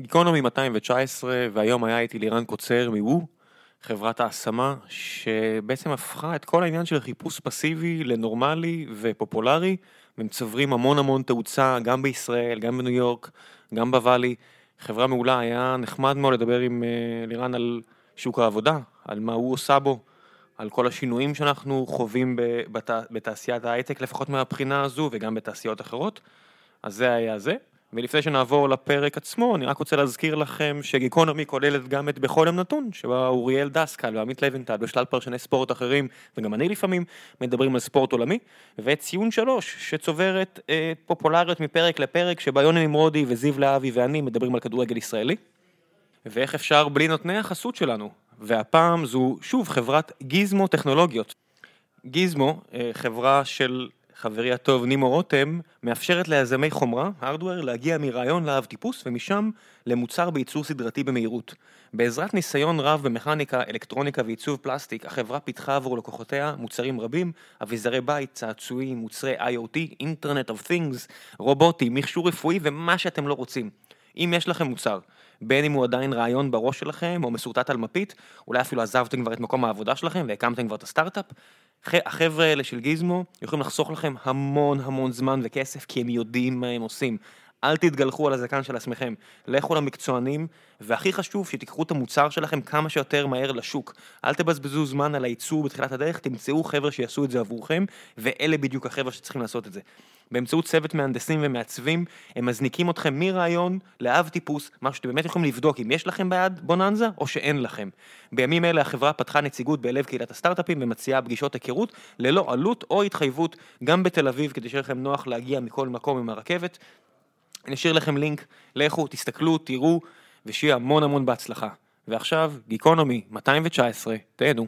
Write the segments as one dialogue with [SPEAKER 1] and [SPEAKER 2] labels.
[SPEAKER 1] גיקונומי 219, והיום היה איתי לירן קוצר מוו, חברת ההשמה, שבעצם הפכה את כל העניין של חיפוש פסיבי לנורמלי ופופולרי, ומצברים המון המון תאוצה גם בישראל, גם בניו יורק, גם בוואלי. חברה מעולה, היה נחמד מאוד לדבר עם אה, לירן על שוק העבודה, על מה הוא עושה בו, על כל השינויים שאנחנו חווים בת... בתעשיית ההייטק, לפחות מהבחינה הזו, וגם בתעשיות אחרות. אז זה היה זה. ולפני שנעבור לפרק עצמו, אני רק רוצה להזכיר לכם שגיקונומי כוללת גם את בכל יום נתון, שבה אוריאל דסקל ועמית לבנטל ושלל פרשני ספורט אחרים, וגם אני לפעמים, מדברים על ספורט עולמי, ואת ציון שלוש, שצוברת אה, פופולריות מפרק לפרק, שבה יוני נמרודי וזיו להבי ואני מדברים על כדורגל ישראלי. ואיך אפשר בלי נותני החסות שלנו. והפעם זו שוב חברת גיזמו טכנולוגיות. גיזמו, אה, חברה של חברי הטוב נימו רותם, מאפשרת ליזמי חומרה, הארדוור, להגיע מרעיון לאב טיפוס ומשם למוצר בייצור סדרתי במהירות. בעזרת ניסיון רב במכניקה, אלקטרוניקה ועיצוב פלסטיק, החברה פיתחה עבור לקוחותיה מוצרים רבים, אביזרי בית, צעצועים, מוצרי IoT, אינטרנט of things, רובוטים, מכשור רפואי ומה שאתם לא רוצים. אם יש לכם מוצר, בין אם הוא עדיין רעיון בראש שלכם או מסורטט על מפית, אולי אפילו עזבתם כבר את מקום העבודה שלכם והקמתם כבר את הסטארט-אפ, החבר'ה האלה של גיזמו יכולים לחסוך לכם המון המון זמן וכסף כי הם יודעים מה הם עושים. אל תתגלחו על הזקן של עצמכם, לכו למקצוענים, והכי חשוב שתיקחו את המוצר שלכם כמה שיותר מהר לשוק. אל תבזבזו זמן על הייצור בתחילת הדרך, תמצאו חבר'ה שיעשו את זה עבורכם, ואלה בדיוק החבר'ה שצריכים לעשות את זה. באמצעות צוות מהנדסים ומעצבים, הם מזניקים אתכם מרעיון לאב טיפוס, משהו שאתם באמת יכולים לבדוק אם יש לכם ביד בוננזה או שאין לכם. בימים אלה החברה פתחה נציגות בלב קהילת הסטארט-אפים ומציעה פגישות היכרות ללא עלות או התחייבות גם בתל אביב כדי שיהיה לכם נוח להגיע מכל מקום עם הרכבת. אני אשאיר לכם לינק, לכו, תסתכלו, תראו, ושיהיה המון המון בהצלחה. ועכשיו, גיקונומי 219, תהנו.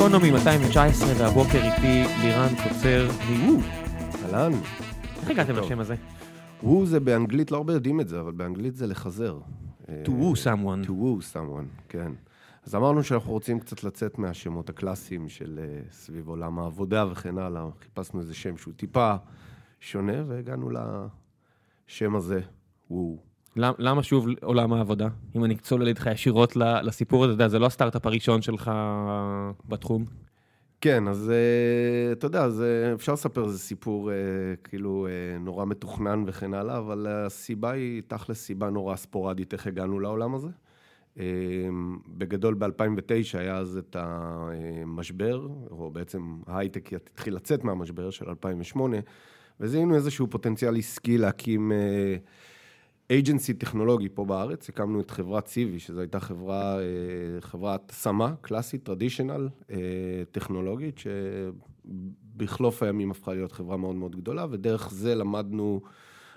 [SPEAKER 1] גיקונומי 219, והבוקר איתי לירן קוצר מוו.
[SPEAKER 2] אהלן.
[SPEAKER 1] איך הגעתם לשם הזה?
[SPEAKER 2] וו זה באנגלית, לא הרבה יודעים את זה, אבל באנגלית זה לחזר.
[SPEAKER 1] To woo someone.
[SPEAKER 2] To woo someone, כן. אז אמרנו שאנחנו רוצים קצת לצאת מהשמות הקלאסיים של uh, סביב עולם העבודה וכן הלאה. חיפשנו איזה שם שהוא טיפה שונה, והגענו לשם הזה, וואו.
[SPEAKER 1] למ, למה שוב עולם העבודה? אם אני צולל איתך ישירות לסיפור הזה, זה לא הסטארט-אפ הראשון שלך בתחום?
[SPEAKER 2] כן, אז uh, אתה יודע, זה, אפשר לספר איזה סיפור uh, כאילו uh, נורא מתוכנן וכן הלאה, אבל הסיבה היא תכל'ס סיבה נורא ספורדית איך הגענו לעולם הזה. בגדול ב-2009 היה אז את המשבר, או בעצם ההייטק התחיל לצאת מהמשבר של 2008, וזיהינו איזשהו פוטנציאל עסקי להקים אייג'נסי טכנולוגי פה בארץ, הקמנו את חברת סיבי, שזו הייתה חברה, אה, חברת השמה קלאסית, טרדישיונל, אה, טכנולוגית, שבחלוף הימים הפכה להיות חברה מאוד מאוד גדולה, ודרך זה למדנו...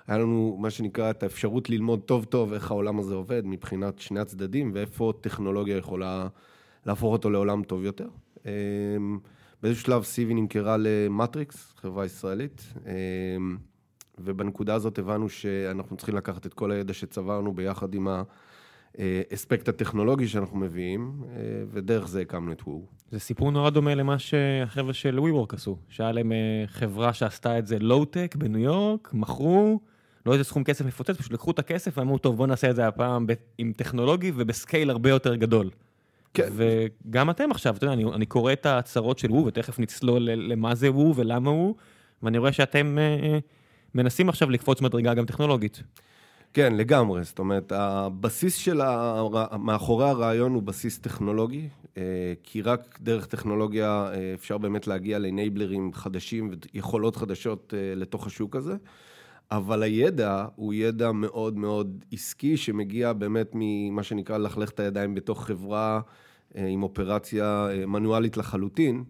[SPEAKER 2] היה לנו מה שנקרא את האפשרות ללמוד טוב טוב איך העולם הזה עובד מבחינת שני הצדדים ואיפה טכנולוגיה יכולה להפוך אותו לעולם טוב יותר. אמ, באיזשהו שלב סיבי נמכרה למטריקס, חברה ישראלית, ובנקודה הזאת הבנו שאנחנו צריכים לקחת את כל הידע שצברנו ביחד עם האספקט הטכנולוגי שאנחנו מביאים, ודרך זה הקמנו את וואו.
[SPEAKER 1] זה סיפור נורא דומה למה שהחבר'ה של WeWork עשו, שהיה להם אה, חברה שעשתה את זה לואו-טק בניו יורק, מכרו, לא איזה סכום כסף מפוצץ, פשוט לקחו את הכסף ואמרו, טוב, בוא נעשה את זה הפעם עם טכנולוגי ובסקייל הרבה יותר גדול. כן. וגם אתם עכשיו, אתה יודע, אני, אני קורא את ההצהרות של וו, ותכף נצלול למה זה וו ולמה וו, ואני רואה שאתם אה, אה, מנסים עכשיו לקפוץ מדרגה גם טכנולוגית.
[SPEAKER 2] כן, לגמרי. זאת אומרת, הבסיס של ה... מאחורי הרעיון הוא בסיס טכנולוגי, אה, כי רק דרך טכנולוגיה אה, אפשר באמת להגיע לאנייבלרים חדשים ויכולות חדשות אה, לתוך השוק הזה. אבל הידע הוא ידע מאוד מאוד עסקי, שמגיע באמת ממה שנקרא ללכלך את הידיים בתוך חברה עם אופרציה מנואלית לחלוטין,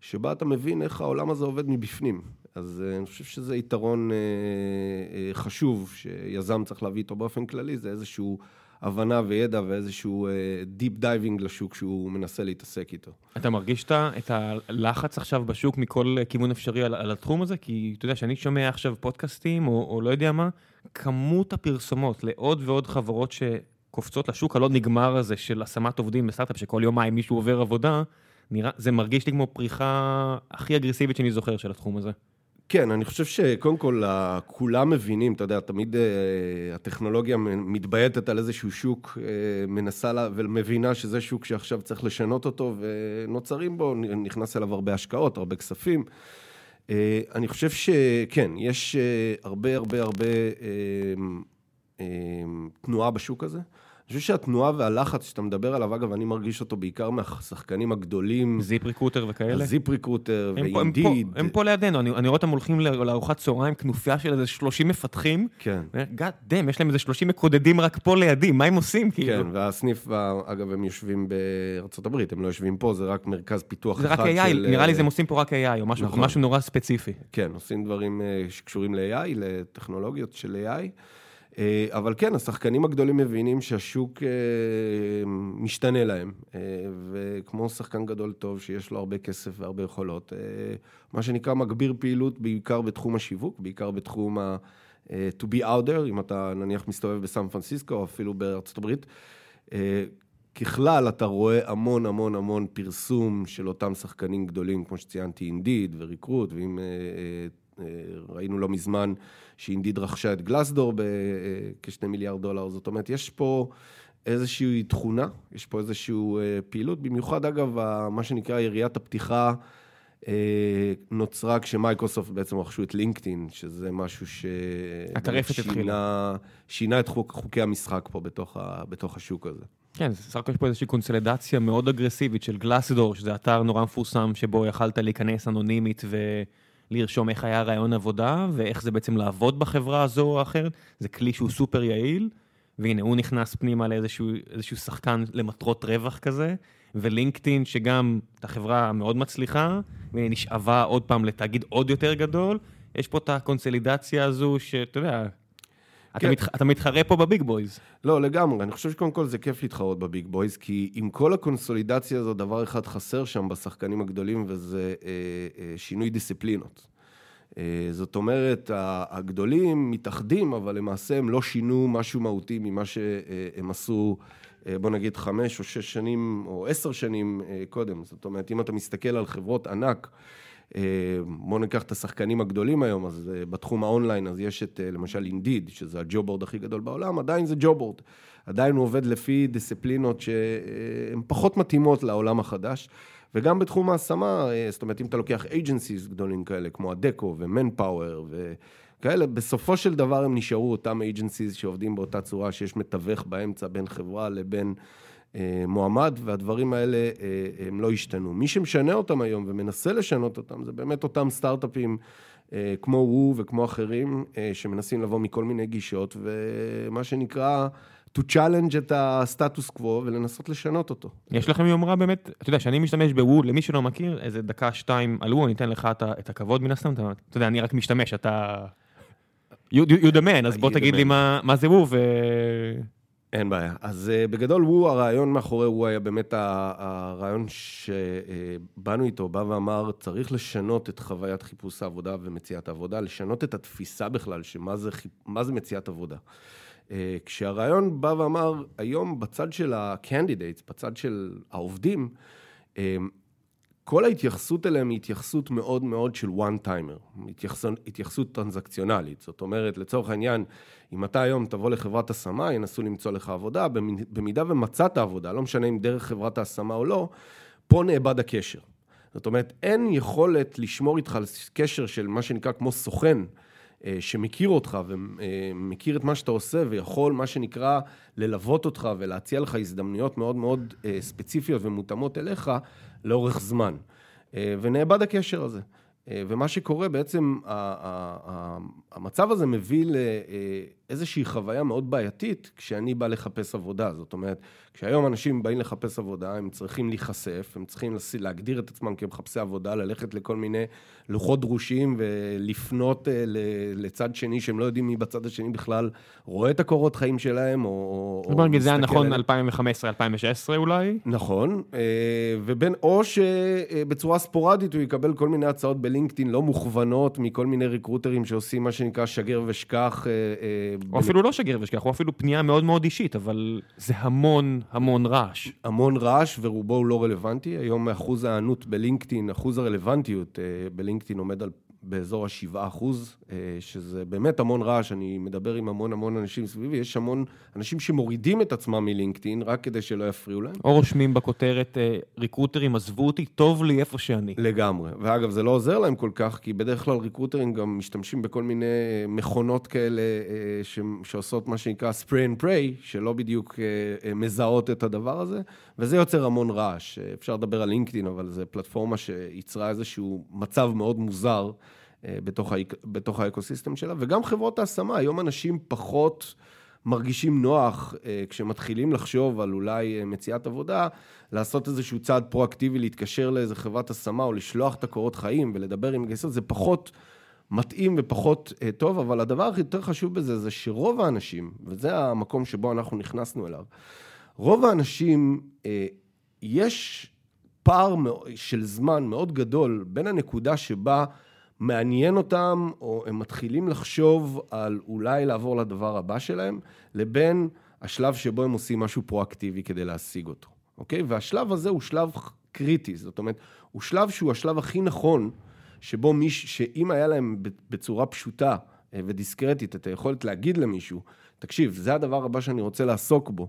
[SPEAKER 2] שבה אתה מבין איך העולם הזה עובד מבפנים. אז אה, אני חושב שזה יתרון חשוב שיזם צריך להביא איתו באופן כללי, זה איזשהו... הבנה וידע ואיזשהו deep diving לשוק שהוא מנסה להתעסק איתו.
[SPEAKER 1] אתה מרגיש את הלחץ עכשיו בשוק מכל כיוון אפשרי על, על התחום הזה? כי אתה יודע, שאני שומע עכשיו פודקאסטים או, או לא יודע מה, כמות הפרסומות לעוד ועוד חברות שקופצות לשוק הלא נגמר הזה של השמת עובדים בסטארט-אפ, שכל יומיים מישהו עובר עבודה, נראה, זה מרגיש לי כמו פריחה הכי אגרסיבית שאני זוכר של התחום הזה.
[SPEAKER 2] כן, אני חושב שקודם כל, כולם מבינים, אתה יודע, תמיד uh, הטכנולוגיה מתבייתת על איזשהו שוק, uh, מנסה לה, ומבינה שזה שוק שעכשיו צריך לשנות אותו, ונוצרים בו, נכנס אליו הרבה השקעות, הרבה כספים. Uh, אני חושב שכן, יש הרבה הרבה הרבה תנועה בשוק הזה. אני חושב שהתנועה והלחץ שאתה מדבר עליו, אגב, אני מרגיש אותו בעיקר מהשחקנים הגדולים.
[SPEAKER 1] ZipRecruiter וכאלה?
[SPEAKER 2] ZipRecruiter ו Indeed.
[SPEAKER 1] הם פה לידינו, אני רואה אותם הולכים לארוחת צהריים, כנופיה של איזה 30 מפתחים.
[SPEAKER 2] כן.
[SPEAKER 1] God damn, יש להם איזה 30 מקודדים רק פה לידי, מה הם עושים?
[SPEAKER 2] כאילו? כן, והסניף, אגב, הם יושבים בארה"ב, הם לא יושבים פה, זה רק מרכז פיתוח אחד
[SPEAKER 1] של... זה רק AI, נראה לי זה הם עושים פה רק AI, או משהו נכון. נורא ספציפי.
[SPEAKER 2] כן, עושים דברים אה, שקשורים ל-AI, לטכנולוגיות של AI. אה, אבל כן, השחקנים הגדולים מבינים שהשוק אה, משתנה להם, אה, וכמו שחקן גדול טוב שיש לו הרבה כסף והרבה יכולות, מה שנקרא מגביר פעילות בעיקר בתחום השיווק, בעיקר בתחום ה... to be out there, אם אתה נניח מסתובב בסן פרנסיסקו או אפילו בארצות הברית. ככלל, אתה רואה המון המון המון פרסום של אותם שחקנים גדולים, כמו שציינתי, אינדיד וריקרוט, ואם ראינו לא מזמן שאינדיד רכשה את גלסדור בכשני מיליארד דולר, זאת אומרת, יש פה איזושהי תכונה, יש פה איזושהי אה, פעילות, במיוחד אגב, מה שנקרא יריית הפתיחה אה, נוצרה כשמייקרוסופט בעצם רכשו את לינקדאין, שזה משהו
[SPEAKER 1] ששינה
[SPEAKER 2] שינה את חוק, חוקי המשחק פה בתוך, ה, בתוך השוק הזה.
[SPEAKER 1] כן, סך הכל יש פה איזושהי קונסולידציה מאוד אגרסיבית של גלאסדור, שזה אתר נורא מפורסם שבו יכלת להיכנס אנונימית ו... לרשום איך היה ראיון עבודה, ואיך זה בעצם לעבוד בחברה הזו או אחרת. זה כלי שהוא סופר יעיל, והנה, הוא נכנס פנימה לאיזשהו שחקן למטרות רווח כזה, ו LinkedIn, שגם את החברה מאוד מצליחה, ונשאבה עוד פעם לתאגיד עוד יותר גדול, יש פה את הקונסולידציה הזו, שאתה יודע. אתה, מתח... אתה מתחרה פה ב big boys.
[SPEAKER 2] לא, לגמרי. אני חושב שקודם כל זה כיף להתחרות ב big boys, כי עם כל הקונסולידציה הזו, דבר אחד חסר שם בשחקנים הגדולים, וזה אה, אה, שינוי דיסציפלינות. אה, זאת אומרת, הגדולים מתאחדים, אבל למעשה הם לא שינו משהו מהותי ממה שהם עשו, אה, בוא נגיד, חמש או שש שנים, או עשר שנים אה, קודם. זאת אומרת, אם אתה מסתכל על חברות ענק, אה, בואו ניקח את השחקנים הגדולים היום, אז אה, בתחום האונליין, אז יש את אה, למשל Indeed, שזה ה job board הכי גדול בעולם, עדיין זה job board. עדיין הוא עובד לפי דיסציפלינות שהן פחות מתאימות לעולם החדש. וגם בתחום ההשמה, זאת אומרת, אם אתה לוקח agencies גדולים כאלה, כמו הדקו ומנפאוור וכאלה, בסופו של דבר הם נשארו אותם agencies שעובדים באותה צורה, שיש מתווך באמצע בין חברה לבין אה, מועמד, והדברים האלה אה, הם לא השתנו. מי שמשנה אותם היום ומנסה לשנות אותם, זה באמת אותם סטארט-אפים אה, כמו הוא וכמו אחרים, שמנסים לבוא מכל מיני גישות, ומה שנקרא... to challenge את הסטטוס קוו ולנסות לשנות אותו.
[SPEAKER 1] יש לכם יומרה באמת, אתה יודע, שאני משתמש בוו, למי שלא מכיר, איזה דקה, שתיים על וו, אני אתן לך את הכבוד מן הסתם, אתה יודע, אני רק משתמש, אתה... you the man, אז בוא תגיד לי מה זה וו ו...
[SPEAKER 2] אין בעיה. אז uh, בגדול, הוא, הרעיון מאחורי הוא היה באמת הרעיון שבאנו איתו, בא ואמר, צריך לשנות את חוויית חיפוש העבודה ומציאת העבודה, לשנות את התפיסה בכלל, שמה זה, זה מציאת עבודה. Uh, כשהרעיון בא ואמר, היום בצד של ה-candidates, בצד של העובדים, uh, כל ההתייחסות אליהם היא התייחסות מאוד מאוד של one timer, התייחסות, התייחסות טרנזקציונלית. זאת אומרת, לצורך העניין, אם אתה היום תבוא לחברת השמה, ינסו למצוא לך עבודה, במידה ומצאת עבודה, לא משנה אם דרך חברת ההשמה או לא, פה נאבד הקשר. זאת אומרת, אין יכולת לשמור איתך על קשר של מה שנקרא כמו סוכן, אה, שמכיר אותך ומכיר את מה שאתה עושה ויכול, מה שנקרא, ללוות אותך ולהציע לך הזדמנויות מאוד מאוד אה, ספציפיות ומותאמות אליך לאורך זמן. אה, ונאבד הקשר הזה. ומה שקורה בעצם, המצב הזה מביא לאיזושהי חוויה מאוד בעייתית כשאני בא לחפש עבודה. זאת אומרת, כשהיום אנשים באים לחפש עבודה, הם צריכים להיחשף, הם צריכים להגדיר את עצמם כמחפשי עבודה, ללכת לכל מיני לוחות דרושים ולפנות אה, לצד שני שהם לא יודעים מי בצד השני בכלל רואה את הקורות חיים שלהם, או...
[SPEAKER 1] בוא נגיד, זה היה נכון 2015-2016 אולי?
[SPEAKER 2] נכון, אה, ובין, או שבצורה ספורדית הוא יקבל כל מיני הצעות בלינקדאין לא מוכוונות מכל מיני ריקרוטרים שעושים מה שנקרא שגר ושכח. אה,
[SPEAKER 1] או אפילו לא שגר ושכח, הוא אפילו פנייה מאוד מאוד אישית, אבל זה המון המון רעש.
[SPEAKER 2] המון רעש ורובו הוא לא רלוונטי. היום אחוז ההיענות בלינקדאין, אחוז הרלוונטיות בלינקדאין עומד על באזור ה-7 אחוז, אה, שזה באמת המון רעש, אני מדבר עם המון המון אנשים סביבי, יש המון אנשים שמורידים את עצמם מלינקדאין רק כדי שלא יפריעו להם.
[SPEAKER 1] או רושמים בכותרת, אה, ריקרוטרים עזבו אותי, טוב לי איפה שאני.
[SPEAKER 2] לגמרי, ואגב, זה לא עוזר להם כל כך, כי בדרך כלל ריקרוטרים גם משתמשים בכל מיני אה, מכונות כאלה ש... שעושות מה שנקרא spray and pray, שלא בדיוק מזהות את הדבר הזה, וזה יוצר המון רעש. אפשר לדבר על לינקדאין, אבל זו פלטפורמה שיצרה איזשהו מצב מאוד מוזר. אה, בתוך, האק, בתוך האקוסיסטם שלה, וגם חברות ההשמה, היום אנשים פחות מרגישים נוח אה, כשמתחילים לחשוב על אולי אה, מציאת עבודה, לעשות איזשהו צעד פרואקטיבי, להתקשר לאיזה חברת השמה או לשלוח את הקורות חיים ולדבר עם גייסות, זה פחות מתאים ופחות טוב, אבל הדבר היותר חשוב בזה זה שרוב האנשים, וזה המקום שבו אנחנו נכנסנו אליו, רוב האנשים, יש פער של זמן מאוד גדול בין הנקודה שבה מעניין אותם, או הם מתחילים לחשוב על אולי לעבור לדבר הבא שלהם, לבין השלב שבו הם עושים משהו פרואקטיבי כדי להשיג אותו, אוקיי? והשלב הזה הוא שלב קריטי, זאת אומרת, הוא שלב שהוא השלב הכי נכון, שבו מי, שאם היה להם בצורה פשוטה אה, ודיסקרטית את היכולת להגיד למישהו, תקשיב, זה הדבר הבא שאני רוצה לעסוק בו,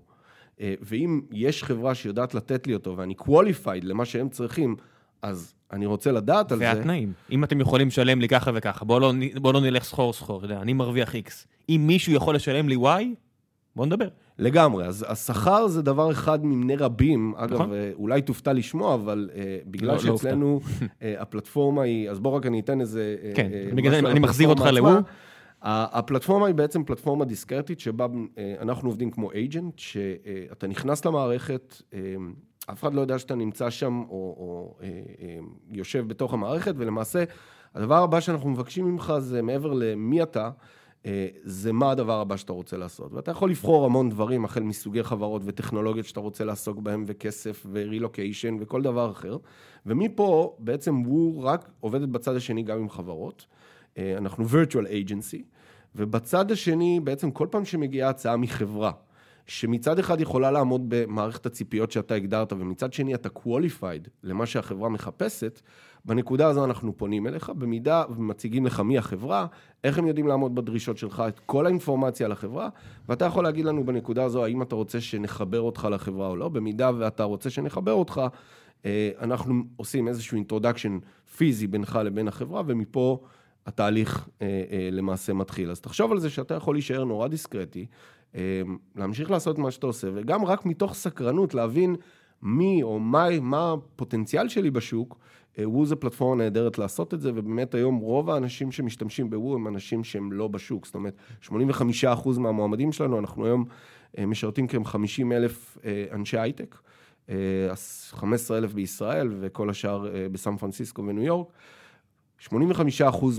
[SPEAKER 2] אה, ואם יש חברה שיודעת לתת לי אותו ואני qualified למה שהם צריכים, אז אני רוצה לדעת על זה.
[SPEAKER 1] והתנאים. אם אתם יכולים לשלם לי ככה וככה, בואו לא, בוא לא נלך סחור סחור, אתה יודע, אני מרוויח איקס. אם מישהו יכול לשלם לי וואי, בואו נדבר.
[SPEAKER 2] לגמרי, אז השכר זה דבר אחד ממני רבים, אגב, נכון. אה, אולי תופתע לשמוע, אבל uh, בגלל לא, לא שאצלנו לא הפלטפורמה היא, אז בואו רק אני אתן איזה...
[SPEAKER 1] כן, uh, בגלל זה אני מחזיר אותך לוו.
[SPEAKER 2] הפלטפורמה היא בעצם פלטפורמה דיסקרטית, שבה אנחנו עובדים כמו אייג'נט, שאתה נכנס למערכת, אף אחד לא יודע שאתה נמצא שם או, או אה, אה, יושב בתוך המערכת, ולמעשה הדבר הבא שאנחנו מבקשים ממך זה מעבר למי אתה, אה, זה מה הדבר הבא שאתה רוצה לעשות. ואתה יכול לבחור המון דברים, החל מסוגי חברות וטכנולוגיות שאתה רוצה לעסוק בהם, וכסף ורילוקיישן וכל דבר אחר. ומפה בעצם הוא רק עובדת בצד השני גם עם חברות. אה, אנחנו virtual agency, ובצד השני בעצם כל פעם שמגיעה הצעה מחברה, שמצד אחד יכולה לעמוד במערכת הציפיות שאתה הגדרת, ומצד שני אתה qualified למה שהחברה מחפשת, בנקודה הזו אנחנו פונים אליך, במידה ומציגים לך מי החברה, איך הם יודעים לעמוד בדרישות שלך, את כל האינפורמציה על החברה, ואתה יכול להגיד לנו בנקודה הזו האם אתה רוצה שנחבר אותך לחברה או לא, במידה ואתה רוצה שנחבר אותך, אה, אנחנו עושים איזשהו introduction פיזי בינך לבין החברה, ומפה התהליך אה, אה, למעשה מתחיל. אז תחשוב על זה שאתה יכול להישאר נורא דיסקרטי, להמשיך לעשות מה שאתה עושה, וגם רק מתוך סקרנות להבין מי או מה, מה הפוטנציאל שלי בשוק, וו זה פלטפורמה נהדרת לעשות את זה, ובאמת היום רוב האנשים שמשתמשים בוו הם אנשים שהם לא בשוק, זאת אומרת, 85% מהמועמדים שלנו, אנחנו היום אה, משרתים כ-50 אלף אה, אנשי הייטק, 15 אה, אלף בישראל וכל השאר בסן פרנסיסקו וניו יורק. 85%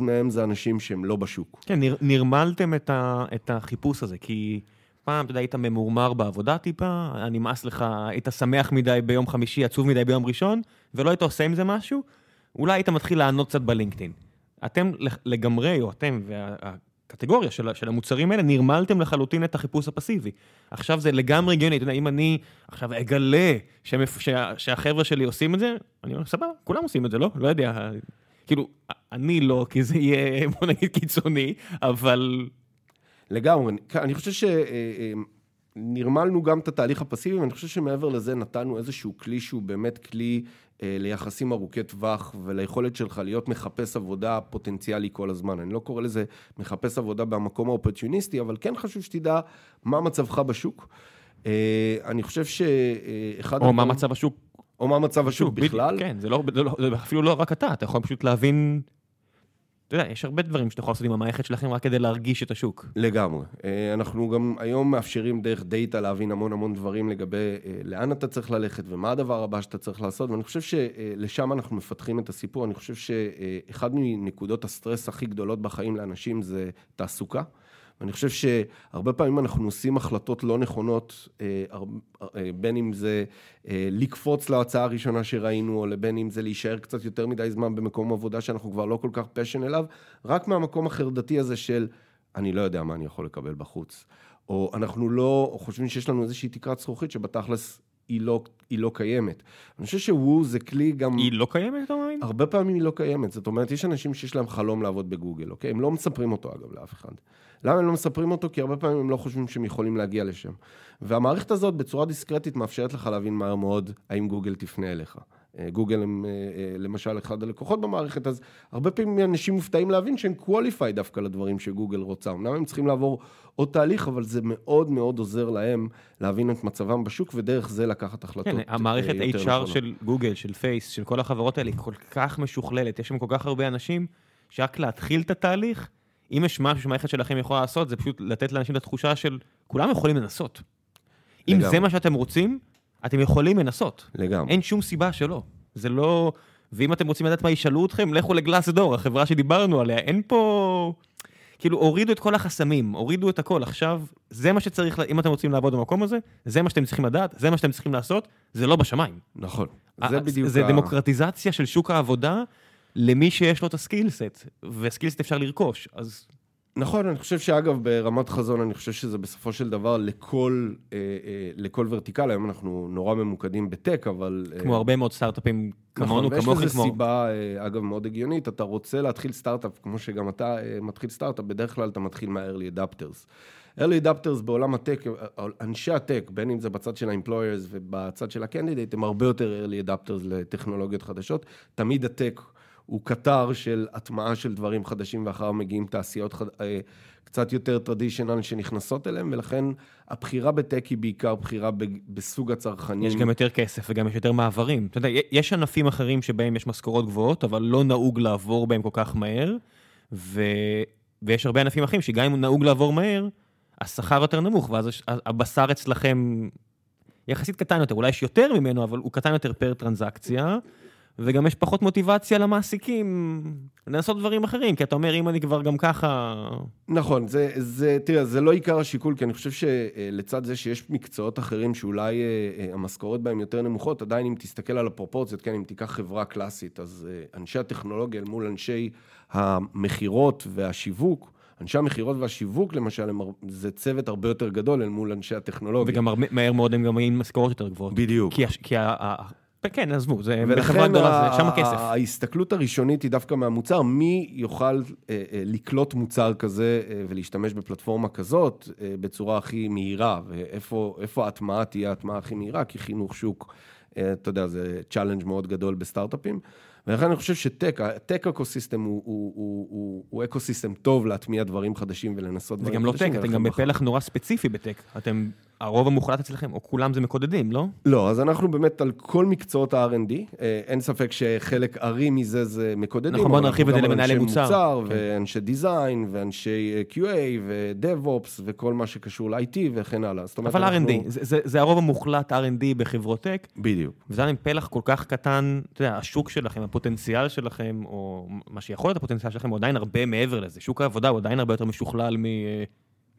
[SPEAKER 2] מהם זה אנשים שהם לא בשוק.
[SPEAKER 1] כן, נרמלתם את, ה, את החיפוש הזה, כי פעם, אתה יודע, היית ממורמר בעבודה טיפה, נמאס לך, היית שמח מדי ביום חמישי, עצוב מדי ביום ראשון, ולא היית עושה עם זה משהו, אולי היית מתחיל לענות קצת בלינקדאין. אתם לגמרי, או אתם והקטגוריה של, של המוצרים האלה, נרמלתם לחלוטין את החיפוש הפסיבי. עכשיו זה לגמרי הגיוני, אתה יודע, אם אני עכשיו אגלה שמפ... שה... שהחבר'ה שלי עושים את זה, אני אומר, סבבה, כולם עושים את זה, לא? לא יודע. כאילו, אני לא, כי זה יהיה, בוא נגיד, קיצוני, אבל
[SPEAKER 2] לגמרי. אני חושב שנרמלנו גם את התהליך הפסיבי, ואני חושב שמעבר לזה נתנו איזשהו כלי שהוא באמת כלי אה, ליחסים ארוכי טווח וליכולת שלך להיות מחפש עבודה פוטנציאלי כל הזמן. אני לא קורא לזה מחפש עבודה במקום האופרטיוניסטי, אבל כן חשוב שתדע מה מצבך בשוק. אה, אני חושב שאחד...
[SPEAKER 1] או מה מצב השוק.
[SPEAKER 2] או מה מצב השוק בכלל.
[SPEAKER 1] כן, זה, לא, זה, לא, זה אפילו לא רק אתה, אתה יכול פשוט להבין אתה יודע, יש הרבה דברים שאתה יכול לעשות עם המערכת שלכם רק כדי להרגיש את השוק.
[SPEAKER 2] לגמרי. אה, אנחנו גם היום מאפשרים דרך דאטה להבין המון המון דברים לגבי אה, לאן אתה צריך ללכת ומה הדבר הבא שאתה צריך לעשות, ואני חושב שלשם אנחנו מפתחים את הסיפור. אני חושב שאחד מנקודות הסטרס הכי גדולות בחיים לאנשים זה תעסוקה. ואני חושב שהרבה פעמים אנחנו עושים החלטות לא נכונות, אה, אה, בין אם זה אה, לקפוץ להצעה הראשונה שראינו, או לבין אם זה להישאר קצת יותר מדי זמן במקום עבודה שאנחנו כבר לא כל כך פשן אליו, רק מהמקום החרדתי הזה של אני לא יודע מה אני יכול לקבל בחוץ. או אנחנו לא חושבים שיש לנו איזושהי תקרת זכוכית שבתכלס היא לא, היא לא קיימת. אני חושב שוו זה כלי גם...
[SPEAKER 1] היא לא קיימת, אתה מאמין?
[SPEAKER 2] הרבה פעמים היא לא קיימת. זאת אומרת, יש אנשים שיש להם חלום לעבוד בגוגל, אוקיי? הם לא מספרים אותו, אגב, לאף אחד. למה הם לא מספרים אותו? כי הרבה פעמים הם לא חושבים שהם יכולים להגיע לשם. והמערכת הזאת, בצורה דיסקרטית, מאפשרת לך להבין מהר מאוד האם גוגל תפנה אליך. אה, גוגל הם אה, אה, למשל אחד הלקוחות במערכת, אז הרבה פעמים אנשים מופתעים להבין שהם qualified דווקא לדברים שגוגל רוצה. אמנם הם צריכים לעבור עוד תהליך, אבל זה מאוד מאוד עוזר להם להבין את מצבם בשוק, ודרך זה לקחת החלטות
[SPEAKER 1] כן, המערכת
[SPEAKER 2] יותר
[SPEAKER 1] HR
[SPEAKER 2] נכונות.
[SPEAKER 1] של גוגל, של פייס, של כל החברות האלה, היא כל כך משוכללת, יש שם כל כך הרבה אנשים, שרק להתחיל את התהליך, אם יש משהו שהמערכת שלכם יכולה לעשות, זה פשוט לתת לאנשים את התחושה של, כולם יכולים לנסות. אם. זה מה שאתם רוצים, אתם יכולים לנסות.
[SPEAKER 2] לגמרי.
[SPEAKER 1] אין שום סיבה שלא. זה לא... ואם אתם רוצים לדעת מה ישאלו אתכם, לכו לגלאס דור, החברה שדיברנו עליה. אין פה... כאילו, הורידו את כל החסמים, הורידו את הכל. עכשיו, זה מה שצריך, אם אתם רוצים לעבוד במקום הזה, זה מה שאתם צריכים לדעת, זה מה שאתם צריכים לעשות, זה לא בשמיים.
[SPEAKER 2] נכון. זה בדיוק
[SPEAKER 1] זה
[SPEAKER 2] ה-
[SPEAKER 1] דמוקרטיזציה של שוק העבודה למי שיש לו את הסקילסט, וסקילסט אפשר לרכוש, אז
[SPEAKER 2] נכון, אני חושב שאגב, ברמת חזון, אני חושב שזה בסופו של דבר לכל, אה, אה, לכל ורטיקל, היום אנחנו נורא ממוקדים בטק, אבל... אה,
[SPEAKER 1] כמו הרבה מאוד סטארט-אפים כמונו,
[SPEAKER 2] נכון,
[SPEAKER 1] כמוכם,
[SPEAKER 2] לזה
[SPEAKER 1] כמו...
[SPEAKER 2] סיבה, אה, אגב, מאוד הגיונית, אתה רוצה להתחיל סטארט-אפ, כמו שגם אתה אה, מתחיל סטארט-אפ, בדרך כלל אתה מתחיל מה-early adapters. early adapters בעולם הטק, אה, אנשי הטק, בין אם זה בצד של ה-employers ובצד של ה-candidate, הם הרבה יותר early adapters לטכנולוגיות חדשות. תמיד הטק הוא קטר של הטמעה של דברים חדשים, ואחריו מגיעים תעשיות חד... אה, קצת יותר טרדישיונל שנכנסות אליהם, ולכן הבחירה בטק היא בעיקר בחירה ב- בסוג הצרכנים.
[SPEAKER 1] יש גם יותר כסף וגם יש יותר מעברים. אתה יודע, יש ענפים אחרים שבהם יש משכורות גבוהות, אבל לא נהוג לעבור בהם כל כך מהר, ו... ויש הרבה ענפים אחרים שגם אם נהוג לעבור מהר, השכר יותר נמוך, ואז הבשר אצלכם יחסית קטן יותר, אולי יש יותר ממנו, אבל הוא קטן יותר פר טרנזקציה, וגם יש פחות מוטיבציה למעסיקים לנסות דברים אחרים, כי אתה אומר, אם אני כבר גם ככה...
[SPEAKER 2] נכון, זה, זה, תראה, זה לא עיקר השיקול, כי אני חושב שלצד זה שיש מקצועות אחרים שאולי אה, אה, המשכורות בהם יותר נמוכות, עדיין אם תסתכל על הפרופורציות, כן, אם תיקח חברה קלאסית, אז אה, אנשי הטכנולוגיה אל מול אנשי המכירות והשיווק, אנשי המכירות והשיווק למשל, הם, זה צוות הרבה יותר גדול אל מול אנשי הטכנולוגיה.
[SPEAKER 1] וגם הרבה, מהר מאוד הם גם מגיעים משכורות יותר גבוהות.
[SPEAKER 2] בדיוק.
[SPEAKER 1] כי, כי ה... ה... כן, עזבו, זה
[SPEAKER 2] ולכן
[SPEAKER 1] גדולה, זה שם הכסף.
[SPEAKER 2] ההסתכלות הראשונית היא דווקא מהמוצר, מי יוכל אה, אה, לקלוט מוצר כזה אה, ולהשתמש בפלטפורמה כזאת בצורה הכי מהירה, ואיפה איפה ההטמעה תהיה ההטמעה הכי מהירה, כי חינוך שוק, אתה יודע, זה challenge מאוד גדול בסטארט-אפים. ולכן אני חושב ש tech, ה tech ecosystem הוא, הוא, הוא, הוא, הוא ecosystem טוב להטמיע דברים חדשים ולנסות
[SPEAKER 1] זה
[SPEAKER 2] דברים
[SPEAKER 1] גם לא
[SPEAKER 2] חדשים.
[SPEAKER 1] tech, אתם
[SPEAKER 2] ולכן
[SPEAKER 1] גם בפלח נורא ספציפי בטק. אתם, הרוב המוחלט אצלכם, או כולם זה מקודדים, לא?
[SPEAKER 2] לא, אז אנחנו באמת על כל מקצועות ה-R&D, אה, אין ספק שחלק ארי מזה זה מקודדים.
[SPEAKER 1] נכון, בוא נרחיב את זה למנהלי
[SPEAKER 2] אנשי
[SPEAKER 1] מוצר. כן.
[SPEAKER 2] ואנשי דיזיין, ואנשי אה, QA, ו-DevOps, וכל מה שקשור ל-IT וכן הלאה. זאת אומרת,
[SPEAKER 1] אבל
[SPEAKER 2] אנחנו-
[SPEAKER 1] R&D, זה- זה זה הרוב המוחלט R&D בחברות טק,
[SPEAKER 2] בדיוק.
[SPEAKER 1] וזה עם פלח כל כך קטן, אתה יודע, השוק שלכם, הפוטנציאל שלכם, או מה שיכול להיות הפוטנציאל שלכם, הוא עדיין הרבה מעבר לזה. שוק העבודה הוא עדיין הרבה יותר משוכלל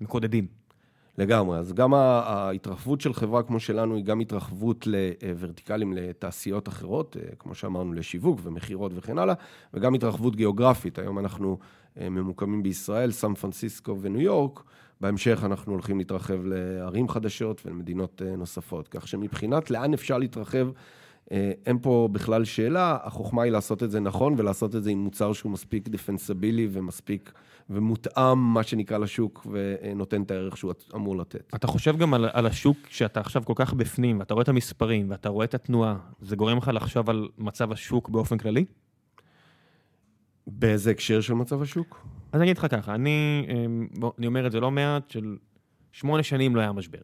[SPEAKER 1] ממקודדים.
[SPEAKER 2] לגמרי. אז גם ההתרחבות של חברה כמו שלנו היא גם התרחבות לוורטיקלים לתעשיות אחרות, אה, כמו שאמרנו, לשיווק ומכירות וכן הלאה, וגם התרחבות גיאוגרפית. היום אנחנו אה, ממוקמים בישראל, סן פרנסיסקו וניו יורק. בהמשך אנחנו הולכים להתרחב לערים חדשות ולמדינות אה, נוספות. כך שמבחינת לאן אפשר להתרחב, אה, אין פה בכלל שאלה, החוכמה היא לעשות את זה נכון ולעשות את זה עם מוצר שהוא מספיק דיפנסבילי ומספיק ומותאם, מה שנקרא, לשוק ונותן את הערך שהוא אמור לתת.
[SPEAKER 1] אתה חושב גם על, על השוק שאתה עכשיו כל כך בפנים, ואתה רואה את המספרים, ואתה רואה את התנועה, זה גורם לך לחשוב על מצב השוק באופן כללי?
[SPEAKER 2] באיזה הקשר של מצב השוק?
[SPEAKER 1] אז אני אגיד לך ככה, אני, אמ, בוא, אני אומר את זה לא מעט, של שמונה שנים לא היה משבר.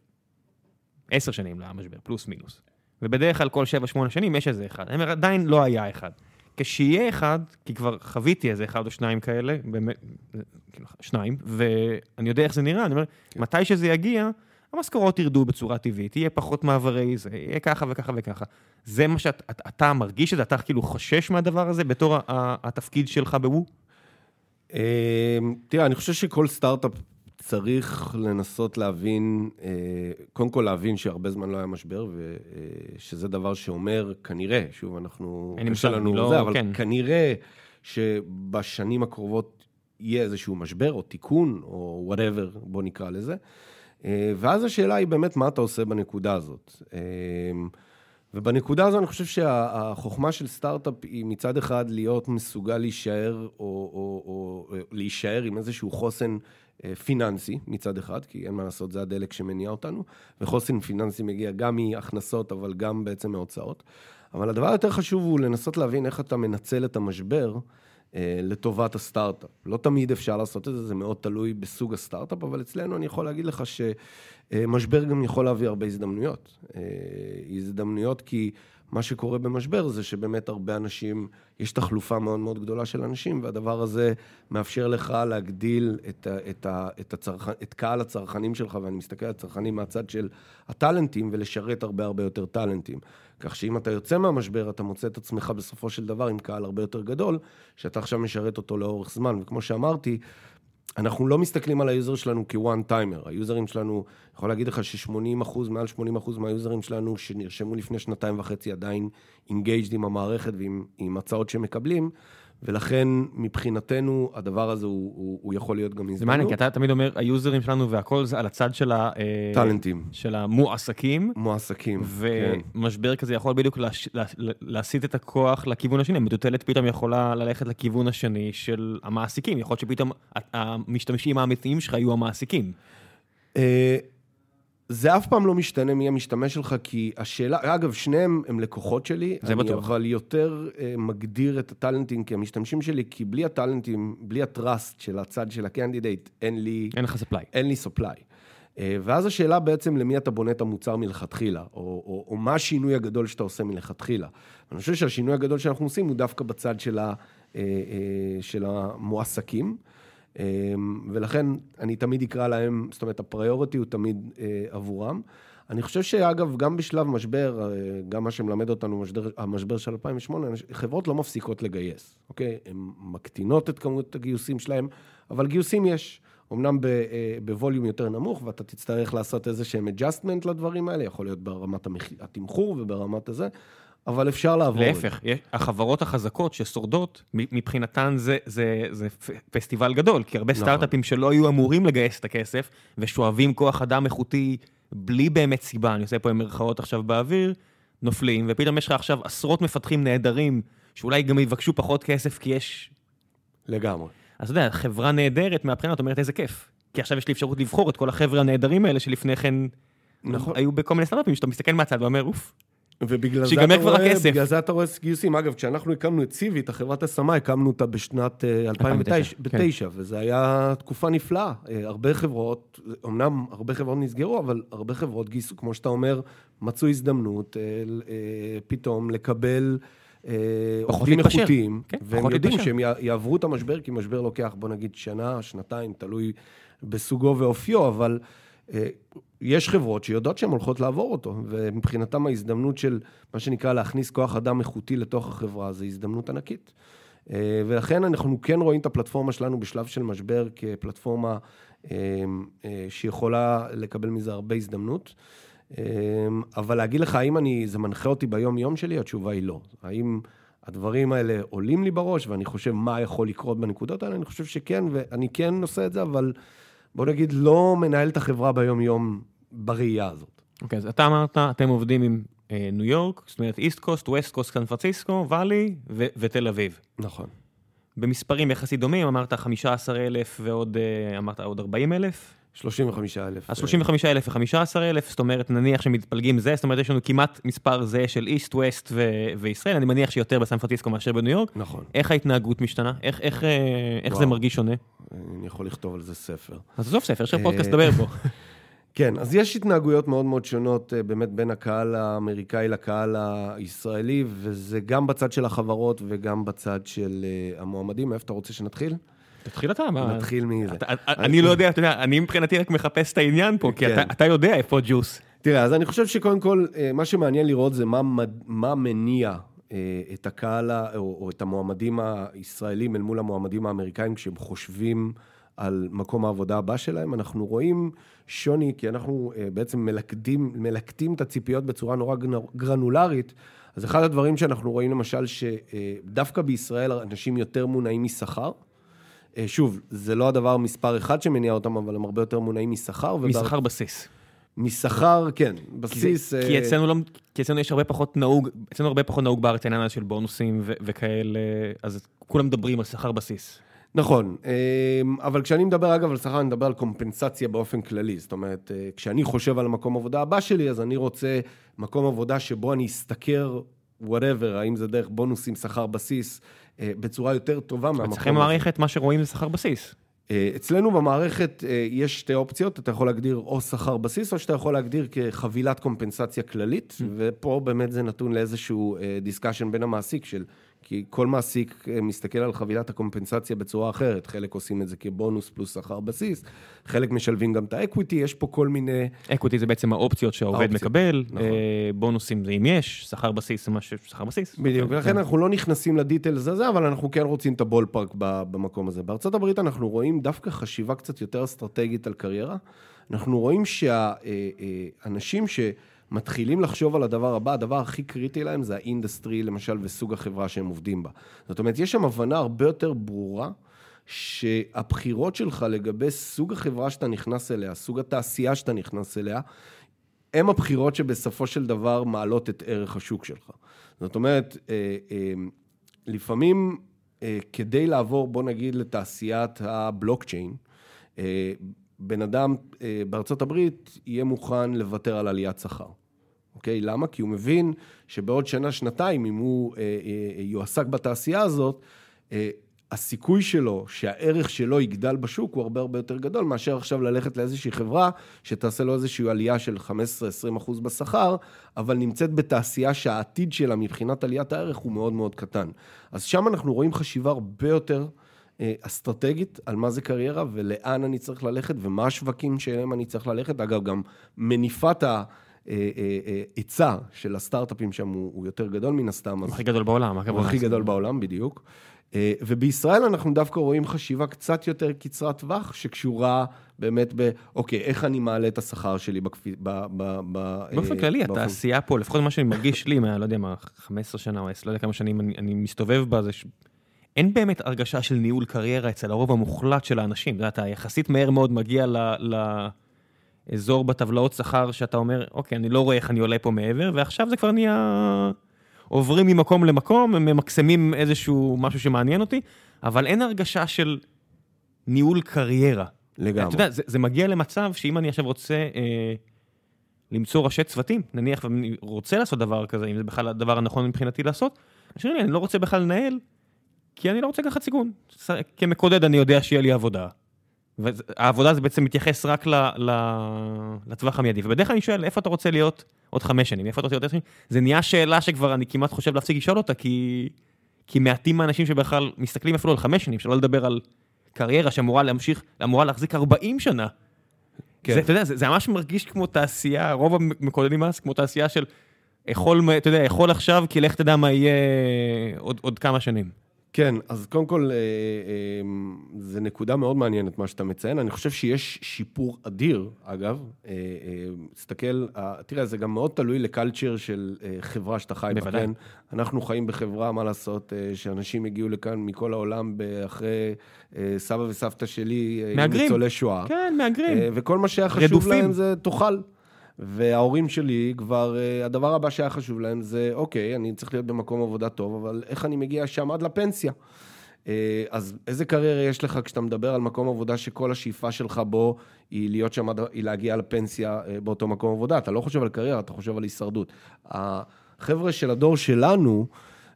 [SPEAKER 1] עשר שנים לא היה משבר, פלוס מינוס. ובדרך כלל כל שבע, שמונה שנים יש איזה אחד. אני אומר, עדיין לא היה אחד. כשיהיה אחד, כי כבר חוויתי איזה אחד או שניים כאלה, באמת, כאילו, שניים, ואני יודע איך זה נראה, אני אומר, מתי שזה יגיע, המשכורות ירדו בצורה טבעית, יהיה פחות מעברי זה, יהיה ככה וככה וככה. זה מה שאתה מרגיש את זה, אתה כאילו חושש מהדבר הזה בתור התפקיד שלך בוו?
[SPEAKER 2] אה, תראה, אני חושב שכל סטארט-אפ צריך לנסות להבין, אה, קודם כל להבין שהרבה זמן לא היה משבר, ושזה דבר שאומר, כנראה, שוב, אנחנו...
[SPEAKER 1] אין לי מושג, אני לא-
[SPEAKER 2] זה, אבל
[SPEAKER 1] כן.
[SPEAKER 2] כנראה שבשנים הקרובות יהיה איזשהו משבר או תיקון או whatever, בוא נקרא לזה. אה, ואז השאלה היא באמת מה אתה עושה בנקודה הזאת. אה, ובנקודה הזו אני חושב שהחוכמה של סטארט-אפ היא מצד אחד להיות מסוגל להישאר, או, או, או להישאר עם איזשהו חוסן אה, פיננסי מצד אחד, כי אין מה לעשות, זה הדלק שמניע אותנו, וחוסן פיננסי מגיע גם מהכנסות, אבל גם בעצם מהוצאות. אבל הדבר היותר חשוב הוא לנסות להבין איך אתה מנצל את המשבר. אה, לטובת הסטארט-אפ. לא תמיד אפשר לעשות את זה, זה מאוד תלוי בסוג הסטארט-אפ, אבל אצלנו אני יכול להגיד לך שמשבר גם יכול להביא הרבה הזדמנויות. אה, הזדמנויות כי מה שקורה במשבר זה שבאמת הרבה אנשים, יש תחלופה מאוד מאוד גדולה של אנשים, והדבר הזה מאפשר לך להגדיל את, את, את, הצרכ... את קהל הצרכנים שלך, ואני מסתכל על הצרכנים מהצד של הטאלנטים, ולשרת הרבה הרבה יותר טאלנטים. כך שאם אתה יוצא מהמשבר, אתה מוצא את עצמך בסופו של דבר עם קהל הרבה יותר גדול, שאתה עכשיו משרת אותו לאורך זמן. וכמו שאמרתי, אנחנו לא מסתכלים על ה user שלנו כ one timer. היוזרים שלנו, יכול להגיד לך ש-80 אחוז, מעל 80 אחוז מהיוזרים שלנו שנרשמו לפני שנתיים וחצי עדיין engaged עם המערכת ועם הצעות שמקבלים. ולכן מבחינתנו הדבר הזה הוא, הוא, הוא יכול להיות גם הזדמנות.
[SPEAKER 1] זה מעניין, כי אתה תמיד אומר, היוזרים שלנו והכל זה על הצד של ה...
[SPEAKER 2] אה, טאלנטים.
[SPEAKER 1] של המועסקים.
[SPEAKER 2] מועסקים,
[SPEAKER 1] כן. ומשבר כזה יכול בדיוק להש... לה... להסיט את הכוח לכיוון השני. המטוטלת פתאום יכולה ללכת לכיוון השני של המעסיקים. יכול להיות שפתאום המשתמשים האמיתיים שלך יהיו המעסיקים.
[SPEAKER 2] אה, זה אף פעם לא משתנה מי המשתמש שלך, כי השאלה, אגב, שניהם הם לקוחות שלי.
[SPEAKER 1] זה בטוח.
[SPEAKER 2] אבל יותר אה, מגדיר את הטאלנטים כמשתמשים שלי, כי בלי הטאלנטים, בלי ה trust של הצד של ה candidate, אין לי...
[SPEAKER 1] אין לך supply.
[SPEAKER 2] אין לי supply. אה, ואז השאלה בעצם למי אתה בונה את המוצר מלכתחילה, או, או, או מה השינוי הגדול שאתה עושה מלכתחילה. אני חושב שהשינוי הגדול שאנחנו עושים הוא דווקא בצד של, ה, uh, uh, של המועסקים. אמ, ולכן אני תמיד אקרא להם, זאת אומרת, הפריוריטי הוא תמיד אה, עבורם. אני חושב שאגב, גם בשלב משבר, אה, גם מה שמלמד אותנו משבר, המשבר של 2008, חברות לא מפסיקות לגייס, אוקיי? הן מקטינות את כמות הגיוסים שלהן, אבל גיוסים יש. אמנם אה, בווליום יותר נמוך, ואתה תצטרך לעשות איזה שהם adjustment לדברים האלה, יכול להיות ברמת התמחור וברמת הזה, אבל אפשר לעבור.
[SPEAKER 1] להפך, החברות החזקות ששורדות, מבחינתן זה, זה, זה פסטיבל גדול, כי הרבה נכון. סטארט-אפים שלא היו אמורים לגייס את הכסף, ושואבים כוח אדם איכותי בלי באמת סיבה, אני עושה פה עם מירכאות עכשיו באוויר, נופלים, ופתאום יש לך עכשיו עשרות מפתחים נהדרים, שאולי גם יבקשו פחות כסף כי יש...
[SPEAKER 2] לגמרי.
[SPEAKER 1] אז אתה יודע, חברה נהדרת מהבחינה, את אומרת איזה כיף. כי עכשיו יש לי אפשרות לבחור את כל החבר'ה הנהדרים האלה שלפני כן נכון. היו בכל מיני סטארט-אפים, שאתה מסתכל מהצד ואומר, אוף,
[SPEAKER 2] ובגלל זה, אתה רואה, בגלל זה אתה רואה גיוסים. אגב, כשאנחנו הקמנו את סיבי, את החברת השמה, הקמנו אותה בשנת 2009, אה, כן. וזו הייתה תקופה נפלאה. אה, הרבה חברות, אמנם הרבה חברות נסגרו, אבל הרבה חברות גייסו, כמו שאתה אומר, מצאו הזדמנות אה, פתאום לקבל... עובדים איכותיים, כן, והם יודעים שהם יעברו את המשבר, כי משבר לוקח, בוא נגיד, שנה, שנתיים, תלוי בסוגו ואופיו, אבל יש חברות שיודעות שהן הולכות לעבור אותו, ומבחינתם ההזדמנות של מה שנקרא להכניס כוח אדם איכותי לתוך החברה, זו הזדמנות ענקית. אה, ולכן אנחנו כן רואים את הפלטפורמה שלנו בשלב של משבר כפלטפורמה אה, אה, שיכולה לקבל מזה הרבה הזדמנות. אבל להגיד לך, האם אני, זה מנחה אותי ביום-יום שלי? התשובה היא לא. האם הדברים האלה עולים לי בראש, ואני חושב מה יכול לקרות בנקודות האלה? אני חושב שכן, ואני כן עושה את זה, אבל... בוא נגיד, לא מנהל את החברה ביום-יום בראייה הזאת.
[SPEAKER 1] אוקיי, okay, אז אתה אמרת, אתם עובדים עם אה, ניו יורק, זאת אומרת איסט קוסט, ווסט קוסט, סן פרנסיסקו, ואלי ותל אביב.
[SPEAKER 2] נכון.
[SPEAKER 1] במספרים יחסית דומים, אמרת 15,000 ועוד, אה, אמרת עוד 40,000?
[SPEAKER 2] 35,000.
[SPEAKER 1] אז 35,000 ו-15,000, זאת אומרת, נניח שמתפלגים זה, זאת אומרת, יש לנו כמעט מספר זה של איסט, ווסט וישראל, אני מניח שיותר בסן פרנסיסקו מאשר בניו יורק.
[SPEAKER 2] נכון.
[SPEAKER 1] איך ההתנהגות משתנה? איך, איך, אה, איך זה מרגיש שונה?
[SPEAKER 2] אני יכול לכתוב על זה ספר.
[SPEAKER 1] אז עזוב ספר, יש לך פודקאסט לדבר פה.
[SPEAKER 2] כן, אז יש התנהגויות מאוד מאוד שונות אה, באמת בין הקהל האמריקאי לקהל הישראלי, וזה גם בצד של החברות וגם בצד של אה, המועמדים. איפה אתה רוצה שנתחיל?
[SPEAKER 1] תתחיל אתה, מה?
[SPEAKER 2] נתחיל מזה.
[SPEAKER 1] אני לא יודע, אתה יודע, אני מבחינתי רק מחפש את העניין פה, כי כן. אתה יודע איפה ג'וס.
[SPEAKER 2] תראה, אז אני חושב שקודם כל, אה, מה שמעניין לראות זה מה מניע את הקהל, או את המועמדים הישראלים אל מול המועמדים האמריקאים כשהם חושבים על מקום העבודה הבא שלהם. אנחנו רואים שוני, כי אנחנו אה, בעצם מלכדים, מלקטים את הציפיות בצורה נורא גרנולרית. אז אחד הדברים שאנחנו רואים למשל, שדווקא בישראל אנשים יותר מונעים משכר. אה, שוב, זה לא הדבר מספר אחד שמניע אותם, אבל הם הרבה יותר מונעים משכר.
[SPEAKER 1] משכר בסיס.
[SPEAKER 2] משכר, כן, בסיס...
[SPEAKER 1] כי, כי, אצלנו לא, כי אצלנו יש הרבה פחות נהוג, אצלנו הרבה פחות נהוג בארץ העניין של בונוסים ו- וכאלה, אז כולם מדברים על שכר בסיס.
[SPEAKER 2] נכון, אמ, אבל כשאני מדבר אגב על שכר, אני מדבר על קומפנסציה באופן כללי. זאת אומרת, אה, כשאני חושב על המקום עבודה הבא שלי, אז אני רוצה מקום עבודה שבו אני אשתכר, whatever, האם זה דרך בונוסים, שכר בסיס, אה, בצורה יותר טובה מהמקום הזה.
[SPEAKER 1] אצלכם במערכת, מה שרואים זה שכר בסיס.
[SPEAKER 2] אה, אצלנו במערכת יש שתי אופציות, אתה יכול להגדיר או שכר בסיס, או שאתה יכול להגדיר כחבילת קומפנסציה כללית, אממ. ופה באמת זה נתון לאיזשהו discussion בין המעסיק של כי כל מעסיק אה, מסתכל על חבילת הקומפנסציה בצורה אחרת, חלק עושים את זה כבונוס פלוס שכר בסיס, חלק משלבים גם את ה equity, יש פה כל מיני...
[SPEAKER 1] equity זה בעצם האופציות שהעובד האופציות, מקבל, נכון. אה, בונוסים זה אם יש, שכר בסיס זה מה ש... שכר בסיס.
[SPEAKER 2] בדיוק, ולכן כן. אנחנו לא נכנסים ל details הזה, אבל אנחנו כן רוצים את ה ballpark במקום הזה. בארצות הברית אנחנו רואים דווקא חשיבה קצת יותר אסטרטגית על קריירה. אנחנו רואים שהאנשים אה, ש... מתחילים לחשוב על הדבר הבא, הדבר הכי קריטי להם זה ה industry, למשל, וסוג החברה שהם עובדים בה. זאת אומרת, יש שם הבנה הרבה יותר ברורה, שהבחירות שלך לגבי סוג החברה שאתה נכנס אליה, סוג התעשייה שאתה נכנס אליה, הם הבחירות שבסופו של דבר מעלות את ערך השוק שלך. זאת אומרת, אה, אה, לפעמים אה, כדי לעבור, בוא נגיד, לתעשיית הבלוקצ'יין, בן אדם אה, בארצות הברית יהיה מוכן לוותר על עליית שכר. אוקיי? למה? כי הוא מבין שבעוד שנה, שנתיים, אם הוא אה, אה, יועסק בתעשייה הזאת, אה, הסיכוי שלו שהערך שלו יגדל בשוק הוא הרבה הרבה יותר גדול מאשר עכשיו ללכת לאיזושהי חברה שתעשה לו איזושהי עלייה של 15-20 אחוז בשכר, אבל נמצאת בתעשייה שהעתיד שלה מבחינת עליית הערך הוא מאוד מאוד קטן. אז שם אנחנו רואים חשיבה הרבה יותר... אה, אסטרטגית על מה זה קריירה ולאן אני צריך ללכת ומה השווקים שאליהם אני צריך ללכת. אגב, גם מניפת ההיצע אה, אה, של הסטארט-אפים שם הוא, הוא יותר גדול מן הסתם.
[SPEAKER 1] הוא הכי גדול בעולם.
[SPEAKER 2] הוא הכי גדול בעולם, בדיוק. ובישראל אנחנו דווקא רואים חשיבה קצת יותר קצרת טווח, שקשורה באמת ב, אוקיי, איך אני מעלה את השכר שלי בכפי... ב, ב, ב,
[SPEAKER 1] באופן כללי, התעשייה פה, לפחות מה שאני מרגיש לי, מה, לא יודע מה, 15 שנה או 10, לא יודע כמה שנים אני, אני מסתובב בה, זה אין באמת הרגשה של ניהול קריירה אצל הרוב המוחלט של האנשים. אתה יחסית מהר מאוד מגיע לאזור בטבלאות שכר שאתה אומר, אוקיי, אני לא רואה איך אני עולה פה מעבר, ועכשיו זה כבר נהיה... עוברים ממקום למקום, הם ממקסמים איזשהו משהו שמעניין אותי, אבל אין הרגשה של ניהול קריירה.
[SPEAKER 2] לגמרי.
[SPEAKER 1] אתה יודע, זה, זה מגיע למצב שאם אני עכשיו רוצה אה, למצוא ראשי צוותים, נניח ואני רוצה לעשות דבר כזה, אם זה בכלל הדבר הנכון מבחינתי לעשות, אני לא רוצה בכלל לנהל, כי אני לא רוצה לקחת סיכון. כמקודד אני יודע שיהיה לי עבודה. והעבודה זה בעצם מתייחס רק ל, ל, לטווח המיידי. ובדרך כלל אני שואל, איפה אתה רוצה להיות עוד חמש שנים? איפה אתה רוצה להיות עוד שנים? זה נהיה שאלה שכבר אני כמעט חושב להפסיק לשאול אותה, כי, כי מעטים האנשים שבכלל מסתכלים אפילו על חמש שנים, שלא לדבר על קריירה שאמורה להמשיך, אמורה להחזיק 40 שנה. כן. זה, אתה יודע, זה, זה ממש מרגיש כמו תעשייה, רוב המקודדים אז כמו תעשייה של אכול, אתה יודע, אכול עכשיו, כי לך תדע מה יהיה עוד, עוד כמה שנים.
[SPEAKER 2] כן, אז קודם כל, אה, אה, זה נקודה מאוד מעניינת מה שאתה מציין. אני חושב שיש שיפור אדיר, אגב. אה, תסתכל, תראה, זה גם מאוד תלוי לקלצ'ר של חברה שאתה חי בה. כן? אנחנו חיים בחברה, מה לעשות, שאנשים הגיעו לכאן מכל העולם אחרי סבא וסבתא שלי,
[SPEAKER 1] מהגרים.
[SPEAKER 2] ניצולי שואה.
[SPEAKER 1] כן, מהגרים.
[SPEAKER 2] וכל מה שהיה חשוב רדופים. להם זה תאכל. וההורים שלי כבר, אה, הדבר הבא שהיה חשוב להם זה, אוקיי, אני צריך להיות במקום עבודה טוב, אבל איך אני מגיע שם עד לפנסיה? אה, אז איזה קריירה יש לך כשאתה מדבר על מקום עבודה שכל השאיפה שלך בו היא להיות שם, היא להגיע לפנסיה אה, באותו מקום עבודה? אתה לא חושב על קריירה, אתה חושב על הישרדות. החבר'ה של הדור שלנו,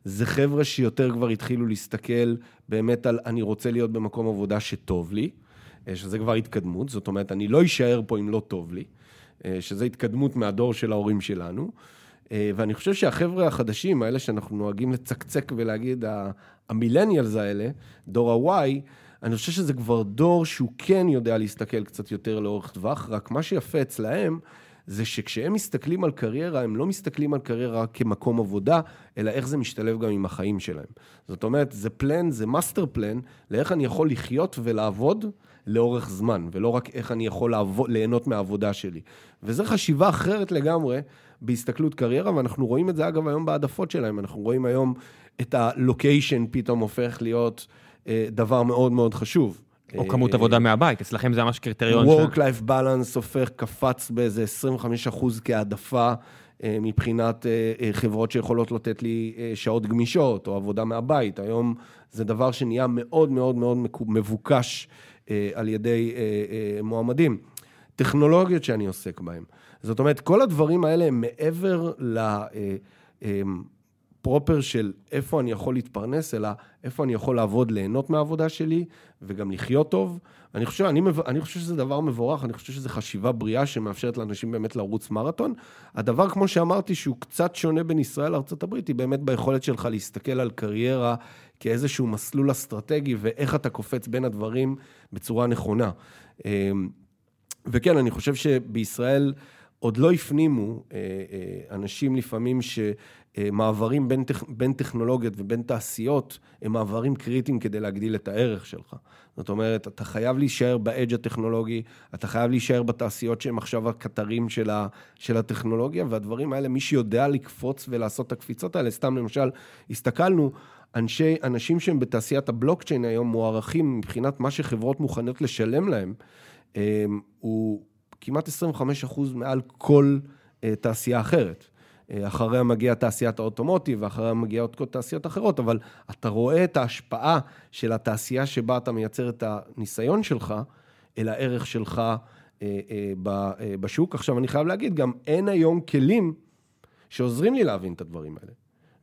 [SPEAKER 2] זה חבר'ה שיותר כבר התחילו להסתכל באמת על אני רוצה להיות במקום עבודה שטוב לי, שזה כבר התקדמות, זאת אומרת, אני לא אשאר פה אם לא טוב לי. אה, שזה התקדמות מהדור של ההורים שלנו. אה, ואני חושב שהחבר'ה החדשים, האלה שאנחנו נוהגים לצקצק ולהגיד, המילניאלס האלה, דור ה-Y, אני חושב שזה כבר דור שהוא כן יודע להסתכל קצת יותר לאורך טווח, רק מה שיפה אצלהם, זה שכשהם מסתכלים על קריירה, הם לא מסתכלים על קריירה כמקום עבודה, אלא איך זה משתלב גם עם החיים שלהם. זאת אומרת, זה plan, זה master plan, לאיך אני יכול לחיות ולעבוד לאורך זמן, ולא רק איך אני יכול לעבוד, ליהנות מהעבודה שלי. וזו חשיבה אחרת לגמרי בהסתכלות קריירה, ואנחנו רואים את זה אגב היום בהעדפות שלהם. אנחנו רואים היום את ה location פתאום הופך להיות... אה, דבר מאוד מאוד חשוב.
[SPEAKER 1] או כמות עבודה מהבית, אצלכם זה ממש קריטריון.
[SPEAKER 2] Work-Life Balance הופך, קפץ באיזה 25 אחוז כהעדפה מבחינת חברות שיכולות לתת לי שעות גמישות או עבודה מהבית. היום זה דבר שנהיה מאוד מאוד מאוד מבוקש על ידי מועמדים. טכנולוגיות שאני עוסק בהן. זאת אומרת, כל הדברים האלה הם מעבר לפרופר של איפה אני יכול להתפרנס, אלא איפה אני יכול לעבוד, ליהנות מהעבודה שלי וגם לחיות טוב. אני חושב, אני, אני חושב שזה דבר מבורך, אני חושב שזו חשיבה בריאה שמאפשרת לאנשים באמת לרוץ מרתון. הדבר, כמו שאמרתי, שהוא קצת שונה בין ישראל לארה"ב, היא באמת ביכולת שלך להסתכל על קריירה כאיזשהו מסלול אסטרטגי, ואיך אתה קופץ בין הדברים בצורה נכונה. וכן, אני חושב שבישראל עוד לא הפנימו אנשים לפעמים שמעברים בין, בין טכנולוגיות ובין תעשיות, הם מעברים קריטיים כדי להגדיל את הערך שלך. זאת אומרת, אתה חייב להישאר באדג' הטכנולוגי, אתה חייב להישאר בתעשיות שהם עכשיו הקטרים של, ה, של הטכנולוגיה, והדברים האלה, מי שיודע לקפוץ ולעשות את הקפיצות האלה, סתם למשל, הסתכלנו, אנשי, אנשים שהם בתעשיית הבלוקצ'יין היום מוערכים מבחינת מה שחברות מוכנות לשלם להם, הוא כמעט 25 אחוז מעל כל תעשייה אחרת. אחריה מגיעה תעשיית האוטומוטיב, ואחריה מגיעות כל תעשיות אחרות, אבל אתה רואה את ההשפעה של התעשייה שבה אתה מייצר את הניסיון שלך, אל הערך שלך בשוק. עכשיו, אני חייב להגיד, גם אין היום כלים שעוזרים לי להבין את הדברים האלה.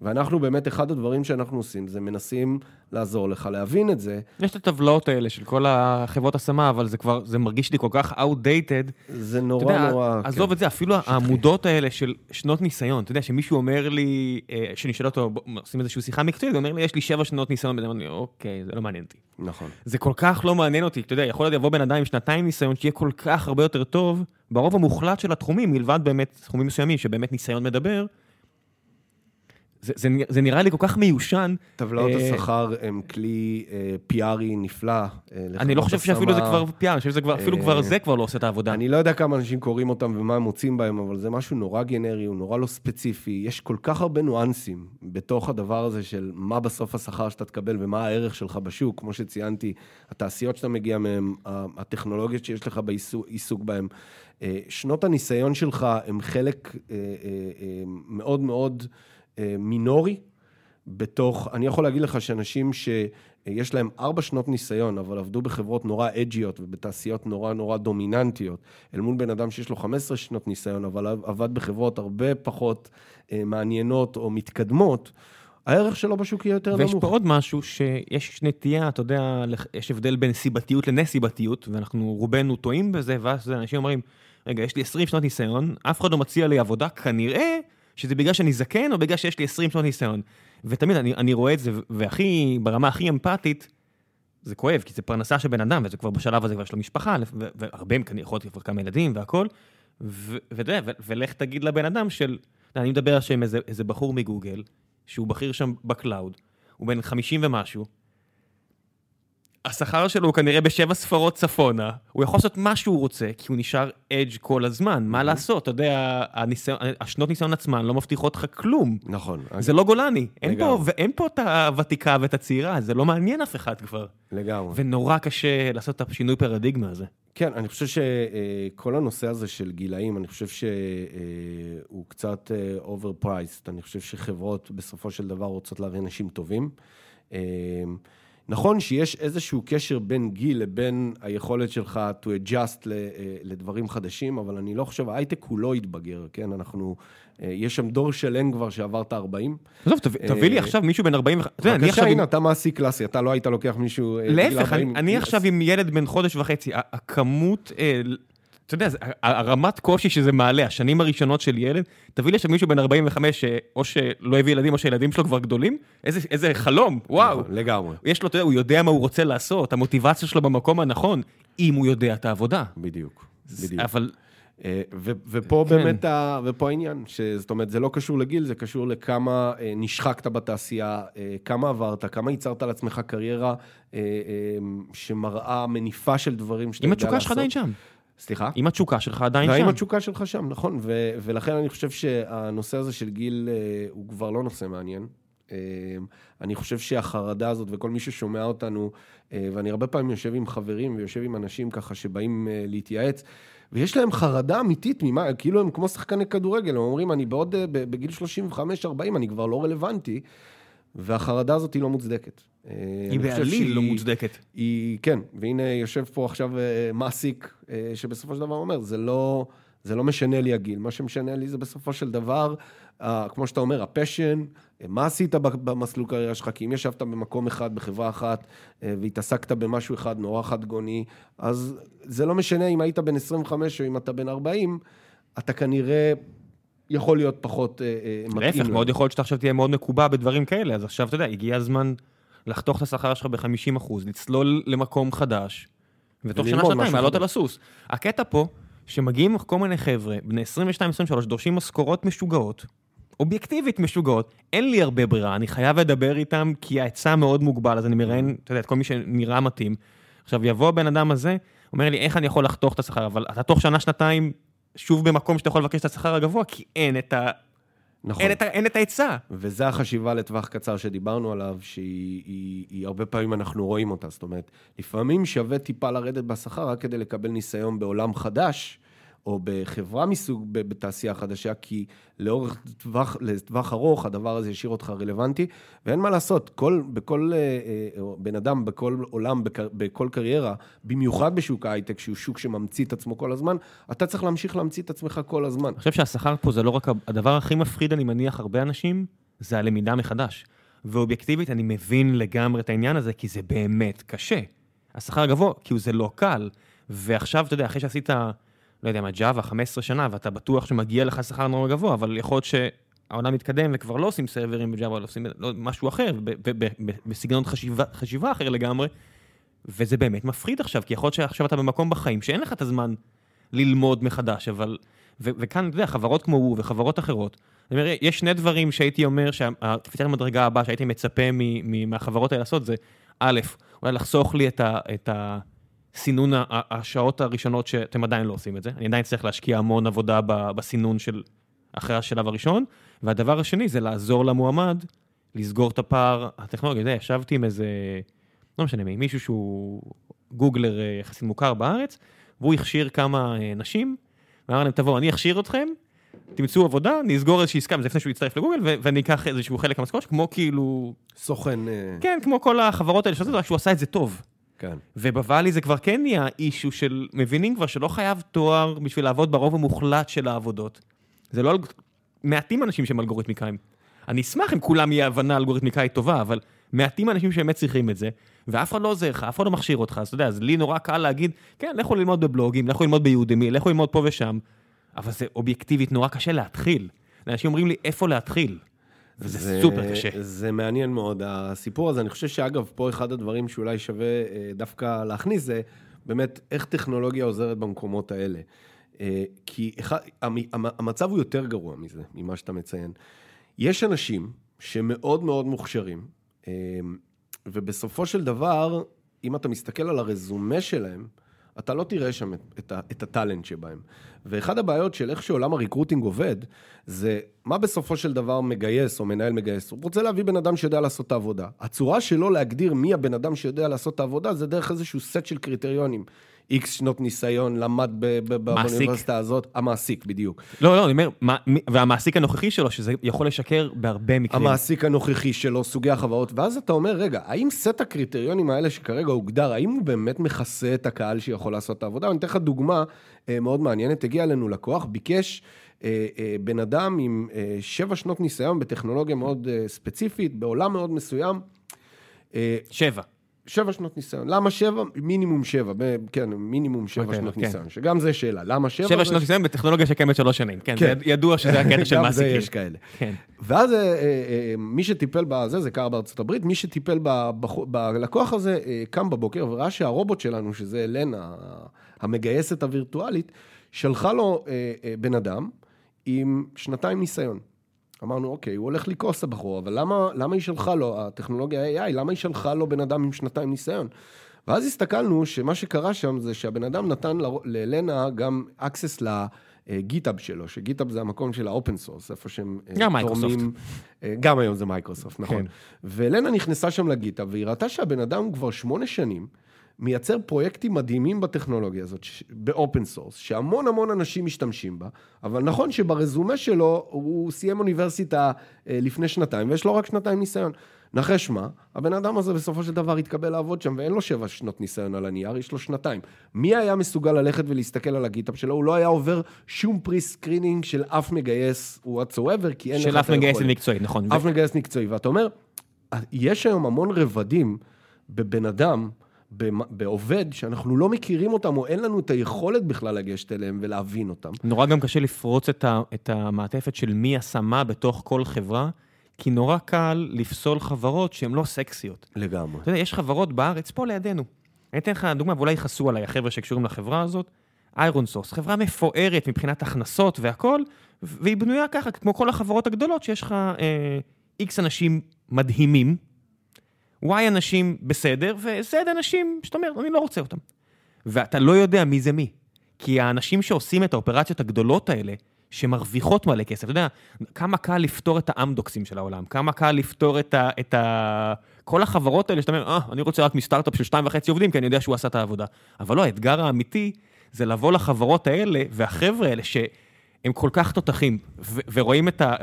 [SPEAKER 2] ואנחנו באמת, אחד הדברים שאנחנו עושים, זה מנסים לעזור לך להבין את זה.
[SPEAKER 1] יש את הטבלאות האלה של כל החברות השמה, אבל זה כבר, זה מרגיש לי כל כך outdated.
[SPEAKER 2] זה נורא יודע, נורא...
[SPEAKER 1] עזוב כן. את זה, אפילו שטחי. העמודות האלה של שנות ניסיון, אתה יודע, שמישהו אומר לי, שאני שואל אותו, עושים איזושהי שיחה מקצועית, הוא אומר לי, יש לי שבע שנות ניסיון, ואני אומר, אוקיי, זה לא מעניין אותי.
[SPEAKER 2] נכון.
[SPEAKER 1] זה כל כך לא מעניין אותי, אתה יודע, יכול להיות יבוא בן אדם עם שנתיים ניסיון, שיהיה כל כך הרבה יותר טוב, ברוב המוחלט של התחומים, מלבד באמת תחומים מסוימים, שבאמת ניסיון מדבר, זה, זה, זה נראה לי כל כך מיושן.
[SPEAKER 2] טבלאות אה, השכר הם כלי אה, פיארי נפלא. אה,
[SPEAKER 1] אני לא חושב שאפילו זה כבר פיארי, אני חושב שזה כבר, אפילו כבר זה כבר לא עושה את העבודה.
[SPEAKER 2] אני לא יודע כמה אנשים קוראים אותם ומה הם מוצאים בהם, אבל זה משהו נורא גנרי, הוא נורא לא ספציפי. יש כל כך הרבה ניואנסים בתוך הדבר הזה של מה בסוף השכר שאתה תקבל ומה הערך שלך בשוק. כמו שציינתי, התעשיות שאתה מגיע מהן, הטכנולוגיות שיש לך בעיסוק בהן. שנות הניסיון שלך הם חלק מאוד מאוד... מינורי בתוך, אני יכול להגיד לך שאנשים שיש להם ארבע שנות ניסיון, אבל עבדו בחברות נורא אג'יות ובתעשיות נורא נורא דומיננטיות, אל מול בן אדם שיש לו 15 שנות ניסיון, אבל עבד בחברות הרבה פחות אה, מעניינות או מתקדמות, הערך שלו בשוק יהיה יותר
[SPEAKER 1] ויש נמוך. ויש פה עוד משהו שיש נטייה, אתה יודע, יש הבדל בין סיבתיות לנסיבתיות, ואנחנו רובנו טועים בזה, ואז אנשים אומרים, רגע, יש לי 20 שנות ניסיון, אף אחד לא מציע לי עבודה, כנראה שזה בגלל שאני זקן, או בגלל שיש לי 20 שנות ניסיון. ותמיד אני, אני רואה את זה, והכי, ברמה הכי אמפתית, זה כואב, כי זה פרנסה של בן אדם, וזה כבר בשלב הזה כבר יש לו משפחה, והרבה הם יכול להיות כבר כמה ילדים והכול, ואתה יודע, ולך תגיד לבן אדם של, אני מדבר עכשיו עם איזה, איזה בחור מגוגל, שהוא בכיר שם ב Cloud, הוא בן 50 ומשהו, השכר שלו הוא כנראה בשבע ספרות צפונה, הוא יכול לעשות מה שהוא רוצה, כי הוא נשאר edge כל הזמן, מה לעשות, אתה יודע, הניסיון, השנות ניסיון עצמן לא מבטיחות לך כלום.
[SPEAKER 2] נכון.
[SPEAKER 1] זה לא גולני, אין פה, ואין פה את הוותיקה ואת הצעירה, זה לא מעניין אף אחד כבר.
[SPEAKER 2] לגמרי.
[SPEAKER 1] ונורא קשה לעשות את השינוי פרדיגמה הזה.
[SPEAKER 2] כן, אני חושב שכל הנושא הזה של גילאים, אני חושב שהוא קצת overpriced, אני חושב שחברות בסופו של דבר רוצות להביא אנשים טובים. נכון שיש איזשהו קשר בין גיל לבין היכולת שלך to adjust לדברים חדשים, אבל אני לא חושב, ההייטק הוא לא התבגר, כן? אנחנו, יש שם דור שלם כבר שעבר את ה-40.
[SPEAKER 1] עזוב, תביא לי עכשיו מישהו בן 40...
[SPEAKER 2] בבקשה, הנה, אתה מעסיק קלאסי, אתה לא היית לוקח מישהו...
[SPEAKER 1] להפך, אני עכשיו עם ילד בן חודש וחצי, הכמות אתה יודע, הרמת קושי שזה מעלה, השנים הראשונות של ילד, תביא לי עכשיו מישהו בן 45, או שלא הביא ילדים, או שהילדים שלו כבר גדולים, איזה, איזה חלום, וואו.
[SPEAKER 2] נכון, לגמרי.
[SPEAKER 1] יש לו, אתה יודע, הוא יודע מה הוא רוצה לעשות, המוטיבציה שלו במקום הנכון, אם הוא יודע את העבודה.
[SPEAKER 2] בדיוק, בדיוק.
[SPEAKER 1] אבל...
[SPEAKER 2] אה, ופה כן. באמת, ה, ופה העניין, זאת אומרת, זה לא קשור לגיל, זה קשור לכמה אה, נשחקת בתעשייה, אה, כמה עברת, כמה ייצרת על עצמך קריירה שמראה מניפה של דברים שאתה יודע לעשות.
[SPEAKER 1] אם התשוקה שלך עדיין שם.
[SPEAKER 2] סליחה?
[SPEAKER 1] אם התשוקה שלך עדיין שם.
[SPEAKER 2] אם התשוקה שלך שם, נכון. ו- ולכן אני חושב שהנושא הזה של גיל הוא כבר לא נושא מעניין. אה, אני חושב שהחרדה הזאת, וכל מי ששומע אותנו, אה, ואני הרבה פעמים יושב עם חברים ויושב עם אנשים ככה שבאים אה, להתייעץ, ויש להם חרדה אמיתית ממה, כאילו הם כמו שחקני כדורגל, הם אומרים, אני בעוד, בגיל 35-40, אני כבר לא רלוונטי, והחרדה הזאת היא לא מוצדקת.
[SPEAKER 1] היא בעליל לא מוצדקת.
[SPEAKER 2] היא, כן, והנה יושב פה עכשיו מעסיק, שבסופו של דבר אומר, זה לא... זה לא משנה לי הגיל, מה שמשנה לי זה בסופו של דבר, כמו שאתה אומר, הפשן, מה עשית במסלול קריירה שלך, כי אם ישבת במקום אחד, בחברה אחת, והתעסקת במשהו אחד נורא חד גוני, אז זה לא משנה אם היית בן 25 או אם אתה בן 40, אתה כנראה יכול להיות פחות uh,
[SPEAKER 1] מתאים. להפך, מאוד יכול להיות שאתה עכשיו תהיה מאוד מקובע בדברים כאלה, אז עכשיו אתה יודע, הגיע הזמן לחתוך את השכר שלך ב-50 אחוז, לצלול למקום חדש, ותוך שנה-שנתיים לעלות על הסוס. הקטע פה... שמגיעים כל מיני חבר'ה, בני 22-23, דורשים משכורות משוגעות, אובייקטיבית משוגעות, אין לי הרבה ברירה, אני חייב לדבר איתם כי ההיצע מאוד מוגבל, אז אני מראיין, אתה יודע, את כל מי שנראה מתאים. עכשיו, יבוא הבן אדם הזה, אומר לי, איך אני יכול לחתוך את השכר, אבל אתה תוך שנה-שנתיים שוב במקום שאתה יכול לבקש את השכר הגבוה, כי אין את ה... נכון. אין את, אין את ההיצע.
[SPEAKER 2] וזה החשיבה לטווח קצר שדיברנו עליו, שהיא היא, היא, הרבה פעמים אנחנו רואים אותה. זאת אומרת, לפעמים שווה טיפה לרדת בשכר רק כדי לקבל ניסיון בעולם חדש, או בחברה מסוג, בתעשייה חדשה, כי לאורך טווח, לטווח ארוך הדבר הזה ישאיר אותך רלוונטי, ואין מה לעשות, כל, בכל אה, אה, בן אדם, בכל עולם, בכל קריירה, במיוחד בשוק ההייטק, שהוא שוק שממציא את עצמו כל הזמן, אתה צריך להמשיך להמציא את עצמך כל הזמן.
[SPEAKER 1] אני חושב שהשכר פה זה לא רק, הדבר הכי מפחיד, אני מניח, הרבה אנשים, זה הלמידה מחדש. ואובייקטיבית, אני מבין לגמרי את העניין הזה, כי זה באמת קשה. השכר גבוה, כי זה לא קל. ועכשיו, אתה יודע, אחרי שעשית... לא יודע מה, ג'אווה 15 שנה, ואתה בטוח שמגיע לך שכר נורא גבוה, אבל יכול להיות שהעולם מתקדם וכבר לא עושים סרברים בג'אווה, אלא עושים לא, משהו אחר, בסגנון חשיבה, חשיבה אחר לגמרי, וזה באמת מפחיד עכשיו, כי יכול להיות שעכשיו אתה במקום בחיים שאין לך את הזמן ללמוד מחדש, אבל... וכאן, אתה יודע, חברות כמו הוא וחברות אחרות, אני אומר, יש שני דברים שהייתי אומר שהקפיצת המדרגה הבאה שהייתי מצפה מהחברות האלה לעשות זה, א', אולי לחסוך לי את ה... את ה סינון השעות הראשונות שאתם עדיין לא עושים את זה. אני עדיין צריך להשקיע המון עבודה בסינון של אחרי השלב הראשון. והדבר השני זה לעזור למועמד לסגור את הפער הטכנולוגי. אתה יודע, ישבתי עם איזה, לא משנה מי, מישהו שהוא גוגלר אה, יחסית מוכר בארץ, והוא הכשיר כמה אה, נשים, ואמר להם, תבואו, אני אכשיר אתכם, תמצאו עבודה, נסגור איזושהי עסקה, זה לפני שהוא יצטרף לגוגל, ואני אקח איזשהו חלק מהמשכורת, כמו כאילו...
[SPEAKER 2] סוכן.
[SPEAKER 1] אה. כן, כמו כל החברות האלה שעושות, רק שהוא עשה את זה טוב.
[SPEAKER 2] כן.
[SPEAKER 1] ובוואלי זה כבר כן נהיה אישו של, מבינים כבר שלא חייב תואר בשביל לעבוד ברוב המוחלט של העבודות. זה לא, מעטים אנשים שהם אלגוריתמיקאים. אני אשמח אם כולם יהיה הבנה אלגוריתמיקאית טובה, אבל מעטים אנשים שבאמת צריכים את זה, ואף אחד לא עוזר לך, אף אחד לא מכשיר אותך, אז אתה יודע, אז לי נורא קל להגיד, כן, לכו ללמוד בבלוגים, לכו ללמוד ביודמי, לכו ללמוד פה ושם, אבל זה אובייקטיבית נורא קשה להתחיל. אנשים אומרים לי, איפה להתחיל? וזה זה, סופר קשה.
[SPEAKER 2] זה מעניין מאוד, הסיפור הזה. אני חושב שאגב, פה אחד הדברים שאולי שווה אה, דווקא להכניס, זה באמת איך טכנולוגיה עוזרת במקומות האלה. אה, כי אחד, המצב הוא יותר גרוע מזה, ממה שאתה מציין. יש אנשים שמאוד מאוד מוכשרים, אה, ובסופו של דבר, אם אתה מסתכל על הרזומה שלהם, אתה לא תראה שם את, את, את הטאלנט שבהם. ואחד הבעיות של איך שעולם הריקרוטינג עובד, זה מה בסופו של דבר מגייס או מנהל מגייס. הוא רוצה להביא בן אדם שיודע לעשות את העבודה. הצורה שלו להגדיר מי הבן אדם שיודע לעשות את העבודה, זה דרך איזשהו סט של קריטריונים. איקס שנות ניסיון, למד באוניברסיטה הזאת, המעסיק, בדיוק.
[SPEAKER 1] לא, לא, אני אומר, והמעסיק הנוכחי שלו, שזה יכול לשקר בהרבה מקרים.
[SPEAKER 2] המעסיק הנוכחי שלו, סוגי החברות, ואז אתה אומר, רגע, האם סט הקריטריונים האלה שכרגע הוגדר, האם הוא באמת מכסה את הקהל שיכול לעשות את העבודה? אני אתן לך דוגמה אה, מאוד מעניינת, הגיע אלינו לקוח, ביקש אה, אה, בן אדם עם שבע שנות ניסיון בטכנולוגיה מאוד ספציפית, בעולם מאוד מסוים.
[SPEAKER 1] שבע.
[SPEAKER 2] שבע שנות ניסיון. למה שבע? מינימום שבע, ב, כן, מינימום שבע okay, אוקיי, שנות okay. כן. ניסיון, שגם זה שאלה. למה שבע?
[SPEAKER 1] שבע שנות ניסיון בטכנולוגיה שקיימת שלוש שנים, כן, כן. זה ידוע שזה הקטע של מעסיקים.
[SPEAKER 2] גם זה יש כאלה. כן. ואז אה, אה, אה, מי שטיפל בזה, זה קרה בארצות הברית, מי שטיפל בלקוח הזה, קם בבוקר וראה שהרובוט שלנו, שזה אלנה, המגייסת הווירטואלית, שלחה לו בן אדם עם שנתיים ניסיון. אמרנו, אוקיי, הוא הולך לכעוס הבחור, אבל למה, למה היא שלחה לו, הטכנולוגיה AI, למה היא שלחה לו בן אדם עם שנתיים ניסיון? ואז הסתכלנו שמה שקרה שם זה שהבן אדם נתן ללנה גם access GitHub שלו, ש GitHub זה המקום של ה open source, איפה שהם אה,
[SPEAKER 1] גם מייקרוסופט.
[SPEAKER 2] אה, גם היום זה מייקרוסופט, נכון.
[SPEAKER 1] כן.
[SPEAKER 2] ולנה נכנסה שם ל GitHub, והיא ראתה שהבן אדם כבר שמונה שנים מייצר פרויקטים מדהימים בטכנולוגיה הזאת, ב open source, שהמון המון אנשים משתמשים בה, אבל נכון שברזומה שלו הוא סיים אוניברסיטה אה, לפני שנתיים, ויש לו רק שנתיים ניסיון. נחש מה, הבן אדם הזה בסופו של דבר התקבל לעבוד שם, ואין לו שבע שנות ניסיון על הנייר, יש לו שנתיים. מי היה מסוגל ללכת ולהסתכל על ה GitHub שלו? הוא לא היה עובר שום pre-screening של אף מגייס whatsoever, כי אין לך את
[SPEAKER 1] של אף מגייס
[SPEAKER 2] היכולת.
[SPEAKER 1] מקצועי, נכון.
[SPEAKER 2] אף מגייס מקצועי, ואתה אומר, יש היום המון רבדים בבן אדם, בעובד, שאנחנו לא מכירים אותם, או אין לנו את היכולת בכלל לגשת אליהם ולהבין אותם.
[SPEAKER 1] נורא גם קשה לפרוץ את, ה, את המעטפת של מי עשה מה בתוך כל חברה, כי נורא קל לפסול חברות שהן לא סקסיות.
[SPEAKER 2] לגמרי.
[SPEAKER 1] אתה יודע, יש חברות בארץ פה לידינו. אני אתן לך דוגמה, ואולי יכעסו עליי החבר'ה שקשורים לחברה הזאת. ironSource, חברה מפוארת מבחינת הכנסות והכל, והיא בנויה ככה, כמו כל החברות הגדולות, שיש לך X אנשים מדהימים, Y אנשים בסדר, ו-Z אנשים שאתה אומר, אני לא רוצה אותם. ואתה לא יודע מי זה מי. כי האנשים שעושים את האופרציות הגדולות האלה, שמרוויחות מלא כסף, אתה יודע, כמה קל לפתור את האמדוקסים של העולם, כמה קל לפתור את ה... את ה... כל החברות האלה שאתה אומר, אה, אני רוצה רק מסטארט-אפ של שתיים וחצי עובדים, כי אני יודע שהוא עשה את העבודה. אבל לא, האתגר האמיתי זה לבוא לחברות האלה, והחבר'ה האלה שהם כל כך תותחים, ו- ורואים את ה...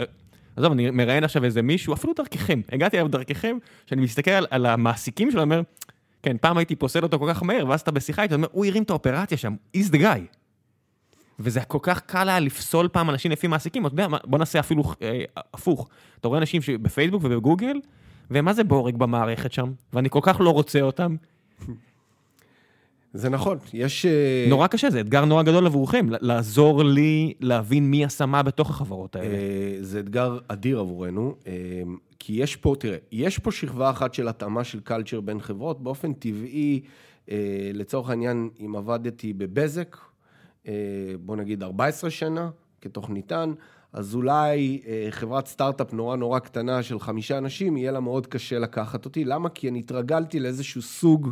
[SPEAKER 1] עזוב, אני מראיין עכשיו איזה מישהו, אפילו דרככם, הגעתי אליו דרככם, שאני מסתכל על, המעסיקים שלו, אומר, כן, פעם הייתי פוסל אותו כל כך מהר, ואז אתה בשיחה איתו, אומר, הוא הרים את האופרציה שם, he's the guy. וזה כל כך קל היה לפסול פעם אנשים לפי מעסיקים, אתה יודע, בוא נעשה אפילו אה, הפוך. אתה רואה אנשים שבפייסבוק ובגוגל, ומה זה בורג במערכת שם, ואני כל כך לא רוצה אותם.
[SPEAKER 2] זה נכון, יש... אה,
[SPEAKER 1] נורא קשה, זה אתגר נורא גדול עבורכם, לעזור לי להבין מי עשה מה בתוך החברות האלה.
[SPEAKER 2] אה, זה אתגר אדיר עבורנו, אה, כי יש פה, תראה, יש פה שכבה אחת של התאמה של קלצ'ר בין חברות, באופן טבעי, לצורך העניין, אם עבדתי בבזק, בוא נגיד 14 שנה, כתוכניתן, אז אולי חברת סטארט-אפ נורא נורא קטנה של חמישה אנשים, יהיה לה מאוד קשה לקחת אותי. למה? כי אני התרגלתי לאיזשהו סוג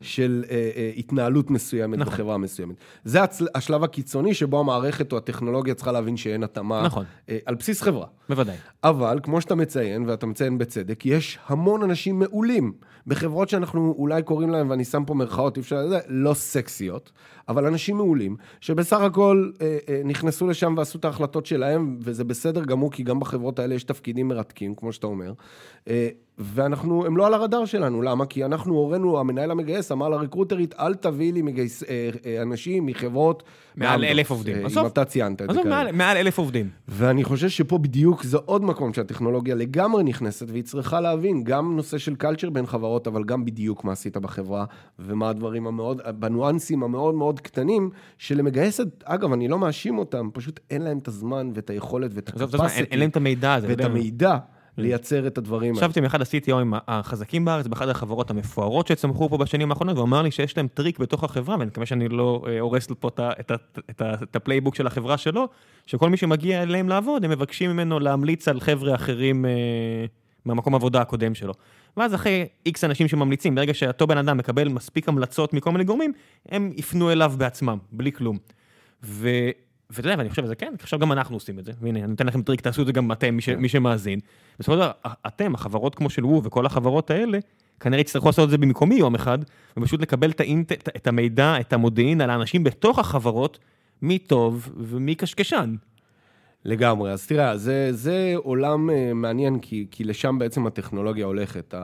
[SPEAKER 2] של אה, אה, התנהלות מסוימת
[SPEAKER 1] נכון.
[SPEAKER 2] בחברה מסוימת. זה הצל, השלב הקיצוני שבו המערכת או הטכנולוגיה צריכה להבין שאין התאמה
[SPEAKER 1] נכון.
[SPEAKER 2] אה, על בסיס חברה.
[SPEAKER 1] בוודאי.
[SPEAKER 2] אבל, כמו שאתה מציין, ואתה מציין בצדק, יש המון אנשים מעולים בחברות שאנחנו אולי קוראים להם, ואני שם פה מירכאות, אי אפשר לזה, לא סקסיות, אבל אנשים מעולים, שבסך הכל אה, אה, נכנסו לשם ועשו את ההחלטות שלהם, וזה בסדר גמור, כי גם בחברות האלה יש תפקידים מרתקים, כמו שאתה אומר. אה, ואנחנו, הם לא על הרדאר שלנו, למה? כי אנחנו הורינו, המנהל המגייס אמר לרקרוטרית, אל תביאי לי מגייס, אה, אה, אנשים מחברות...
[SPEAKER 1] מעל
[SPEAKER 2] מאמדוקס,
[SPEAKER 1] אלף עובדים.
[SPEAKER 2] אה,
[SPEAKER 1] עזוב.
[SPEAKER 2] אם אתה ציינת את זה
[SPEAKER 1] עזוב,
[SPEAKER 2] כרגע.
[SPEAKER 1] מעל- מעל אלף עובדים.
[SPEAKER 2] ואני חושב שפה בדיוק זה עוד מקום שהטכנולוגיה לגמרי נכנסת, והיא צריכה להבין גם נושא של קלצ'ר בין חברות, אבל גם בדיוק מה עשית בחברה, ומה הדברים המאוד, בניואנסים המאוד מאוד קטנים, שלמגייסת, אגב, אני לא מאשים אותם, פשוט אין להם את הזמן ואת היכולת ואת
[SPEAKER 1] עזוב, יודע, אין-
[SPEAKER 2] ה capacity,
[SPEAKER 1] אין להם את המידע הזה.
[SPEAKER 2] ואת. המידע לייצר את הדברים האלה.
[SPEAKER 1] ישבתי עם אחד ה-CTO ים החזקים בארץ, באחת החברות המפוארות שצמחו פה בשנים האחרונות, והוא אמר לי שיש להם טריק בתוך החברה, ואני מקווה שאני לא אה, הורס פה את את את את ה playbook של החברה שלו, שכל מי שמגיע אליהם לעבוד, הם מבקשים ממנו להמליץ על חבר'ה אחרים אה, מהמקום עבודה הקודם שלו. ואז אחרי X אנשים שממליצים, ברגע שאותו בן אדם מקבל מספיק המלצות מכל מיני גורמים, הם יפנו אליו בעצמם, בלי כלום. ו... ואתה יודע, ואני חושב שזה כן, עכשיו גם אנחנו עושים את זה, והנה, אני אתן לכם טריק, תעשו את זה גם אתם, מי, ש... מי שמאזין. בסופו של דבר, אתם, החברות כמו של וו וכל החברות האלה, כנראה יצטרכו לעשות את זה במקומי יום אחד, ופשוט לקבל את, ה int... את- את המידע, את המודיעין על האנשים בתוך החברות, מי טוב ומי קשקשן.
[SPEAKER 2] לגמרי, אז תראה, זה, זה עולם אה, מעניין, כי, כי לשם בעצם הטכנולוגיה הולכת.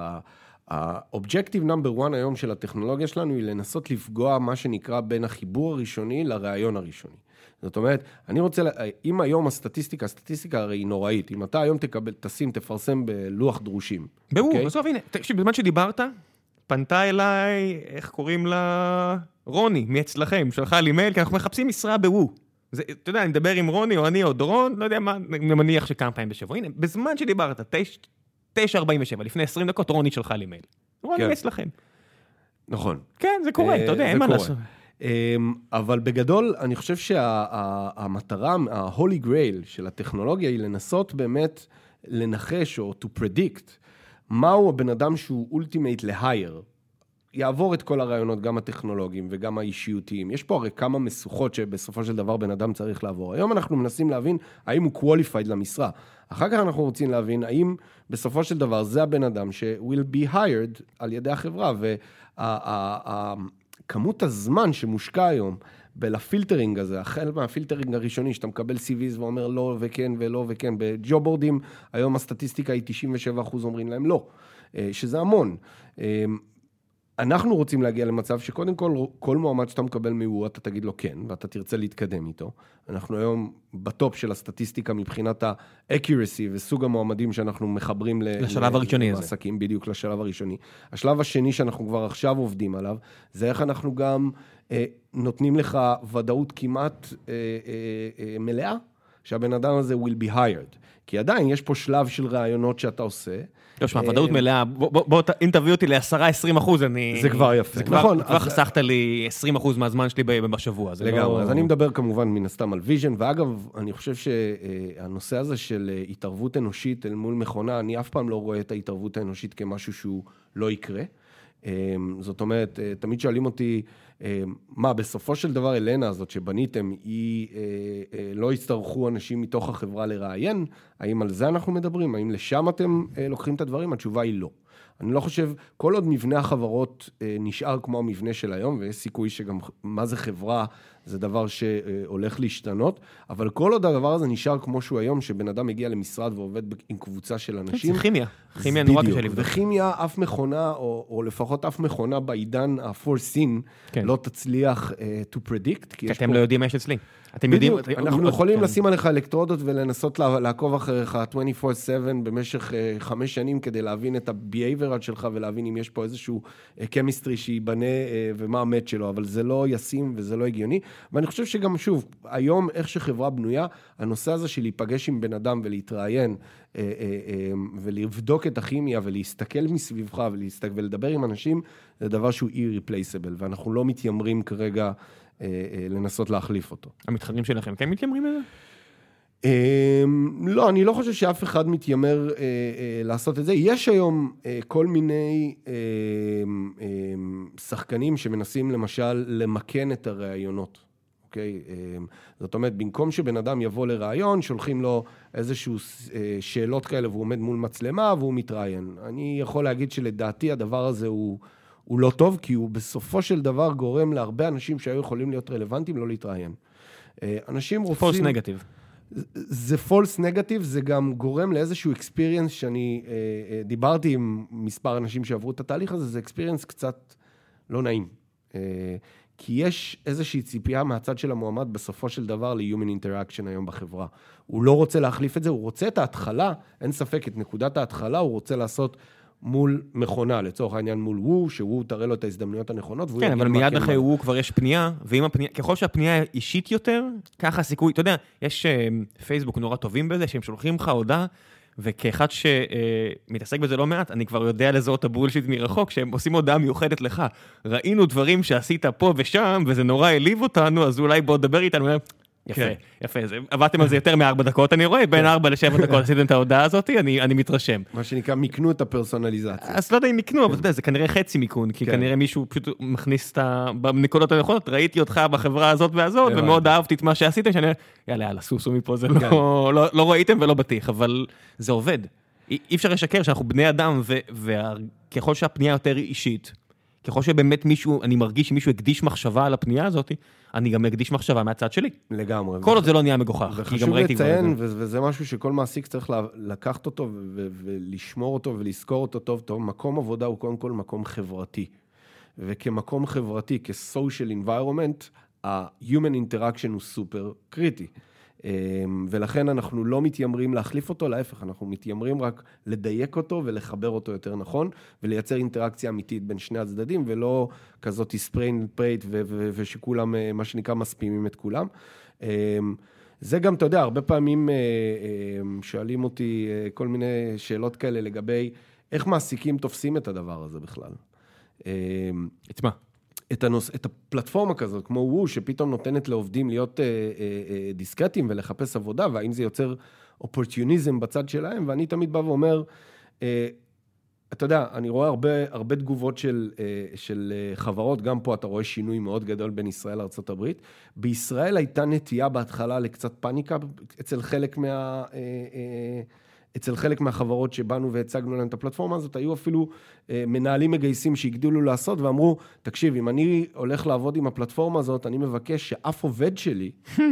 [SPEAKER 2] ה-objective number one היום של הטכנולוגיה שלנו היא לנסות לפגוע, מה שנקרא, בין החיבור הראשוני לראיון הראשוני. זאת אומרת, אני רוצה, אם היום הסטטיסטיקה, הסטטיסטיקה הרי היא נוראית, אם אתה היום תקבל, תשים, תפרסם בלוח דרושים.
[SPEAKER 1] ברור,
[SPEAKER 2] אוקיי?
[SPEAKER 1] בסוף הנה, תקשיב, בזמן שדיברת, פנתה אליי, איך קוראים לה? רוני, מאצלכם, שלחה לי מייל, כי אנחנו מחפשים משרה בוו. זה, אתה יודע, אני מדבר עם רוני או אני או דורון, לא יודע מה, אני מניח שכמה פעמים בשבוע. הנה, בזמן שדיברת, 9.47, לפני 20 דקות, רוני שלחה לי מייל. רוני
[SPEAKER 2] כן.
[SPEAKER 1] מאצלכם.
[SPEAKER 2] נכון.
[SPEAKER 1] כן, זה קורה,
[SPEAKER 2] אה,
[SPEAKER 1] אתה יודע, אין מה. לעשות.
[SPEAKER 2] אמ, אבל בגדול, אני חושב שהמטרה, ה-holy grail של הטכנולוגיה היא לנסות באמת לנחש או to predict מהו הבן אדם שהוא ultimate ל-hire. יעבור את כל הרעיונות, גם הטכנולוגיים וגם האישיותיים. יש פה הרי כמה משוכות שבסופו של דבר בן אדם צריך לעבור. היום אנחנו מנסים להבין האם הוא qualified למשרה. אחר כך אנחנו רוצים להבין האם בסופו של דבר זה הבן אדם ש-will be hired על ידי החברה, וכמות הזמן שמושקע היום בלפילטרינג הזה, החל מהפילטרינג הראשוני, שאתה מקבל CVs ואומר לא וכן ולא וכן, בג'וב בורדים, היום הסטטיסטיקה היא 97% אומרים להם לא, אה, שזה המון. אנחנו רוצים להגיע למצב שקודם כל, כל מועמד שאתה מקבל מוו, אתה תגיד לו כן, ואתה תרצה להתקדם איתו. אנחנו היום בטופ של הסטטיסטיקה מבחינת ה-accuracy וסוג המועמדים שאנחנו מחברים
[SPEAKER 1] לשלב ל- הראשוני הזה.
[SPEAKER 2] לעסקים, בדיוק לשלב הראשוני. השלב השני שאנחנו כבר עכשיו עובדים עליו, זה איך אנחנו גם אה, נותנים לך ודאות כמעט אה, אה, אה, מלאה, שהבן אדם הזה will be hired. כי עדיין יש פה שלב של רעיונות שאתה עושה.
[SPEAKER 1] לא, שמע, ודאות מלאה, בוא, אם תביא אותי ל-10-20 אחוז, אני...
[SPEAKER 2] זה כבר יפה.
[SPEAKER 1] זה נכון. כבר חסכת לי 20 אחוז מהזמן שלי בשבוע.
[SPEAKER 2] לגמרי, לא- אז אני מדבר כמובן מן הסתם על vision, ואגב, אני חושב שהנושא הזה של אה, התערבות אנושית אל מול מכונה, אני אף פעם לא רואה את ההתערבות האנושית כמשהו שהוא לא יקרה. זאת אומרת, אה, תמיד שואלים אותי, מה, בסופו של דבר אלנה הזאת שבניתם, היא, אה, אה, לא יצטרכו אנשים מתוך החברה לראיין? האם על זה אנחנו מדברים? האם לשם אתם לוקחים את הדברים? התשובה היא לא. אני לא חושב, כל עוד מבנה החברות נשאר כמו המבנה של היום, ויש סיכוי שגם מה זה חברה זה דבר שהולך להשתנות, אבל כל עוד הדבר הזה נשאר כמו שהוא היום, שבן אדם מגיע למשרד ועובד עם קבוצה של אנשים...
[SPEAKER 1] זה כימיה, כימיה נורא קשה לבדוק.
[SPEAKER 2] וכימיה, אף מכונה, או, או לפחות אף מכונה בעידן ה-4SIN, כן. לא תצליח uh, to predict.
[SPEAKER 1] כי, כי אתם פה... לא יודעים מה יש אצלי.
[SPEAKER 2] אתם יודעים... בדיוק, אנחנו יכולים כן. לשים עליך אלקטרודות ולנסות לעקוב אחריך 24/7 במשך uh, חמש שנים כדי להבין את ה-behavioral שלך ולהבין אם יש פה איזשהו chemistry שייבנה uh, ומה המט שלו, אבל זה לא ישים וזה לא הגיוני. ואני חושב שגם, שוב, היום, איך שחברה בנויה, הנושא הזה של להיפגש עם בן אדם ולהתראיין אה, אה, אה, ולבדוק את הכימיה ולהסתכל מסביבך ולהסתכל, ולדבר עם אנשים, זה דבר שהוא irreplaceable, ואנחנו לא מתיימרים כרגע לנסות להחליף אותו.
[SPEAKER 1] המתחרים שלכם כן מתיימרים לזה?
[SPEAKER 2] לא, אני לא חושב שאף אחד מתיימר אה, אה, לעשות את זה. יש היום אה, כל מיני אה, אה, שחקנים שמנסים למשל למקן את הראיונות. אוקיי? אמ, זאת אומרת, במקום שבן אדם יבוא לראיון, שולחים לו איזשהו אה, שאלות כאלה והוא עומד מול מצלמה והוא מתראיין. אני יכול להגיד שלדעתי הדבר הזה הוא, הוא לא טוב, כי הוא בסופו של דבר גורם להרבה אנשים שהיו יכולים להיות רלוונטיים לא להתראיין. אה, אנשים רוצים...
[SPEAKER 1] false negative.
[SPEAKER 2] זה false negative, זה גם גורם לאיזשהו experience שאני אה, אה, דיברתי עם מספר אנשים שעברו את התהליך הזה, זה experience קצת לא נעים. אה, כי יש איזושהי ציפייה מהצד של המועמד בסופו של דבר ל-human interaction היום בחברה. הוא לא רוצה להחליף את זה, הוא רוצה את ההתחלה, אין ספק, את נקודת ההתחלה הוא רוצה לעשות מול מכונה, לצורך העניין מול וו, שהוא תראה לו את ההזדמנויות הנכונות.
[SPEAKER 1] כן, אבל מיד אחרי וו כבר יש פנייה, ואם הפנייה, ככל שהפנייה אישית יותר, ככה הסיכוי, אתה יודע, יש פייסבוק נורא טובים בזה, שהם שולחים לך הודעה. וכאחד שמתעסק בזה לא מעט, אני כבר יודע לזהות את הבולשיט מרחוק, שהם עושים הודעה מיוחדת לך. ראינו דברים שעשית פה ושם, וזה נורא העליב אותנו, אז אולי בוא תדבר איתנו. יפה, כן. יפה, עבדתם על זה יותר מארבע דקות, אני רואה, בין כן. ארבע לשבע דקות עשיתם את ההודעה הזאת, אני מתרשם.
[SPEAKER 2] מה שנקרא, מיקנו את הפרסונליזציה.
[SPEAKER 1] אז לא יודע אם מיקנו, אבל אתה יודע, זה כנראה חצי מיקון, כי כן. כנראה מישהו פשוט מכניס את ה... בנקודות הנכונות, ראיתי אותך בחברה הזאת והזאת, ומאוד אהבתי את מה שעשיתם, שאני אומר, יאללה, יאללה, סוסו מפה, זה לא-, לא-, לא ראיתם ולא בטיח, אבל זה עובד. אי אפשר לשקר שאנחנו בני אדם, וככל שהפנייה יותר אישית, ככל שבאמת מישהו, אני מרגיש שמישהו הקדיש מחשבה על הפנייה הזאת, אני גם אקדיש מחשבה מהצד שלי.
[SPEAKER 2] לגמרי.
[SPEAKER 1] כל עוד זה לא נהיה מגוחך,
[SPEAKER 2] כי גם ראיתי כבר את זה. וחשוב לציין, וזה משהו שכל מעסיק צריך לקחת אותו ולשמור אותו ולזכור אותו טוב טוב, מקום עבודה הוא קודם כל מקום חברתי. וכמקום חברתי, כ-social environment, ה-human interaction הוא סופר קריטי. אמ, ולכן אנחנו לא מתיימרים להחליף אותו, להפך, אנחנו מתיימרים רק לדייק אותו ולחבר אותו יותר נכון, ולייצר אינטראקציה אמיתית בין שני הצדדים, ולא כזאת ספריין פרייט ושכולם, אה, מה שנקרא, מספימים את כולם. אמ, זה גם, אתה יודע, הרבה פעמים אה, אה, שואלים אותי כל מיני שאלות כאלה לגבי איך מעסיקים תופסים את הדבר הזה בכלל.
[SPEAKER 1] אמ, את מה?
[SPEAKER 2] את, הנוס, את הפלטפורמה כזאת, כמו וו, שפתאום נותנת לעובדים להיות אה, אה, אה, דיסקרטיים ולחפש עבודה, והאם זה יוצר אופורטיוניזם בצד שלהם, ואני תמיד בא ואומר, אה, אתה יודע, אני רואה הרבה, הרבה תגובות של, אה, של אה, חברות, גם פה אתה רואה שינוי מאוד גדול בין ישראל לארה"ב. בישראל הייתה נטייה בהתחלה לקצת פאניקה אצל חלק מה... אצל חלק מהחברות שבאנו והצגנו להם את הפלטפורמה הזאת, היו אפילו אה, מנהלים מגייסים שהגדילו לעשות ואמרו, תקשיב, אם אני הולך לעבוד עם הפלטפורמה הזאת, אני מבקש שאף עובד שלי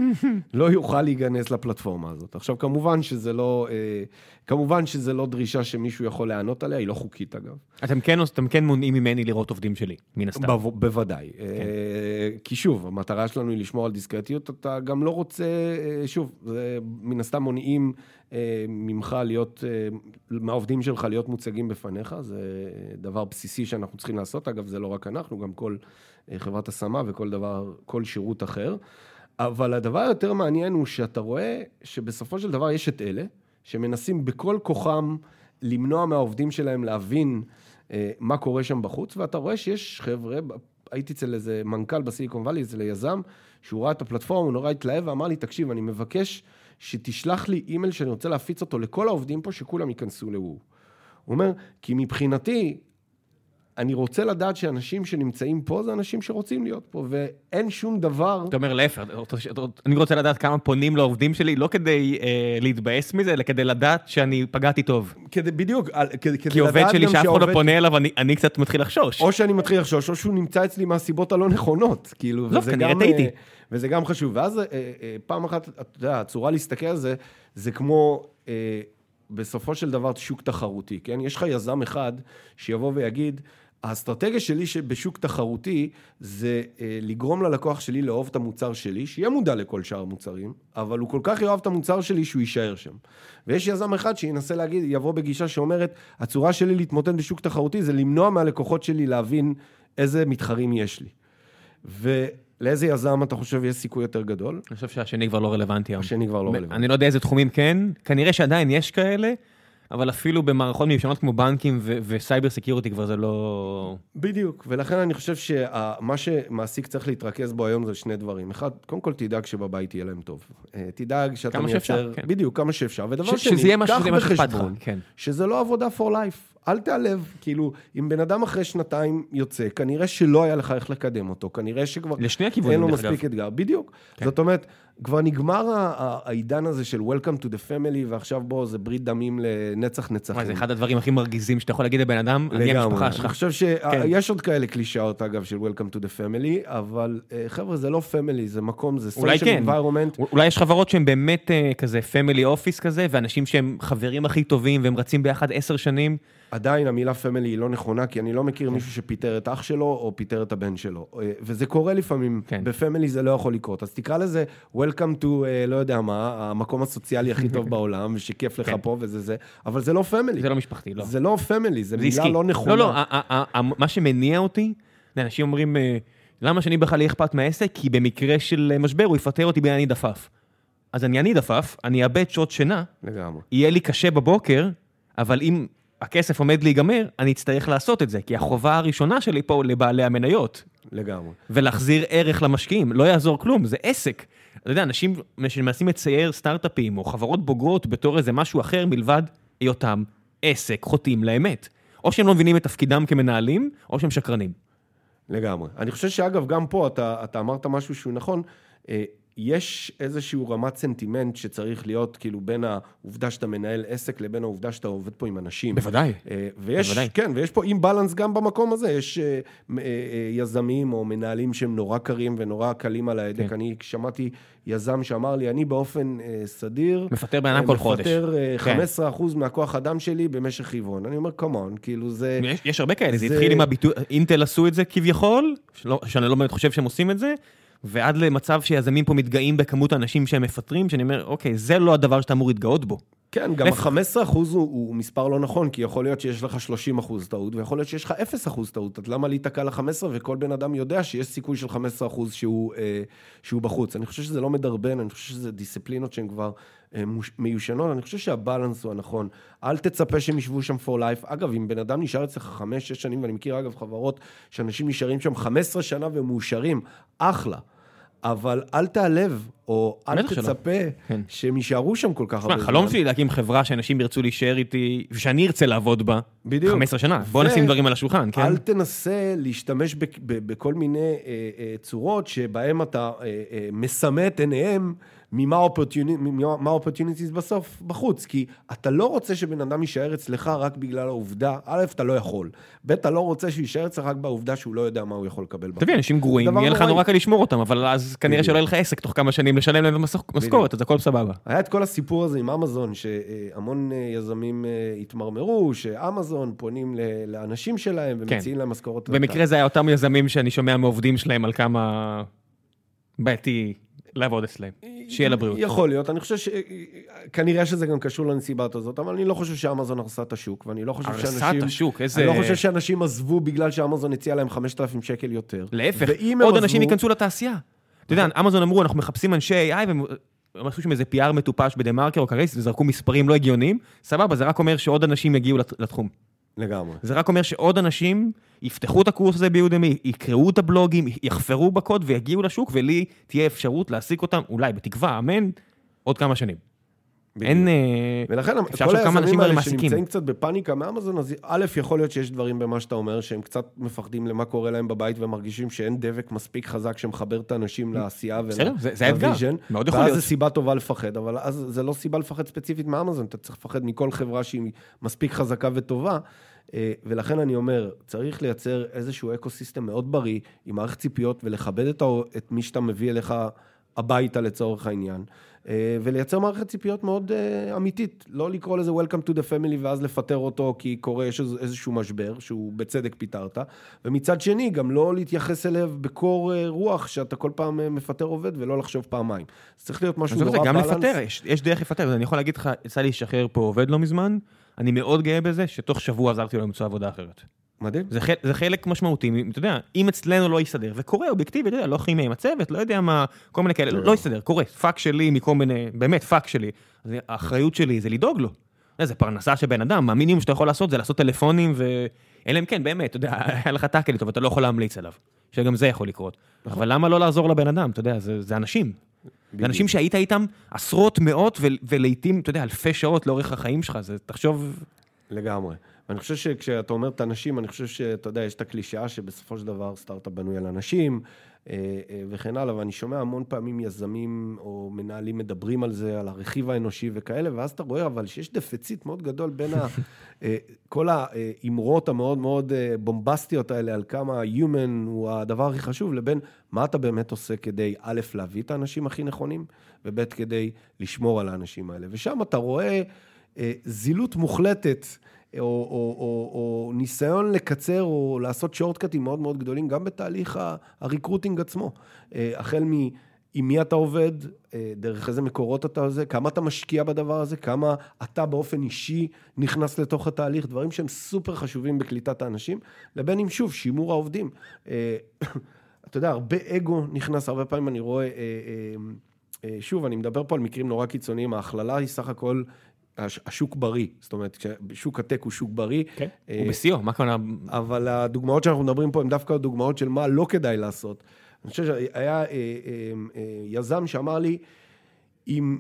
[SPEAKER 2] לא יוכל להיכנס לפלטפורמה הזאת. עכשיו, כמובן שזה לא, אה, כמובן שזה לא דרישה שמישהו יכול להיענות עליה, היא לא חוקית אגב.
[SPEAKER 1] אתם כן, אתם כן מונעים ממני לראות עובדים שלי, מן הסתם.
[SPEAKER 2] ב- בוודאי. כן. כי שוב, המטרה שלנו היא לשמור על דיסקרטיות, אתה גם לא רוצה, שוב, זה מן הסתם מונעים ממך להיות, מהעובדים שלך להיות מוצגים בפניך, זה דבר בסיסי שאנחנו צריכים לעשות. אגב, זה לא רק אנחנו, גם כל חברת השמה וכל דבר, כל שירות אחר. אבל הדבר היותר מעניין הוא שאתה רואה שבסופו של דבר יש את אלה שמנסים בכל כוחם למנוע מהעובדים שלהם להבין מה קורה שם בחוץ, ואתה רואה שיש חבר'ה, הייתי אצל איזה מנכ"ל בסיליקון וואלי, אצל היזם, שהוא ראה את הפלטפורמה, הוא נורא התלהב ואמר לי, תקשיב, אני מבקש שתשלח לי אימייל שאני רוצה להפיץ אותו לכל העובדים פה, שכולם ייכנסו לוו. הוא אומר, כי מבחינתי, אני רוצה לדעת שאנשים שנמצאים פה זה אנשים שרוצים להיות פה, ואין שום דבר...
[SPEAKER 1] אתה אומר להפך, אני רוצה לדעת כמה פונים לעובדים שלי, לא כדי אה, להתבאס מזה, אלא כדי לדעת שאני פגעתי טוב.
[SPEAKER 2] כדי, בדיוק, כדי,
[SPEAKER 1] כי עובד שלי שאף אחד לא פונה אליו, אני, אני קצת מתחיל לחשוש.
[SPEAKER 2] או שאני מתחיל לחשוש, או שהוא נמצא אצלי מהסיבות הלא נכונות, כאילו,
[SPEAKER 1] לא, כנראה טעיתי.
[SPEAKER 2] וזה גם חשוב. ואז אה, אה, פעם אחת, אתה יודע, הצורה להסתכל על זה, זה כמו... אה, בסופו של דבר שוק תחרותי, כן? יש לך יזם אחד שיבוא ויגיד, האסטרטגיה שלי בשוק תחרותי זה אה, לגרום ללקוח שלי לאהוב את המוצר שלי, שיהיה מודע לכל שאר המוצרים, אבל הוא כל כך יאהב את המוצר שלי שהוא יישאר שם. ויש יזם אחד שינסה להגיד, יבוא בגישה שאומרת, הצורה שלי להתמודד בשוק תחרותי זה למנוע מהלקוחות שלי להבין איזה מתחרים יש לי. ולאיזה יזם אתה חושב יש סיכוי יותר גדול?
[SPEAKER 1] אני חושב שהשני כבר לא רלוונטי.
[SPEAKER 2] השני כבר לא רלוונטי.
[SPEAKER 1] אני לא יודע איזה תחומים כן, כנראה שעדיין יש כאלה. אבל אפילו במערכות מיושנות כמו בנקים וסייבר סקיורטי כבר זה לא...
[SPEAKER 2] בדיוק, ולכן אני חושב שמה שמעסיק צריך להתרכז בו היום זה שני דברים. אחד, קודם כל תדאג שבבית יהיה להם טוב. אה, תדאג שאתה
[SPEAKER 1] מייצר... כמה שאפשר, כן.
[SPEAKER 2] בדיוק, כמה שאפשר. ודבר שני, קח בחשבון, כן. שזה לא עבודה for life. אל תיעלב, כאילו, אם בן אדם אחרי שנתיים יוצא, כנראה שלא היה לך איך לקדם אותו, כנראה שכבר...
[SPEAKER 1] לשני הכיוונים,
[SPEAKER 2] דרך אגב. אין לו מספיק אתגר, בדיוק. כן. זאת אומרת, כבר נגמר העידן הזה של Welcome to the family, ועכשיו בוא, זה ברית דמים לנצח נצחים.
[SPEAKER 1] זה אחד הדברים הכי מרגיזים שאתה יכול להגיד לבן אדם, אני המשפחה שלך.
[SPEAKER 2] אני חושב שיש כן. עוד כאלה קלישאות, אגב, של Welcome to the family, אבל אה, חבר'ה, זה לא family, זה מקום, זה social
[SPEAKER 1] כן. environment. אולי יש חברות שהן באמת אה, כזה family office כזה, ואנשים שהם חברים הכי טובים, והם רצים ביחד עשר שנים.
[SPEAKER 2] עדיין המילה family היא לא נכונה, כי אני לא מכיר כן. מישהו שפיטר את אח שלו או פיטר את הבן שלו. אה, וזה קורה לפעמים. ב family זה לא יכול לקרות. אז תקרא לזה Welcome to, uh, לא יודע מה, המקום הסוציאלי הכי טוב בעולם, ושכיף לך כן. פה וזה זה, אבל זה לא family.
[SPEAKER 1] זה לא משפחתי, לא.
[SPEAKER 2] זה לא family, זה מילה לא נכונה.
[SPEAKER 1] לא, לא, מה שמניע אותי, אנשים אומרים, אה, למה שאני בכלל יהיה אכפת מהעסק? כי במקרה של משבר הוא יפטר אותי בהינד עפעף. אז אני הינד עפעף, אני אאבד שעות שינה,
[SPEAKER 2] לגמרי.
[SPEAKER 1] יהיה לי קשה בבוקר, אבל אם הכסף עומד להיגמר, אני אצטרך לעשות את זה, כי החובה הראשונה שלי פה לבעלי המניות.
[SPEAKER 2] לגמרי.
[SPEAKER 1] ולהחזיר ערך למשקיעים, לא יעזור כלום, זה עסק. אתה יודע, אנשים שמנסים לצייר סטארט-אפים או חברות בוגרות בתור איזה משהו אחר מלבד היותם עסק, חוטאים לאמת. או שהם לא מבינים את תפקידם כמנהלים, או שהם שקרנים.
[SPEAKER 2] לגמרי. אני חושב שאגב, גם פה אתה, אתה אמרת משהו שהוא נכון. יש איזשהו רמת סנטימנט שצריך להיות כאילו בין העובדה שאתה מנהל עסק לבין העובדה שאתה עובד פה עם אנשים.
[SPEAKER 1] בוודאי.
[SPEAKER 2] אה, ויש, בוודאי. כן, ויש פה אימבלנס גם במקום הזה, יש אה, אה, יזמים או מנהלים שהם נורא קרים ונורא קלים על ההדק. כן. אני שמעתי יזם שאמר לי, אני באופן סדיר...
[SPEAKER 1] מפטר בן אדם כל חודש.
[SPEAKER 2] מפטר 15 כן. מהכוח אדם שלי במשך רבעון. אני אומר, כמון, כאילו זה...
[SPEAKER 1] יש, יש הרבה כאלה, זה, זה התחיל עם הביטוי, אינטל עשו את זה כביכול, שלא, שאני לא באמת חושב שהם עושים את זה. ועד למצב שיזמים פה מתגאים בכמות האנשים שהם מפטרים, שאני אומר, אוקיי, זה לא הדבר שאתה אמור להתגאות בו.
[SPEAKER 2] כן, גם ה-15% הוא, הוא מספר לא נכון, כי יכול להיות שיש לך 30% טעות, ויכול להיות שיש לך 0% טעות. אז למה להיתקע ל-15, וכל בן אדם יודע שיש סיכוי של 15% שהוא, אה, שהוא בחוץ. אני חושב שזה לא מדרבן, אני חושב שזה דיסציפלינות שהן כבר אה, מוש, מיושנות, אני חושב שהבלנס הוא הנכון. אל תצפה שהם ישבו שם for life. אגב, אם בן אדם נשאר אצלך 5-6 שנים, ואני מכיר אגב חברות שאנשים נשארים שם 15 שנה ומאושרים, אחלה. אבל אל תעלב, או אל. תצפה
[SPEAKER 1] כן.
[SPEAKER 2] שהם יישארו שם כל כך הרבה זמן.
[SPEAKER 1] החלום שלי להקים חברה שאנשים ירצו להישאר איתי, ושאני ארצה לעבוד בה,
[SPEAKER 2] בדיוק.
[SPEAKER 1] 15 שנה. בוא
[SPEAKER 2] ו-
[SPEAKER 1] נשים דברים על השולחן, כן?
[SPEAKER 2] אל תנסה להשתמש בכל מיני אה, אה, צורות שבהם אתה אה, מסמא את עיניהם ממה ה opportuni- ממה מה ה opportunities בסוף בחוץ. כי אתה לא רוצה שבן אדם יישאר אצלך רק בגלל העובדה, א', אתה לא יכול, ב', אתה לא רוצה שהוא יישאר אצלך רק בעובדה שהוא לא יודע מה הוא יכול לקבל.
[SPEAKER 1] תביא, אנשים גרועים, יהיה לך. נורא קל לשמור אותם, אבל אז כנראה. שלא יהיה לך עסק תוך כמה שנים לשלם להם משכ- משכורת, אז הכל סבבה.
[SPEAKER 2] היה את כל הסיפור הזה עם אמזון, שהמון אה, יזמים אה, התמרמרו, שאמזון פונים לאנשים שלהם ומציעים להם משכורות.
[SPEAKER 1] במקרה זה היה אותם יזמים שאני שומע מעובדים שלהם על כמה בעייתי לעבוד אצלם. שיהיה לבריאות.
[SPEAKER 2] יכול להיות, אני חושב ש... כנראה שזה גם קשור לנסיבת הזאת, אבל אני לא חושב שאמזון הרסה את השוק, ואני לא חושב שאנשים...
[SPEAKER 1] השוק, איזה...
[SPEAKER 2] אני לא חושב שאנשים עזבו בגלל שאמזון הציע להם 5,000 שקל יותר.
[SPEAKER 1] להפך, עוד אנשים ייכנסו לתעשייה. אתה יודע, אמזון אמרו, אנחנו מחפשים אנשי AI, והם הם עשו שם איזה PR מטופש בדה מרקר או קרייס, וזרקו מספרים לא הגיוניים, סבבה, זה רק אומר שעוד אנשים יגיעו לת- לתחום.
[SPEAKER 2] לגמרי.
[SPEAKER 1] זה רק אומר שעוד אנשים יפתחו את הקורס הזה ב-Udemy, יקראו את הבלוגים, יחפרו בקוד ויגיעו לשוק, ולי תהיה אפשרות להעסיק אותם, אולי, בתקווה, אמן, עוד כמה שנים. אין... אה,
[SPEAKER 2] ולכן כל היזמים
[SPEAKER 1] האלה
[SPEAKER 2] האלה. שנמצאים קצת בפאניקה מאמזון, אז א', יכול להיות שיש דברים במה שאתה אומר, שהם קצת מפחדים למה קורה להם בבית ומרגישים שאין דבק מספיק חזק שמחבר את האנשים לעשייה. ול-vision.
[SPEAKER 1] מאוד יכול
[SPEAKER 2] ואז
[SPEAKER 1] להיות.
[SPEAKER 2] זו סיבה טובה לפחד, אבל אז זה לא סיבה לפחד ספציפית מאמזון, אתה צריך לפחד מכל חברה שהיא מספיק חזקה וטובה. אה, ולכן אני אומר, צריך לייצר איזשהו אקו סיסטם מאוד בריא, עם מערכת ציפיות, ולכבד את מי שאתה מביא אליך הביתה לצורך העניין. אה, ולייצר מערכת ציפיות מאוד אה, אמיתית, לא לקרוא לזה Welcome to the family ואז לפטר אותו כי קורה, יש איז- איזשהו משבר, שהוא בצדק פיטרת, ומצד שני, גם לא להתייחס אליו בקור אה, רוח, שאתה כל פעם מפטר עובד ולא לחשוב פעמיים. זה צריך להיות משהו נורא
[SPEAKER 1] זה, גם
[SPEAKER 2] בלנס.
[SPEAKER 1] לפטר, יש, יש דרך לפטר, אני יכול להגיד לך, יצא לי לשחרר פה עובד לא מזמן, אני מאוד גאה בזה, שתוך שבוע עזרתי לו למצוא עבודה אחרת.
[SPEAKER 2] מדהים.
[SPEAKER 1] זה, חלק, זה חלק משמעותי, אתה יודע, אם אצלנו לא יסתדר, וקורה, אובייקטיבי, אתה יודע, לא כימי עם הצוות, לא יודע מה, כל מיני כאלה, לא, לא יסתדר, קורה, פאק שלי מכל מיני, באמת, פאק שלי. אז האחריות שלי זה לדאוג לו. זה פרנסה של בן אדם, המינימום שאתה יכול לעשות זה לעשות טלפונים, ו... אלא אם כן, באמת, אתה יודע, היה לך tackle איתו, ואתה לא יכול להמליץ עליו. שגם זה יכול לקרות. אבל למה לא לעזור לבן אדם, אתה יודע, זה, זה אנשים. זה אנשים שהיית איתם עשרות, מאות, ולעיתים, אתה יודע, אלפי שעות לאורך החיים שלך, זה, תחשוב,
[SPEAKER 2] לגמרי. ואני חושב שכשאתה אומר את האנשים, אני חושב שאתה יודע, יש את הקלישאה שבסופו של דבר סטארט-אפ בנוי על אנשים אה, אה, וכן הלאה, ואני שומע המון פעמים יזמים או מנהלים מדברים על זה, על הרכיב האנושי וכאלה, ואז אתה רואה אבל שיש דפיציט מאוד גדול בין ה, אה, כל האמרות המאוד מאוד בומבסטיות האלה על כמה ה-human הוא הדבר הכי חשוב, לבין מה אתה באמת עושה כדי, א', להביא את האנשים הכי נכונים, וב', כדי לשמור על האנשים האלה. ושם אתה רואה אה, זילות מוחלטת. או, או, או, או ניסיון לקצר או לעשות שורטקאטים מאוד מאוד גדולים, גם בתהליך הריקרוטינג עצמו. אה, החל מ... עם מי אתה עובד, אה, דרך איזה מקורות אתה עושה, כמה אתה משקיע בדבר הזה, כמה אתה באופן אישי נכנס לתוך התהליך, דברים שהם סופר חשובים בקליטת האנשים, לבין אם שוב, שימור העובדים. אה, אתה יודע, הרבה אגו נכנס, הרבה פעמים אני רואה, אה, אה, אה, שוב, אני מדבר פה על מקרים נורא קיצוניים, ההכללה היא סך הכל השוק בריא, זאת אומרת, שוק הטק הוא שוק בריא.
[SPEAKER 1] כן,
[SPEAKER 2] אה,
[SPEAKER 1] הוא בשיאו, מה קורה?
[SPEAKER 2] אבל הדוגמאות שאנחנו מדברים פה הן דווקא דוגמאות של מה לא כדאי לעשות. אני חושב שהיה אה, אה, יזם שאמר לי, אם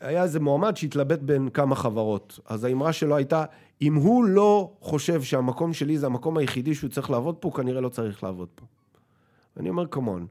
[SPEAKER 2] היה איזה מועמד שהתלבט בין כמה חברות, אז האמרה שלו הייתה, אם הוא לא חושב שהמקום שלי זה המקום היחידי שהוא צריך לעבוד פה, הוא כנראה לא צריך לעבוד פה. ואני אומר, כמון,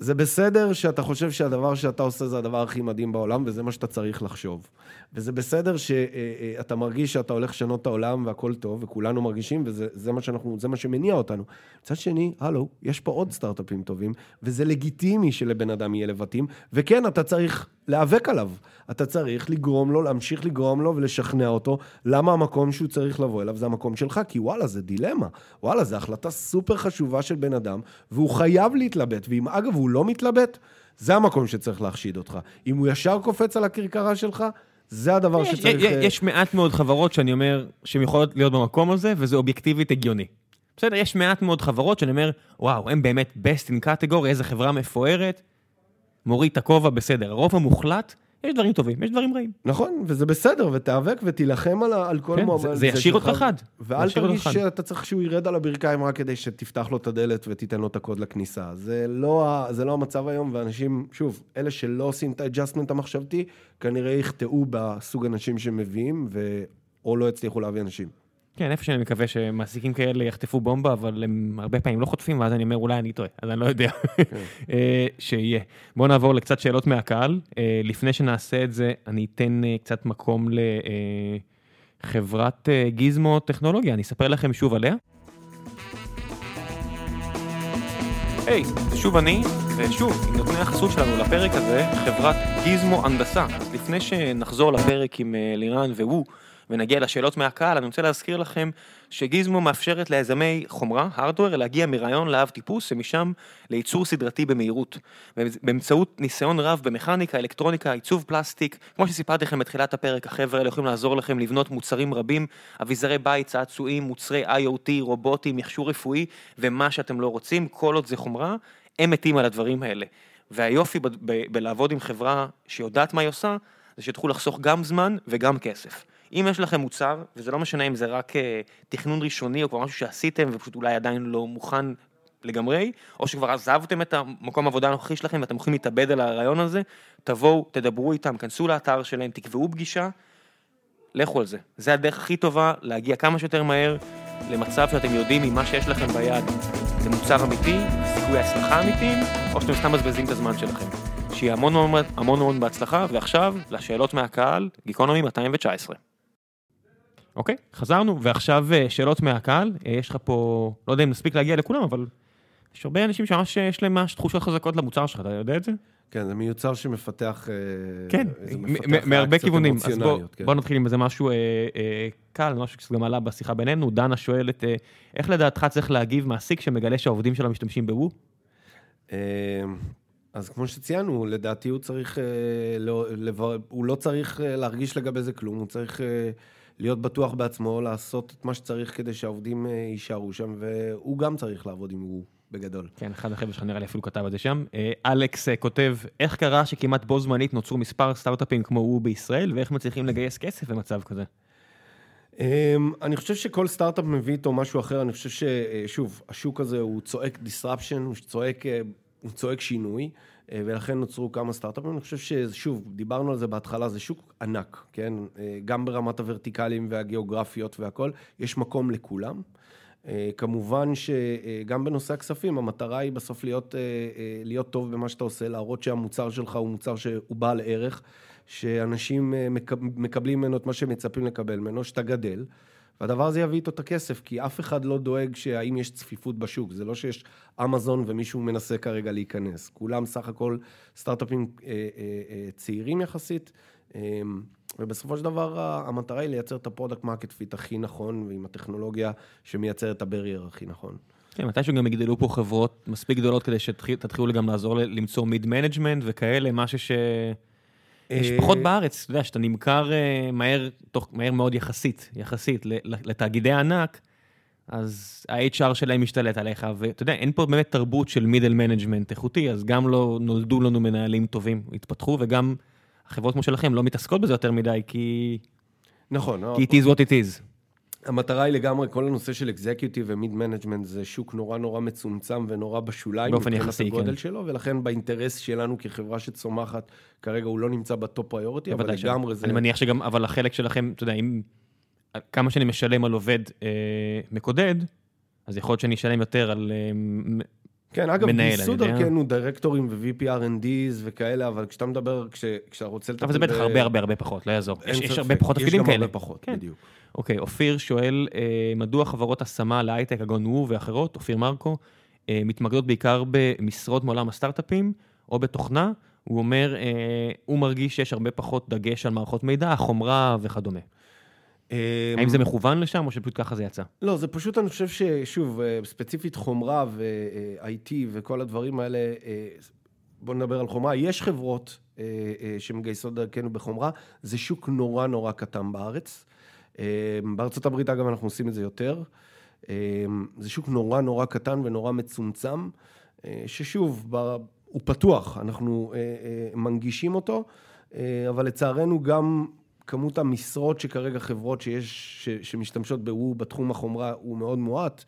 [SPEAKER 2] זה בסדר שאתה חושב שהדבר שאתה עושה זה הדבר הכי מדהים בעולם, וזה מה שאתה צריך לחשוב. וזה בסדר שאתה מרגיש שאתה הולך לשנות את העולם והכל טוב, וכולנו מרגישים, וזה זה מה, שאנחנו, מה שמניע אותנו. מצד שני, הלו, יש פה עוד סטארט-אפים טובים, וזה לגיטימי שלבן אדם יהיה לבטים, וכן, אתה צריך להיאבק עליו. אתה צריך לגרום לו, להמשיך לגרום לו ולשכנע אותו, למה המקום שהוא צריך לבוא אליו זה המקום שלך, כי וואלה, זה דילמה. וואלה, זו החלטה סופר חשובה של בן אדם, והוא חייב להתלבט, ואם אגב הוא לא מתלבט, זה המקום שצריך להחשיד אותך. אם הוא ישר קופץ על הכרכרה שלך, זה הדבר
[SPEAKER 1] יש,
[SPEAKER 2] שצריך...
[SPEAKER 1] יש,
[SPEAKER 2] אה,
[SPEAKER 1] יש מעט מאוד חברות שאני אומר שהן יכולות להיות במקום הזה, וזה אובייקטיבית הגיוני. בסדר, יש מעט מאוד חברות שאני אומר, וואו, הם באמת best in category, איזה חברה מפוארת, מוריד את הכובע, בסדר. הרוב המוחלט יש דברים טובים, יש דברים רעים.
[SPEAKER 2] נכון, וזה בסדר, ותיאבק ותילחם על, על כל
[SPEAKER 1] כן,
[SPEAKER 2] מועמד.
[SPEAKER 1] זה, זה ישאיר אותך חד.
[SPEAKER 2] ואל תרגיש. שאתה צריך שהוא ירד על הברכיים רק כדי שתפתח לו את הדלת ותיתן לו את הקוד לכניסה. זה לא, זה לא המצב היום, ואנשים, שוב, אלה שלא עושים את ה-adjustment המחשבתי, כנראה יחטאו בסוג אנשים שמביאים, ו... או לא יצליחו להביא אנשים.
[SPEAKER 1] כן, איפה שאני מקווה שמעסיקים כאלה יחטפו בומבה, אבל הם הרבה פעמים לא חוטפים, ואז אני אומר, אולי אני טועה, אז אני לא יודע. אה, שיהיה. בואו נעבור לקצת שאלות מהקהל. אה, לפני שנעשה את זה, אני אתן אה, קצת מקום לחברת גיזמו טכנולוגיה, אני אספר לכם שוב עליה. היי, זה שוב אני, ושוב, עם נותני החסות שלנו לפרק הזה, חברת גיזמו הנדסה. אז לפני שנחזור לפרק עם לירן והוא, ונגיע לשאלות מהקהל, אני רוצה להזכיר לכם שגיזמו מאפשרת ליזמי חומרה, הארדוור, להגיע מרעיון לאב טיפוס, ומשם לייצור סדרתי במהירות. באמצעות ניסיון רב במכניקה, אלקטרוניקה, עיצוב פלסטיק, כמו שסיפרתי לכם בתחילת הפרק, החבר'ה האלה יכולים לעזור לכם לבנות מוצרים רבים, אביזרי בית, צעצועים, מוצרי IoT, רובוטים, מכשור רפואי, ומה שאתם לא רוצים, כל עוד זה חומרה, הם מתים על הדברים האלה. והיופי ב- ב- בלעבוד עם חברה שיודעת מה היא עושה, זה שתוכלו לחסוך גם זמן וגם כסף. אם יש לכם מוצר, וזה לא משנה אם זה רק אה, תכנון ראשוני או כבר משהו שעשיתם ופשוט אולי עדיין לא מוכן לגמרי, או שכבר עזבתם את המקום העבודה הנוכחי שלכם ואתם יכולים להתאבד על הרעיון הזה, תבואו, תדברו איתם, כנסו לאתר שלהם, תקבעו פגישה, לכו על זה. זה הדרך הכי טובה להגיע כמה שיותר מהר למצב שאתם יודעים ממה שיש לכם ביד זה מוצר אמיתי, סיכוי הצלחה אמיתיים, או שאתם סתם מבזבזים את הזמן שלכם. שיהיה המון המון המון בהצלחה, ועכשיו לשאלות מהקהל, גיקונומי 219. אוקיי, חזרנו, ועכשיו אה, שאלות מהקהל, אה, יש לך פה, לא יודע אם נספיק להגיע לכולם, אבל יש הרבה אנשים שממש אה, יש להם ממש תחושות חזקות למוצר שלך, אתה יודע את זה?
[SPEAKER 2] כן, זה מיוצר שמפתח...
[SPEAKER 1] כן, מהרבה כיוונים. אז בוא,
[SPEAKER 2] כן.
[SPEAKER 1] בוא נתחיל עם איזה משהו אה, אה, קל, משהו שקצת גם עלה בשיחה בינינו. דנה שואלת, אה, איך לדעתך צריך להגיב מעסיק שמגלה שהעובדים שלו משתמשים בוו?
[SPEAKER 2] אה, אז כמו שציינו, לדעתי הוא צריך, אה, לא, לבר... הוא לא צריך להרגיש לגבי זה כלום, הוא צריך אה, להיות בטוח בעצמו, לעשות את מה שצריך כדי שהעובדים אה, יישארו שם, והוא גם צריך לעבוד עם הוא בגדול.
[SPEAKER 1] כן, אחד החבר'ה שלך נראה לי אפילו כתב את זה שם. אה, אלכס אה, כותב, איך קרה שכמעט בו זמנית נוצרו מספר סטארט-אפים כמו וו בישראל, ואיך מצליחים לגייס כסף במצב כזה?
[SPEAKER 2] אמ, אני חושב שכל סטארט-אפ מביא איתו משהו אחר, אני חושב ששוב, השוק הזה הוא צועק disruption, הוא צועק, הוא צועק שינוי, ולכן נוצרו כמה סטארט-אפים. אני חושב ששוב, דיברנו על זה בהתחלה, זה שוק ענק, כן? אה, גם ברמת הוורטיקלים והגיאוגרפיות והכל, יש מקום לכולם. אה, כמובן שגם בנושא הכספים, המטרה היא בסוף להיות, אה, אה, להיות טוב במה שאתה עושה, להראות שהמוצר שלך הוא מוצר שהוא בעל ערך, שאנשים אה, מקב- מקבלים ממנו את מה שהם מצפים לקבל ממנו, שאתה גדל, והדבר הזה יביא איתו את הכסף, כי אף אחד לא דואג שהאם יש צפיפות בשוק, זה לא שיש אמזון ומישהו מנסה כרגע להיכנס, כולם סך הכל סטארט-אפים אה, אה, אה, צעירים יחסית, אה, ובסופו של דבר המטרה היא לייצר את ה-product market fit הכי נכון, ועם הטכנולוגיה שמייצרת את ה-barrier הכי נכון.
[SPEAKER 1] כן, מתישהו גם יגדלו פה חברות מספיק גדולות כדי שתתחילו גם לעזור למצוא mid management וכאלה, משהו ש... יש
[SPEAKER 2] אה,
[SPEAKER 1] פחות בארץ, אתה יודע, שאתה נמכר אה, מהר, תוך, מהר מאוד יחסית, יחסית לתאגידי ענק, אז ה-HR שלהם משתלט עליך, ואתה יודע, אין פה באמת תרבות של middle management איכותי, אז גם לא נולדו לנו מנהלים טובים, התפתחו, וגם החברות כמו שלכם לא מתעסקות בזה יותר מדי, כי,
[SPEAKER 2] נכון,
[SPEAKER 1] כי it is what it is.
[SPEAKER 2] המטרה היא לגמרי, כל הנושא של executive ו-mid management זה שוק נורא נורא מצומצם ונורא בשוליים.
[SPEAKER 1] באופן יחסי,
[SPEAKER 2] הגודל
[SPEAKER 1] כן.
[SPEAKER 2] שלו, ולכן באינטרס שלנו כחברה שצומחת, כרגע הוא לא נמצא ב-top priority, אבל. לגמרי זה...
[SPEAKER 1] אני מניח שגם, אבל החלק שלכם, אתה יודע, אם... כמה שאני משלם על עובד אה, מקודד, אז יכול להיות שאני אשלם יותר על... אה,
[SPEAKER 2] כן, אגב,
[SPEAKER 1] יודע.
[SPEAKER 2] דרכנו דירקטורים ו-VP R&Ds וכאלה, אבל כשאתה מדבר, כש- כשאתה רוצה לטפל...
[SPEAKER 1] אבל זה בטח הרבה הרבה הרבה פחות, לא יעזור. יש, יש. הרבה פחות תפקידים
[SPEAKER 2] יש
[SPEAKER 1] כאלה.
[SPEAKER 2] גם הרבה פחות,
[SPEAKER 1] כן.
[SPEAKER 2] בדיוק.
[SPEAKER 1] אוקיי, אופיר שואל, אה, מדוע חברות השמה להייטק, כגון וו ואחרות, אופיר מרקו, אה, מתמקדות בעיקר במשרות מעולם הסטארט-אפים או בתוכנה? הוא אומר, אה, הוא מרגיש שיש הרבה פחות דגש על מערכות מידע, חומרה וכדומה. האם זה מכוון לשם או שפשוט ככה זה יצא?
[SPEAKER 2] לא, זה פשוט, אני חושב ששוב, ספציפית חומרה ו-IT וכל הדברים האלה, בואו נדבר על חומרה. יש חברות שמגייסות דרכנו בחומרה, זה שוק נורא נורא קטן בארץ. אה, בארצות הברית, אגב, אנחנו עושים את זה יותר. אה, זה שוק נורא נורא קטן ונורא מצומצם, אה, ששוב, ב- הוא פתוח, אנחנו מנגישים אותו. אבל לצערנו גם כמות המשרות שכרגע חברות שיש, ש, שמשתמשות בוו בתחום החומרה הוא מאוד מועט,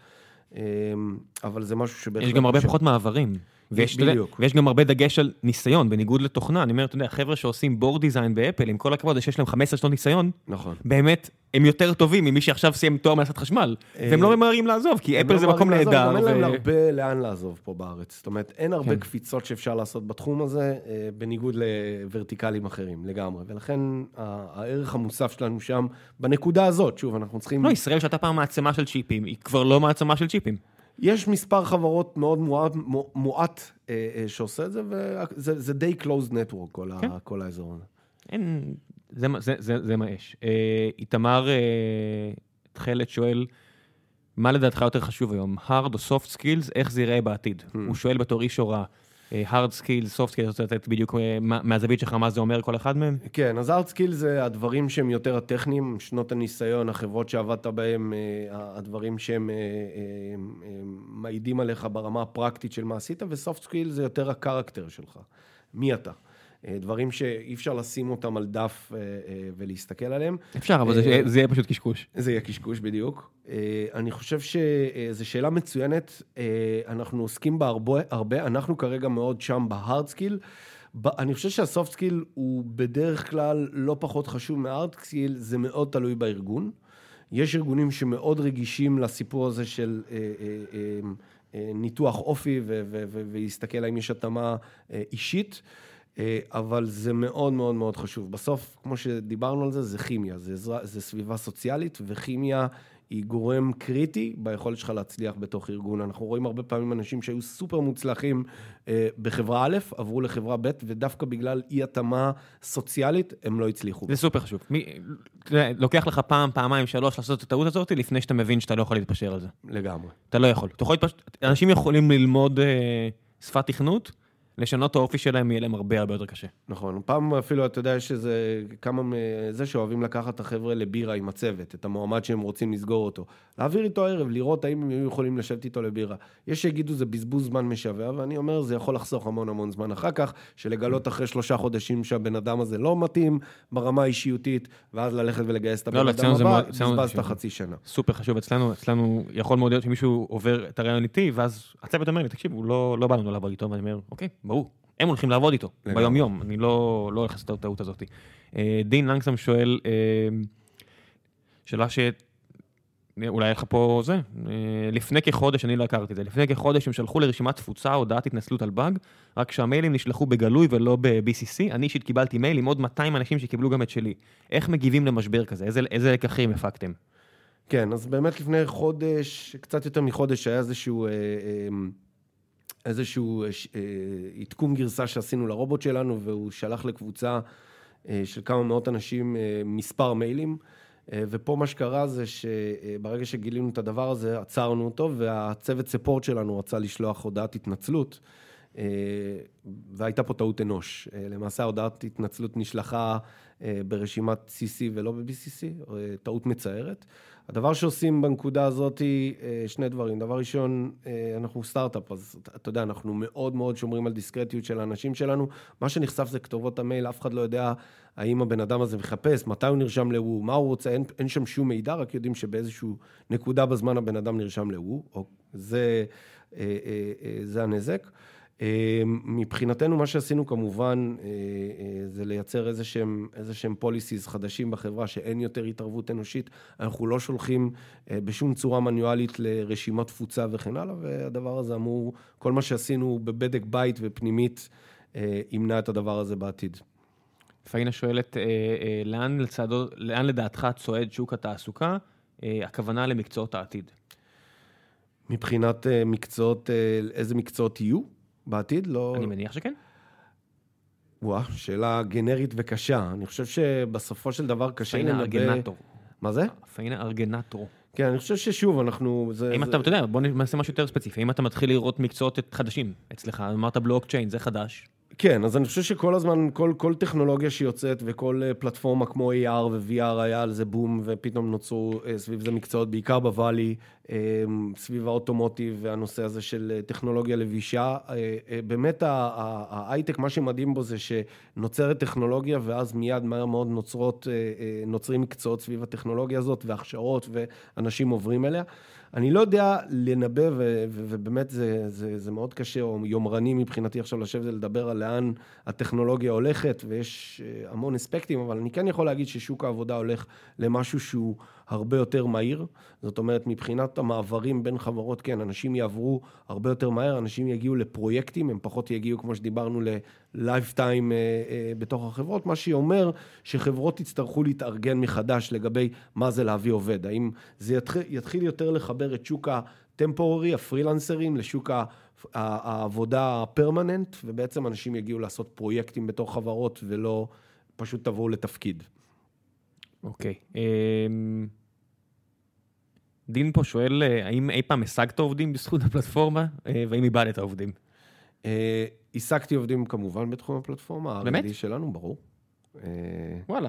[SPEAKER 2] אבל זה משהו שבהחלט...
[SPEAKER 1] יש גם הרבה
[SPEAKER 2] ש...
[SPEAKER 1] פחות מעברים. ויש,
[SPEAKER 2] בדיוק.
[SPEAKER 1] ויש גם הרבה דגש על ניסיון, בניגוד לתוכנה. אני אומר, אתה יודע, חבר'ה שעושים בורד דיזיין באפל, עם כל הכבוד, שיש להם 15 שנות ניסיון,
[SPEAKER 2] נכון.
[SPEAKER 1] באמת, הם יותר טובים ממי שעכשיו סיים תואר מהנדסת חשמל. והם לא ממהרים לעזוב, כי אפל
[SPEAKER 2] לא
[SPEAKER 1] זה מקום נהדר.
[SPEAKER 2] גם אין להם הרבה לאן לעזוב פה בארץ. זאת אומרת, אין הרבה
[SPEAKER 1] כן.
[SPEAKER 2] קפיצות שאפשר לעשות בתחום הזה, אה, בניגוד לוורטיקלים אחרים לגמרי. ולכן הערך המוסף שלנו שם, בנקודה הזאת, שוב, אנחנו צריכים...
[SPEAKER 1] לא, ישראל שהייתה פעם מעצמה של צ'יפים, היא כבר לא מעצמה של צ'יפים.
[SPEAKER 2] יש מספר חברות מאוד מועט, מו- מועט אה, אה, שעושה את זה, וזה זה די closed network, כל,
[SPEAKER 1] כן.
[SPEAKER 2] ה, כל האזור הזה.
[SPEAKER 1] אין, זה, זה, זה, זה מה יש. אה, איתמר אה, תכלת שואל, מה לדעתך יותר חשוב היום, hard או soft skills, איך זה ייראה בעתיד? הוא שואל בתור איש הוראה, אה, hard skills, soft אתה רוצה לתת בדיוק אה, מה- מהזווית שלך מה זה אומר כל אחד מהם?
[SPEAKER 2] כן, אז hard skill זה הדברים שהם יותר הטכניים, שנות הניסיון, החברות שעבדת בהן, אה, הדברים שהם אה, מעידים עליך ברמה הפרקטית של מה עשית, ו-soft skill זה יותר ה-character שלך, מי אתה. אה, דברים שאי אפשר לשים אותם על דף אה, אה, ולהסתכל עליהם.
[SPEAKER 1] אפשר, אבל זה, זה יהיה פשוט קשקוש.
[SPEAKER 2] זה יהיה קשקוש בדיוק. אני חושב שזו שאלה מצוינת, אנחנו עוסקים בה הרבה, הרבה, אנחנו כרגע מאוד שם ב-hard skill. אני חושב שה-soft skill הוא בדרך כלל לא פחות חשוב מה-hard skill, זה מאוד תלוי בארגון. יש ארגונים שמאוד רגישים לסיפור הזה של אה, אה, אה, ניתוח אופי ולהסתכל האם יש התאמה אישית. אה, אבל זה מאוד מאוד מאוד חשוב. בסוף, כמו שדיברנו על זה, זה כימיה, זה, זה סביבה סוציאלית, וכימיה היא גורם קריטי ביכולת שלך להצליח בתוך ארגון. אנחנו רואים הרבה פעמים אנשים שהיו סופר מוצלחים אה, בחברה א', עברו לחברה ב', ודווקא בגלל אי התאמה סוציאלית, הם לא הצליחו.
[SPEAKER 1] זה סופר חשוב. מי, לוקח לך פעם, פעמיים, שלוש לעשות את הטעות הזאת, לפני שאתה מבין שאתה לא יכול להתפשר על זה.
[SPEAKER 2] לגמרי.
[SPEAKER 1] אתה לא יכול. אתה יכול להתפשר, אנשים יכולים ללמוד אה, שפת תכנות, לשנות את האופי שלהם יהיה להם הרבה הרבה יותר קשה.
[SPEAKER 2] נכון. פעם אפילו, אתה יודע, יש איזה כמה מזה שאוהבים לקחת את החבר'ה לבירה עם הצוות, את המועמד שהם רוצים לסגור אותו. להעביר איתו ערב, לראות האם הם היו יכולים לשבת איתו לבירה. יש שיגידו זה בזבוז זמן משווע, ואני אומר, זה יכול לחסוך המון המון זמן אחר כך, שלגלות אחרי שלושה חודשים שהבן אדם הזה לא מתאים ברמה האישיותית, ואז ללכת ולגייס את הבן
[SPEAKER 1] לא,
[SPEAKER 2] אדם
[SPEAKER 1] אצלנו זה
[SPEAKER 2] הבא, בזבזת. חצי שנה.
[SPEAKER 1] סופר חשוב אצלנו, אצלנו יכול מאוד להיות שמישהו עובר את הרעיון איתי, ואז הצוות אומר לי, תקשיב, הוא לא, לא בא לנו לעבוד איתו, ואני אומר, אוקיי, ברור, הם הולכים לעבוד איתו,
[SPEAKER 2] לגמרי.
[SPEAKER 1] ביום יום, אני לא, לא הולך לעשות את הטעות הזאת. אה, דין לנגסם שואל, אה, שאלה ש... אולי היה לך פה זה, אה, לפני כחודש, אני לא הכרתי את זה, לפני כחודש הם שלחו לרשימת תפוצה הודעת התנצלות על באג, רק שהמיילים נשלחו בגלוי ולא ב-BCC, אני אישית קיבלתי מייל עם עוד 200 אנשים שקיבלו גם את שלי. איך מגיבים למשבר כזה? איזה, איזה לקחים הפקתם?
[SPEAKER 2] כן, אז באמת לפני חודש, קצת יותר מחודש, היה איזשהו, אה, אה, איזשהו אה, אה, עדכון גרסה שעשינו לרובוט שלנו, והוא שלח לקבוצה אה, של כמה מאות אנשים מספר מיילים. ופה מה שקרה זה שברגע שגילינו את הדבר הזה, עצרנו אותו, והצוות ספורט שלנו רצה לשלוח הודעת התנצלות. אה, והייתה פה טעות אנוש. אה, למעשה ההודעת התנצלות נשלחה אה, ברשימת CC ולא ב-BCC, טעות מצערת. הדבר שעושים בנקודה הזאת היא שני דברים. דבר ראשון, אנחנו סטארט-אפ, אז אתה- יודע, אנחנו מאוד מאוד שומרים על דיסקרטיות של האנשים שלנו. מה שנחשף זה כתובות המייל, אף אחד לא יודע האם הבן אדם הזה מחפש, מתי הוא נרשם לוו, מה הוא רוצה, אין, אין שם שום מידע, רק יודעים שבאיזשהו נקודה בזמן הבן אדם נרשם לוו, או זה, אה, אה, זה הנזק. אה, מבחינתנו, מה שעשינו כמובן, אה, אה, זה לייצר איזה שהם, איזה שהם policies חדשים בחברה, שאין יותר התערבות אנושית. אנחנו לא שולחים אה, בשום צורה מנואלית לרשימת תפוצה וכן הלאה, והדבר הזה אמור, כל מה שעשינו בבדק בית ופנימית, ימנע את הדבר הזה בעתיד.
[SPEAKER 1] פאינה שואלת, לאן, לצדו, לאן לדעתך צועד שוק התעסוקה? הכוונה למקצועות העתיד.
[SPEAKER 2] מבחינת מקצועות, איזה מקצועות יהיו בעתיד? לא...
[SPEAKER 1] אני מניח שכן.
[SPEAKER 2] וואה, שאלה גנרית וקשה. אני חושב שבסופו של דבר קשה לנבא...
[SPEAKER 1] ארגנטור.
[SPEAKER 2] מה זה?
[SPEAKER 1] פאינה ארגנטור.
[SPEAKER 2] כן, אני חושב ששוב, אנחנו... זה,
[SPEAKER 1] אם
[SPEAKER 2] זה...
[SPEAKER 1] אתה, אתה יודע, בוא נעשה משהו יותר ספציפי. אם אתה מתחיל לראות מקצועות חדשים אצלך, אמרת בלוקצ'יין, זה חדש.
[SPEAKER 2] כן, אז אני חושב שכל הזמן, כל, כל טכנולוגיה שיוצאת וכל אה, פלטפורמה כמו AR ו-VR היה על זה בום, ופתאום נוצרו אה, סביב זה מקצועות, בעיקר בוואלי, אה, סביב האוטומוטיב והנושא הזה של טכנולוגיה לבישה. באמת ההייטק, מה שמדהים בו זה שנוצרת טכנולוגיה, ואז מיד מהר מאוד נוצרות, נוצרים מקצועות סביב הטכנולוגיה הזאת, והכשרות, ואנשים עוברים אליה. אני לא יודע לנבא, ובאמת זה, זה, זה מאוד קשה, או יומרני מבחינתי עכשיו לשבת ולדבר על לאן הטכנולוגיה הולכת, ויש אה, המון אספקטים, אבל אני כן יכול להגיד ששוק העבודה הולך למשהו שהוא הרבה יותר מהיר. זאת אומרת, מבחינת המעברים בין חברות, כן, אנשים יעברו הרבה יותר מהר, אנשים יגיעו לפרויקטים, הם פחות יגיעו, כמו שדיברנו, ללייפטיים אה, אה, בתוך החברות, מה שאומר שחברות יצטרכו להתארגן מחדש לגבי מה זה להביא עובד. האם זה יתחיל, יתחיל יותר לחבר את שוק הטמפוררי, הפרילנסרים, לשוק ה... העבודה הפרמננט, ובעצם אנשים יגיעו לעשות פרויקטים בתוך חברות ולא פשוט תבואו לתפקיד.
[SPEAKER 1] אוקיי. אמ. דין פה שואל, אה, האם אי פעם השגת עובדים בזכות הפלטפורמה, אה, והאם איבדת עובדים?
[SPEAKER 2] אה, השגתי עובדים כמובן בתחום הפלטפורמה.
[SPEAKER 1] באמת?
[SPEAKER 2] שלנו, ברור.
[SPEAKER 1] וואלה.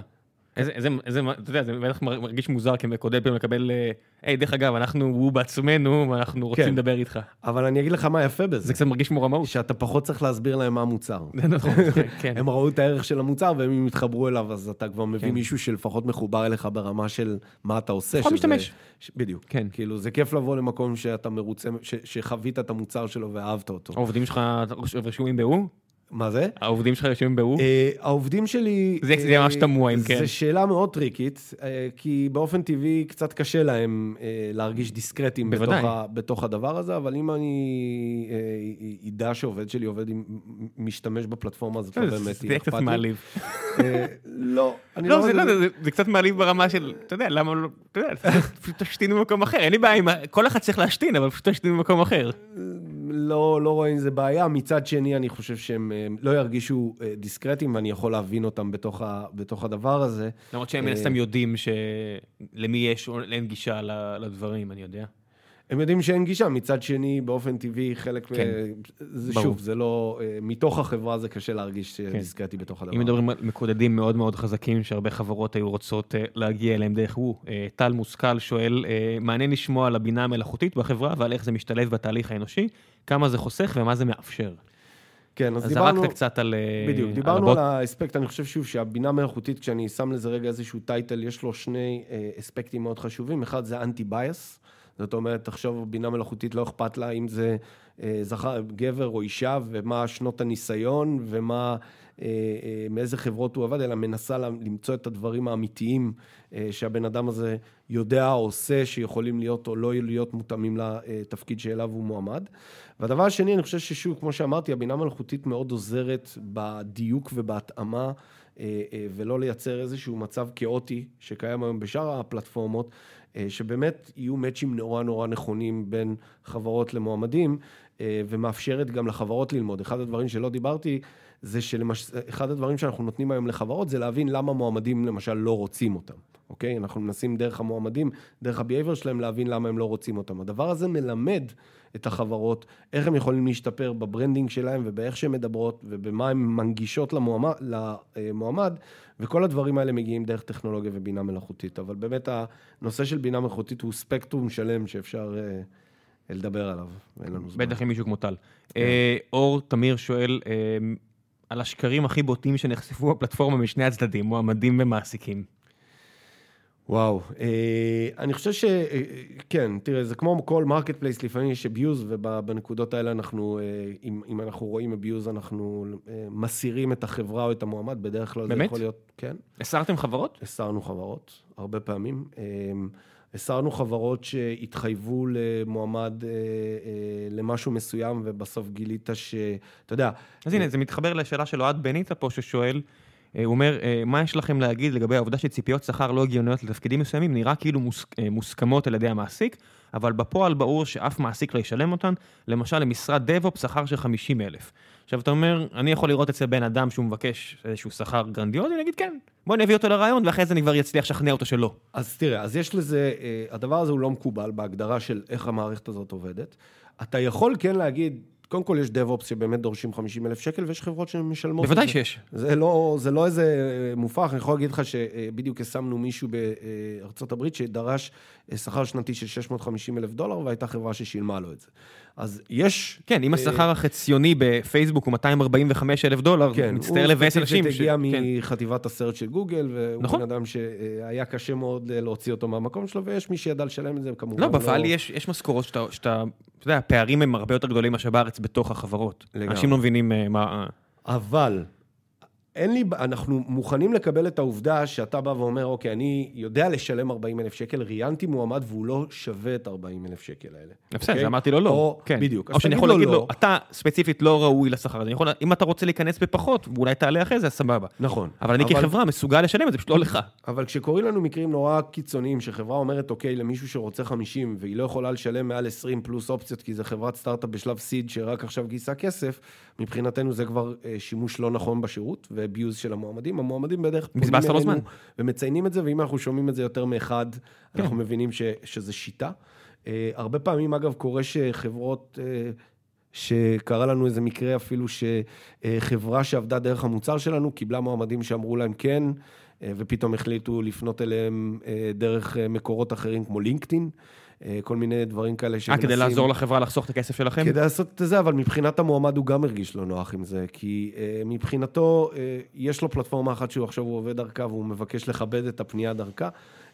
[SPEAKER 1] איזה, אתה יודע, זה בטח מרגיש מוזר כמקודד פעמים לקבל, אה, היי, דרך אגב, אנחנו, הוא בעצמנו, ואנחנו רוצים כן. לדבר איתך.
[SPEAKER 2] אבל אני אגיד לך מה יפה בזה.
[SPEAKER 1] זה קצת מרגיש כמו רמאות.
[SPEAKER 2] שאתה פחות צריך להסביר להם מה המוצר.
[SPEAKER 1] נכון, כן.
[SPEAKER 2] הם ראו את הערך של המוצר, והם אם יתחברו אליו, אז אתה כבר מביא כן. מישהו שלפחות מחובר אליך ברמה של מה אתה עושה.
[SPEAKER 1] לפחות משתמש.
[SPEAKER 2] בדיוק. כן. כאילו, זה כיף לבוא למקום שאתה מרוצה, שחווית את המוצר שלו ואהבת אותו.
[SPEAKER 1] העובדים שלך רשומים בהוא?
[SPEAKER 2] מה זה?
[SPEAKER 1] העובדים שלך יושבים בהוא?
[SPEAKER 2] אה, העובדים שלי...
[SPEAKER 1] זה ממש תמוה אם כן.
[SPEAKER 2] זו שאלה מאוד טריקית, אה, כי באופן טבעי קצת קשה להם אה, להרגיש דיסקרטים בתוך הדבר הזה, אבל אם אני אדע שעובד שלי עובד, משתמש בפלטפורמה הזאת,
[SPEAKER 1] לא באמת יהיה אכפת לי. זה קצת מעליב.
[SPEAKER 2] לא, אני
[SPEAKER 1] לא... לא, זה קצת מעליב ברמה של, אתה יודע, למה לא... אתה יודע, פשוט תשתין במקום אחר, אין לי בעיה עם... כל אחד צריך להשתין, אבל פשוט תשתין במקום אחר.
[SPEAKER 2] לא, לא רואה עם זה בעיה. מצד שני, אני חושב שהם אה, לא ירגישו אה, דיסקרטים, ואני יכול להבין אותם בתוך, ה, בתוך הדבר הזה.
[SPEAKER 1] למרות שהם מן אה, הסתם יודעים שלמי יש אין גישה לדברים, אני יודע.
[SPEAKER 2] הם יודעים שאין גישה, מצד שני, באופן טבעי, חלק, כן. זה ברור. שוב, זה לא, מתוך החברה זה קשה להרגיש כן. דיסקרטי בתוך הדבר.
[SPEAKER 1] אם מדברים על מקודדים מאוד מאוד חזקים, שהרבה חברות היו רוצות להגיע אליהם דרך הוא, טל מושכל שואל, מעניין לשמוע על הבינה המלאכותית בחברה ועל איך זה משתלב בתהליך האנושי, כמה זה חוסך ומה זה מאפשר.
[SPEAKER 2] כן, אז,
[SPEAKER 1] אז דיברנו... זרקת קצת על...
[SPEAKER 2] בדיוק, על דיברנו על האספקט, אני חושב שוב שהבינה מלאכותית, כשאני שם לזה רגע איזשהו טייטל, יש לו שני אספקטים מאוד חשובים, אחד זה אנטי בייס, זאת אומרת, תחשוב, בינה מלאכותית לא אכפת לה אם זה אה, זכר, גבר או אישה, ומה שנות הניסיון, ומה, אה, אה, מאיזה חברות הוא עבד, אלא מנסה למצוא את הדברים האמיתיים שהבן אדם הזה יודע או עושה, שיכולים להיות או לא להיות מותאמים לתפקיד שאליו הוא מועמד. והדבר השני, אני חושב ששוב, כמו שאמרתי, הבינה מלאכותית מאוד עוזרת בדיוק ובהתאמה. ולא לייצר איזשהו מצב כאוטי שקיים היום בשאר הפלטפורמות, אה, שבאמת יהיו match-ים נורא נורא נכונים בין חברות למועמדים, אה, ומאפשרת גם לחברות ללמוד. אחד הדברים שלא דיברתי, זה שאחד הדברים שאנחנו נותנים היום לחברות, זה להבין למה מועמדים למשל לא רוצים אותם, אוקיי? אנחנו מנסים דרך המועמדים, דרך ה-behavior שלהם, להבין למה הם לא רוצים אותם. הדבר הזה מלמד את החברות, איך הם יכולים להשתפר ב-branding שלהם ובאיך שהן מדברות ובמה הן מנגישות למועמד, למועמד, וכל הדברים האלה מגיעים דרך טכנולוגיה ובינה מלאכותית. אבל באמת הנושא של בינה מלאכותית הוא ספקטרום שלם שאפשר אה, לדבר עליו, ואין לנו
[SPEAKER 1] זמן. בטח עם מישהו כמו טל. כן. אה, אור תמיר שואל, אה, על השקרים הכי בוטים שנחשפו בפלטפורמה משני הצדדים, מועמדים ומעסיקים.
[SPEAKER 2] וואו, אה, אני חושב שכן, אה, תראה, זה כמו כל marketplace, לפעמים יש abuse, ובנקודות האלה אנחנו, אה, אם, אם אנחנו רואים אביוז, אנחנו מסירים את החברה או את המועמד, בדרך כלל
[SPEAKER 1] באמת?
[SPEAKER 2] זה יכול להיות,
[SPEAKER 1] כן. הסרתם חברות?
[SPEAKER 2] הסרנו חברות, הרבה פעמים. הסרנו חברות שהתחייבו למועמד למשהו מסוים, ובסוף גילית שאתה יודע...
[SPEAKER 1] אז הנה, זה מתחבר לשאלה של אוהד בניטה פה, ששואל, אה, הוא אומר, אה, מה יש לכם להגיד לגבי העובדה שציפיות שכר לא הגיוניות לתפקידים מסוימים נראה כאילו אה, מוסכמות על ידי המעסיק, אבל בפועל ברור שאף מעסיק לא ישלם אותן, למשל למשרת DevOps שכר של 50 אלף. עכשיו אתה אומר, אני יכול לראות אצל בן אדם שהוא מבקש איזשהו שכר גרנדיוזי, אני אגיד כן, בוא נביא אותו לרעיון ואחרי זה אני כבר אצליח לשכנע אותו שלא.
[SPEAKER 2] אז תראה, אז יש לזה, הדבר הזה הוא לא מקובל בהגדרה של איך המערכת הזאת עובדת. אתה יכול כן להגיד, קודם כל יש DevOps שבאמת דורשים 50 אלף שקל, ויש חברות שמשלמות.
[SPEAKER 1] בוודאי. שיש.
[SPEAKER 2] זה לא, זה לא איזה מופרך, אני יכול להגיד לך שבדיוק השמנו מישהו בארצות הברית שדרש אה, שכר שנתי של 650 אלף דולר, והייתה חברה ששילמה לו את זה. אז יש...
[SPEAKER 1] כן, אם
[SPEAKER 2] אה,
[SPEAKER 1] השכר החציוני בפייסבוק הוא 245 אלף דולר,
[SPEAKER 2] כן,
[SPEAKER 1] מצטער לבאס
[SPEAKER 2] הוא
[SPEAKER 1] אנשים.
[SPEAKER 2] ספציפית הגיע
[SPEAKER 1] כן.
[SPEAKER 2] מחטיבת הסרט של גוגל, והוא
[SPEAKER 1] נכון.
[SPEAKER 2] בן אדם שהיה קשה מאוד להוציא אותו מהמקום שלו, ויש מי שידע לשלם את זה, כמובן.
[SPEAKER 1] לא, בפעל יש, יש משכורות שאתה, שאתה, אתה יודע, הפערים הם הרבה יותר גדולים מאשר בארץ בתוך החברות.
[SPEAKER 2] לגמרי.
[SPEAKER 1] אנשים לא מבינים אה, מה...
[SPEAKER 2] אבל אין לי, אנחנו מוכנים לקבל את העובדה שאתה בא ואומר, אוקיי, אני יודע לשלם 40 אלף שקל, ראיינתי מועמד והוא לא שווה את 40 אלף שקל האלה.
[SPEAKER 1] בסדר,
[SPEAKER 2] אוקיי?
[SPEAKER 1] אמרתי לו לא.
[SPEAKER 2] או,
[SPEAKER 1] כן.
[SPEAKER 2] בדיוק.
[SPEAKER 1] או שאני יכול
[SPEAKER 2] לו
[SPEAKER 1] להגיד לו,
[SPEAKER 2] לא.
[SPEAKER 1] אתה ספציפית לא ראוי לשכר הזה. יכול- אם אתה רוצה להיכנס בפחות, ואולי תעלה אחרי זה, אז סבבה.
[SPEAKER 2] נכון.
[SPEAKER 1] אבל אני כחברה מסוגל לשלם את זה, פשוט לא לך.
[SPEAKER 2] אבל כשקורים לנו מקרים נורא קיצוניים, שחברה אומרת, אוקיי, למישהו שרוצה 50, והיא לא יכולה לשלם מעל 20 פלוס אופציות, כי זו חברת סטארט-אפ בשלב סיד שרק עכשיו גייסה כסף, מבחינתנו זה כבר אה, שימוש לא נכון בשירות, ואביוז של המועמדים. המועמדים בדרך פונים
[SPEAKER 1] בזבזת לו זמן.
[SPEAKER 2] ומציינים את זה, ואם אנחנו שומעים את זה יותר מאחד,
[SPEAKER 1] כן.
[SPEAKER 2] אנחנו מבינים ש, שזה שיטה. אה, הרבה פעמים, אגב, קורה שחברות... אה, שקרה לנו איזה מקרה אפילו שחברה שעבדה דרך המוצר שלנו קיבלה מועמדים שאמרו להם כן, אה, ופתאום החליטו לפנות אליהם אה, דרך אה, מקורות אחרים כמו לינקדאין, כל מיני דברים כאלה
[SPEAKER 1] אה,
[SPEAKER 2] שמנסים...
[SPEAKER 1] כדי לעזור לחברה לחסוך את הכסף שלכם?
[SPEAKER 2] כדי לעשות את זה, אבל מבחינת המועמד הוא גם הרגיש לא נוח עם זה, כי אה, מבחינתו, אה, יש לו פלטפורמה אחת שהוא עכשיו הוא עובד דרכה והוא מבקש לכבד את הפנייה דרכה.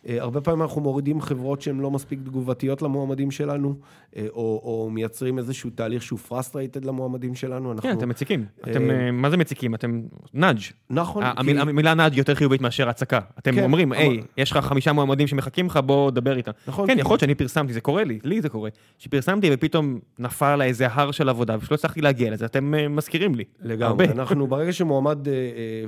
[SPEAKER 2] אה, הרבה פעמים אנחנו מורידים חברות שהן לא מספיק תגובתיות למועמדים שלנו, אה, או, או מייצרים איזשהו תהליך שהוא frustrated למועמדים שלנו. אנחנו...
[SPEAKER 1] כן, אתם מציקים.
[SPEAKER 2] אה,
[SPEAKER 1] אתם, מה זה מציקים? אתם nudge.
[SPEAKER 2] נכון,
[SPEAKER 1] המיל-
[SPEAKER 2] כי-
[SPEAKER 1] המילה nudge יותר חיובית מאשר הצקה. אתם
[SPEAKER 2] כן,
[SPEAKER 1] אומרים,
[SPEAKER 2] אבל-
[SPEAKER 1] היי, יש לך חמישה מועמדים שמחכים לך, בוא דבר איתם.
[SPEAKER 2] נכון,
[SPEAKER 1] כן,
[SPEAKER 2] כי-
[SPEAKER 1] יכול להיות שאני פרסמתי, זה קורה לי, לי זה קורה. שפרסמתי ופתאום נפל עליי איזה הר של עבודה, ושלא הצלחתי להגיע לזה, אתם מזכירים לי.
[SPEAKER 2] לגמרי. אנחנו, ברגע שמועמד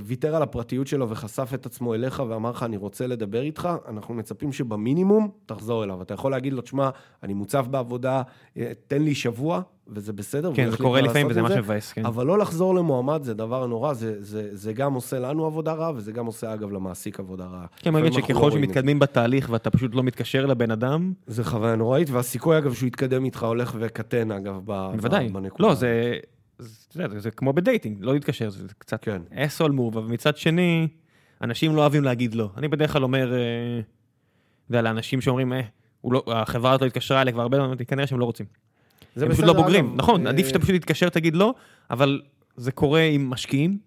[SPEAKER 2] ויתר על הפרטיות שלו וחשף את עצמו אליך ואמר לך, אני רוצה לדבר איתך, אנחנו מצפים שבמינימום תחזור אליו. אתה יכול להגיד לו, תשמע, אני מוצף בעבודה, אה, תן לי שבוע, וזה בסדר.
[SPEAKER 1] כן, זה קורה לפעמים וזה ממש מבאס, כן.
[SPEAKER 2] אבל לא לחזור למועמד זה דבר נורא, זה, זה, זה גם עושה לנו עבודה רעה, וזה גם עושה, אגב, למעסיק עבודה רעה.
[SPEAKER 1] כן,
[SPEAKER 2] אנחנו לא
[SPEAKER 1] שככל
[SPEAKER 2] זה.
[SPEAKER 1] שמתקדמים בתהליך ואתה פשוט לא מתקשר לבן אדם,
[SPEAKER 2] זה חוויה נוראית, והסיכוי, אגב, שהוא יתקדם איתך הולך וקטן, אגב, ב-
[SPEAKER 1] בוודאי.
[SPEAKER 2] בנקודה.
[SPEAKER 1] לא, זה... זה- אתה יודע, זה כמו בדייטינג, לא להתקשר, זה קצת
[SPEAKER 2] כן.
[SPEAKER 1] אסול מוב, אבל מצד שני, אנשים לא אוהבים להגיד לא. אני בדרך כלל אומר, אה, אתה יודע, לאנשים שאומרים, אה, לא- החברה הזאת לא התקשרה אליי כבר הרבה זמן, כנראה שהם לא רוצים.
[SPEAKER 2] זה
[SPEAKER 1] הם פשוט לא בוגרים.
[SPEAKER 2] אגב.
[SPEAKER 1] נכון,
[SPEAKER 2] אה,
[SPEAKER 1] עדיף שאתה פשוט תתקשר, תגיד לא, אבל זה קורה עם משקיעים,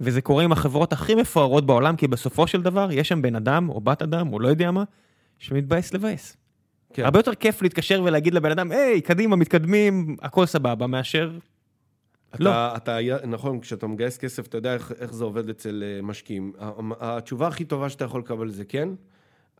[SPEAKER 1] וזה קורה עם החברות הכי מפוארות בעולם, כי בסופו של דבר, יש שם בן אדם, או בת אדם, או לא יודע מה, שמתבאס לבאס.
[SPEAKER 2] כן.
[SPEAKER 1] הרבה יותר כיף להתקשר ולהגיד לבן אדם, היי, קדימה, מתקדמים, הכל סבבה, מאשר...
[SPEAKER 2] אתה,
[SPEAKER 1] לא.
[SPEAKER 2] אתה, נכון, כשאתה מגייס כסף, אתה יודע איך, איך זה עובד אצל אה, משקיעים. התשובה הכי טובה שאתה יכול לקבל זה כן.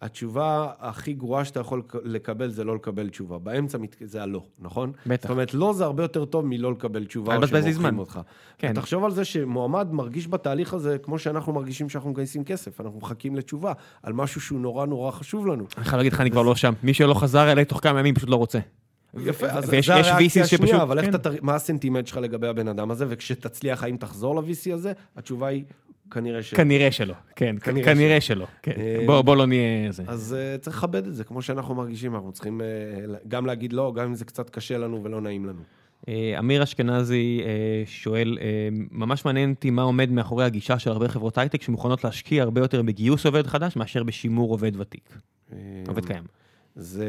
[SPEAKER 2] התשובה הכי גרועה שאתה יכול לקבל זה לא לקבל תשובה. באמצע זה הלא, נכון?
[SPEAKER 1] בטח.
[SPEAKER 2] זאת אומרת, לא זה הרבה יותר טוב מלא לקבל תשובה או שמורחים
[SPEAKER 1] זמן.
[SPEAKER 2] אותך.
[SPEAKER 1] כן.
[SPEAKER 2] תחשוב על זה שמועמד מרגיש בתהליך הזה כמו שאנחנו מרגישים שאנחנו מגייסים כסף. אנחנו מחכים לתשובה על משהו שהוא נורא נורא חשוב לנו.
[SPEAKER 1] אני חייב להגיד לך, אני כבר לא שם. מי שלא חזר אליי תוך כמה ימים פשוט לא רוצה.
[SPEAKER 2] יפה, אז
[SPEAKER 1] ויש-
[SPEAKER 2] זה
[SPEAKER 1] יש
[SPEAKER 2] הריאקציה
[SPEAKER 1] VCs שפשוט-
[SPEAKER 2] השנייה, אבל
[SPEAKER 1] כן.
[SPEAKER 2] תר- מה הסנטימנט שלך לגבי הבן אדם הזה, וכשתצליח, האם תחזור ל-VC הזה? התשובה היא, כנראה ש...
[SPEAKER 1] כנראה שלא, כן,
[SPEAKER 2] כנראה
[SPEAKER 1] כנראה שלא. כן.
[SPEAKER 2] אה,
[SPEAKER 1] בוא בוא לא נהיה זה.
[SPEAKER 2] אז uh, צריך לכבד את זה, כמו שאנחנו מרגישים, אנחנו צריכים uh, גם להגיד לא, גם אם זה קצת קשה לנו ולא נעים לנו.
[SPEAKER 1] אה, אמיר אשכנזי אה, שואל, אה, ממש מעניין אותי מה עומד מאחורי הגישה של הרבה חברות הייטק שמוכנות להשקיע הרבה יותר בגיוס עובד חדש מאשר בשימור עובד ותיק,
[SPEAKER 2] אה,
[SPEAKER 1] עובד קיים.
[SPEAKER 2] זו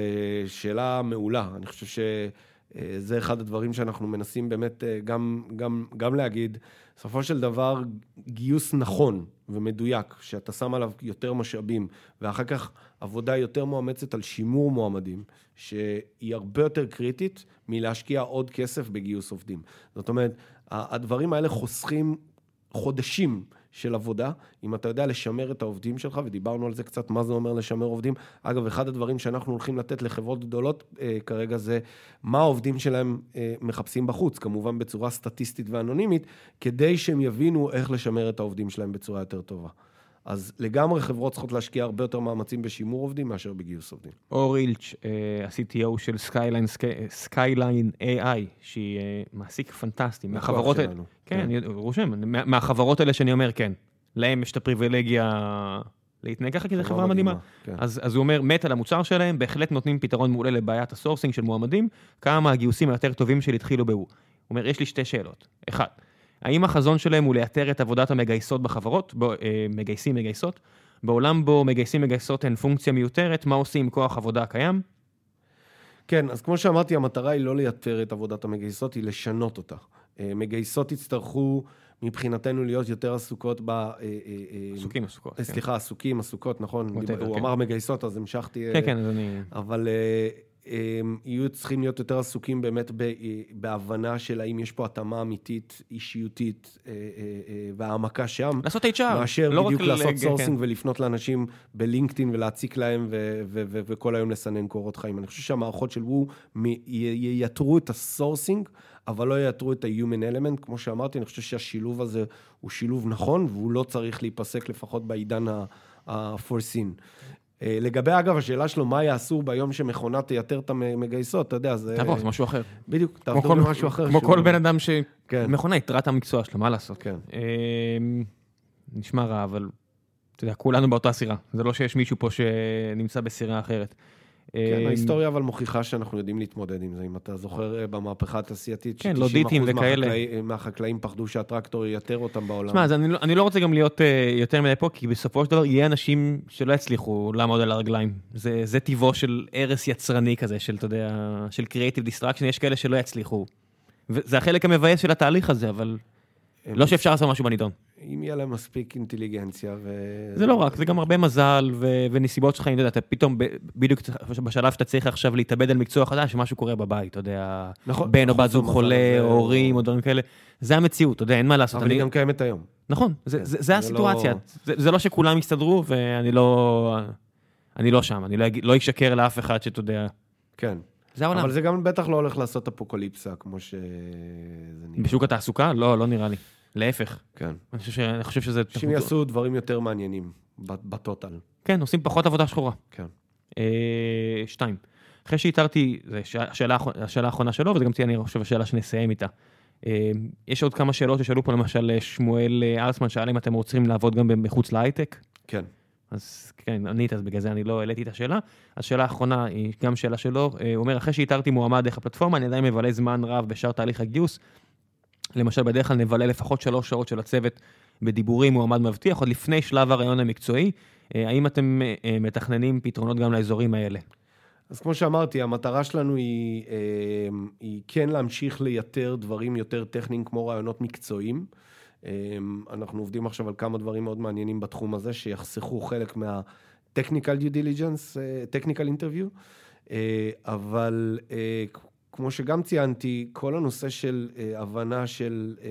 [SPEAKER 2] שאלה מעולה, אני חושב שזה אחד הדברים שאנחנו מנסים באמת אה, גם, גם, גם להגיד. בסופו של דבר, גיוס נכון ומדויק, שאתה שם עליו יותר משאבים, ואחר כך עבודה יותר מאומצת על שימור מועמדים, שהיא הרבה יותר קריטית מלהשקיע עוד כסף בגיוס עובדים. זאת אומרת, הדברים האלה חוסכים חודשים של עבודה, אם אתה יודע לשמר את העובדים שלך, ודיברנו על זה קצת, מה זה אומר לשמר עובדים. אגב, אחד הדברים שאנחנו הולכים לתת לחברות גדולות אה, כרגע זה מה העובדים שלהם אה, מחפשים בחוץ, כמובן בצורה סטטיסטית ואנונימית, כדי שהם יבינו איך לשמר את העובדים שלהם בצורה יותר טובה. אז לגמרי חברות צריכות להשקיע הרבה יותר מאמצים בשימור עובדים מאשר בגיוס עובדים.
[SPEAKER 1] אור הילץ', אה, ה-CTO של Skyline, Skyline AI, שהיא אה, מעסיק פנטסטי, מהחברות האלה. כן,
[SPEAKER 2] כן.
[SPEAKER 1] אני רושם, מה- מהחברות האלה שאני אומר, כן, להם יש את הפריבילגיה להתנהג ככה, כי זו חברה מדהימה.
[SPEAKER 2] כן.
[SPEAKER 1] אז, אז הוא אומר, מת על המוצר שלהם, בהחלט נותנים פתרון מעולה לבעיית ה sourcing של מועמדים, כמה מהגיוסים היותר טובים שלי התחילו ב-Woo. הוא אומר, יש לי שתי שאלות. אחד, האם החזון שלהם הוא לייתר את עבודת המגייסות בחברות, בו, אה, מגייסים, מגייסות? בעולם בו מגייסים, מגייסות הן פונקציה מיותרת, מה עושים עם כוח עבודה הקיים?
[SPEAKER 2] כן, אז כמו שאמרתי, המטרה היא לא לייתר את עבודת המגייסות, היא לשנות אותה. אה, מגייסות יצטרכו מבחינתנו להיות יותר עסוקות ב... אה, אה,
[SPEAKER 1] עסוקים, עסוקות. כן.
[SPEAKER 2] סליחה, עסוקים, עסוקות, נכון? הוא
[SPEAKER 1] כן.
[SPEAKER 2] אמר מגייסות, אז המשכתי...
[SPEAKER 1] כן, כן, אז אני...
[SPEAKER 2] אבל יהיו צריכים להיות יותר עסוקים באמת אה, בהבנה של האם יש פה התאמה אמיתית, אישיותית, אה, אה, והעמקה שם.
[SPEAKER 1] לעשות HR,
[SPEAKER 2] מאשר
[SPEAKER 1] לא
[SPEAKER 2] בדיוק לעשות
[SPEAKER 1] ל-
[SPEAKER 2] sourcing
[SPEAKER 1] כן.
[SPEAKER 2] ולפנות לאנשים בלינקדאין ולהציק להם וכל היום לסנן קורות חיים. אני חושב שהמערכות של וו ייתרו את ה sourcing, אבל לא ייתרו את ה-human element. כמו שאמרתי, אני חושב שהשילוב הזה הוא שילוב נכון, והוא לא צריך להיפסק לפחות בעידן ה-foreseen. אה, לגבי, אגב, השאלה שלו, מה יעשו ביום שמכונה תייתר את המגייסות, אתה יודע, זה...
[SPEAKER 1] תעבור, זה משהו אחר.
[SPEAKER 2] בדיוק,
[SPEAKER 1] כל-
[SPEAKER 2] במשהו אחר.
[SPEAKER 1] כמו כל בן אדם
[SPEAKER 2] כן.
[SPEAKER 1] שמכונה יתרה את המקצוע שלו, מה לעשות?
[SPEAKER 2] כן.
[SPEAKER 1] אמ, נשמע רע, אבל אתה יודע, כולנו באותה סירה. זה לא שיש מישהו פה שנמצא בסירה אחרת.
[SPEAKER 2] כן,
[SPEAKER 1] אמ,
[SPEAKER 2] ההיסטוריה אבל מוכיחה שאנחנו יודעים להתמודד עם זה. אם אתה זוכר אה, במהפכה התעשייתית,
[SPEAKER 1] כן,
[SPEAKER 2] ש-
[SPEAKER 1] לודיטים
[SPEAKER 2] 90%
[SPEAKER 1] וכאלה.
[SPEAKER 2] מהחקלאי- מהחקלאים פחדו שהטרקטור ייתר אותם בעולם.
[SPEAKER 1] תשמע, אז אני לא- אני לא רוצה גם להיות אה, יותר מדי פה, כי בסופו של דבר יהיה אנשים שלא יצליחו לעמוד על הרגליים. זה זה טבעו של הרס יצרני כזה, של, אתה יודע, של Creative Destruction, יש כאלה שלא יצליחו. וזה החלק המבאס של התהליך הזה, אבל לא שאפשר לעשות משהו בנידון.
[SPEAKER 2] אם יהיה להם מספיק אינטליגנציה ו...
[SPEAKER 1] זה לא רק, זה גם הרבה מזל ו- ונסיבות שלך, אתה יודע, אתה פתאום ב- בדיוק בשלב שאתה צריך עכשיו להתאבד על מקצוע חדש, משהו קורה בבית, אתה יודע,
[SPEAKER 2] נכון,
[SPEAKER 1] בן או
[SPEAKER 2] נכון,
[SPEAKER 1] בת זוג חולה, או הורים, או דברים כאלה. זה המציאות, אתה יודע, אין מה לעשות.
[SPEAKER 2] אבל
[SPEAKER 1] אני-
[SPEAKER 2] היא גם קיימת היום.
[SPEAKER 1] נכון, זה-
[SPEAKER 2] כן,
[SPEAKER 1] זה
[SPEAKER 2] זה
[SPEAKER 1] זה הסיטואציה.
[SPEAKER 2] לא-
[SPEAKER 1] זה זה לא שכולם יסתדרו, ואני לא... אני לא שם, אני לא לא אשקר לאף אחד שאתה יודע...
[SPEAKER 2] כן.
[SPEAKER 1] זה העולם.
[SPEAKER 2] אבל זה גם בטח לא הולך לעשות אפוקליפסה, כמו שזה נראה.
[SPEAKER 1] בשוק התעסוקה? לא, לא נראה לי. להפך.
[SPEAKER 2] כן.
[SPEAKER 1] אני חושב ש- אני חושב שזה...
[SPEAKER 2] אנשים יעשו דברים יותר מעניינים, ב- בטוטל.
[SPEAKER 1] כן, עושים פחות עבודה שחורה.
[SPEAKER 2] כן.
[SPEAKER 1] אה, שתיים. אחרי שאיתרתי, זו השאלה, השאלה האחרונה שלו, וזה גם תהיה, אני חושב, השאלה שנסיים איתה. אה, יש עוד כמה שאלות ששאלו פה, למשל, אה, שמואל אה, ארסמן שאל אם אתם רוצים לעבוד גם מחוץ להייטק.
[SPEAKER 2] כן.
[SPEAKER 1] אז כן, ענית, אז בגלל זה אני לא העליתי את השאלה. השאלה האחרונה היא גם שאלה שלו. אה, הוא אומר, אחרי שאיתרתי מועמד דרך הפלטפורמה, אני עדיין מבלה זמן רב בשאר תהליך הגיוס. למשל, בדרך כלל נבלה לפחות שלוש שעות של הצוות בדיבורים מועמד מבטיח, עוד לפני שלב הרעיון המקצועי. אה, האם אתם אה, אה, מתכננים פתרונות גם לאזורים האלה?
[SPEAKER 2] אז כמו שאמרתי, המטרה שלנו היא, היא כן להמשיך לייתר דברים יותר טכניים כמו רעיונות מקצועיים. אנחנו עובדים עכשיו על כמה דברים מאוד מעניינים בתחום הזה, שיחסכו חלק מה-technical due diligence, technical interview, אבל כמו שגם ציינתי, כל הנושא של אה, הבנה של אה,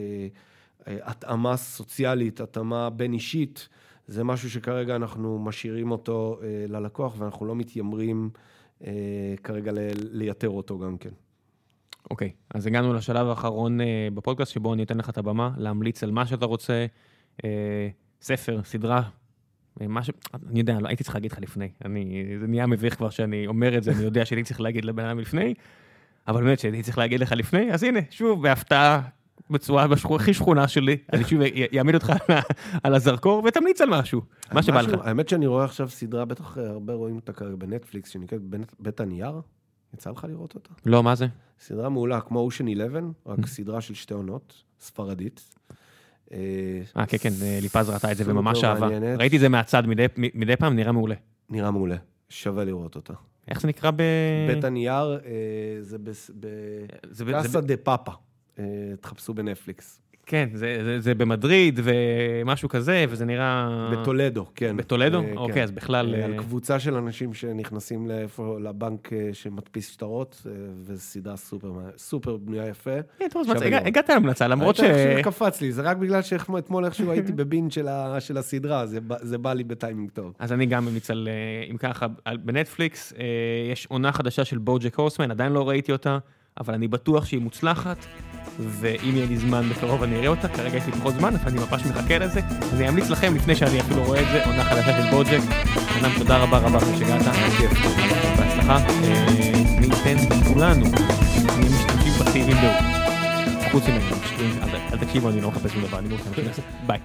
[SPEAKER 2] אה, התאמה סוציאלית, התאמה בין אישית, זה משהו שכרגע אנחנו משאירים אותו אה, ללקוח ואנחנו לא מתיימרים אה, כרגע ל- לייתר אותו גם כן.
[SPEAKER 1] אוקיי, אז הגענו לשלב האחרון אה, בפודקאסט, שבו אני אתן לך את הבמה להמליץ על מה שאתה רוצה, אה, ספר, סדרה, אה, משהו, אני יודע, לא, הייתי צריך להגיד לך לפני, אני, זה נהיה מביך כבר שאני אומר את זה, אני יודע שהייתי צריך להגיד לבן אדם לפני, אבל באמת שהייתי צריך להגיד לך לפני, אז הנה, שוב, בהפתעה, בצורה הכי שכונה שלי, אני שוב אעמיד אותך על הזרקור ותמליץ על משהו, מה שבא לך.
[SPEAKER 2] האמת שאני רואה עכשיו סדרה, בטח הרבה רואים אותה כרגע בנטפליקס, שנקראת בית- הנייר. יצא לך לראות אותה?
[SPEAKER 1] לא, מה זה?
[SPEAKER 2] סדרה מעולה, כמו אושן 11,
[SPEAKER 1] Mm.
[SPEAKER 2] רק סדרה של שתי עונות, ספרדית. אה,
[SPEAKER 1] אה, כן, כן, אה, ליפז ראתה את זה וממש אהבה. ראיתי את זה מהצד מדי פעם, נראה מעולה.
[SPEAKER 2] נראה מעולה, שווה לראות אותה.
[SPEAKER 1] איך זה נקרא ב...
[SPEAKER 2] בית הנייר אה, זה
[SPEAKER 1] זה ב- זה
[SPEAKER 2] בקאסה
[SPEAKER 1] ב-
[SPEAKER 2] דה פאפה. אה, תחפשו בנטפליקס.
[SPEAKER 1] כן, זה, זה, זה במדריד ומשהו כזה, וזה נראה...
[SPEAKER 2] בטולדו, כן.
[SPEAKER 1] בטולדו?
[SPEAKER 2] אה,
[SPEAKER 1] אוקיי,
[SPEAKER 2] כן.
[SPEAKER 1] אז בכלל...
[SPEAKER 2] אה, על
[SPEAKER 1] אה,
[SPEAKER 2] קבוצה של אנשים שנכנסים לאיפה- לבנק אה, שמדפיס שטרות, וסדרה סופר, סופר בנויה יפה.
[SPEAKER 1] כן, טוב, מה,
[SPEAKER 2] לראות.
[SPEAKER 1] הגעת להמלצה, למרות ש...
[SPEAKER 2] איך שקפץ לי, זה רק בגלל שאתמול איכשהו הייתי בבין של ה- של הסדרה, זה זה בא לי בטיימינג טוב.
[SPEAKER 1] אז אני גם ממליץ על, אם ככה, על- בנטפליקס, יש עונה חדשה של בוג'ק הורסמן, עדיין לא ראיתי אותה, אבל אני בטוח שהיא מוצלחת, ואם יהיה לי זמן בקרוב אני אראה אותה, כרגע יש לי פחות זמן, אבל אני ממש מחכה לזה, אז אני אמליץ לכם, לפני שאני אפילו רואה את זה, עונה חדשה של בוג'ק. אדם, תודה רבה רבה שהגעת. בהצלחה. אה, מי ייתן נהיה משתמשים פסיביים בו. חוץ ממני, אל תקשיבו, אני לא מחפש שום דבר, אני לא מחפש.
[SPEAKER 2] ביי.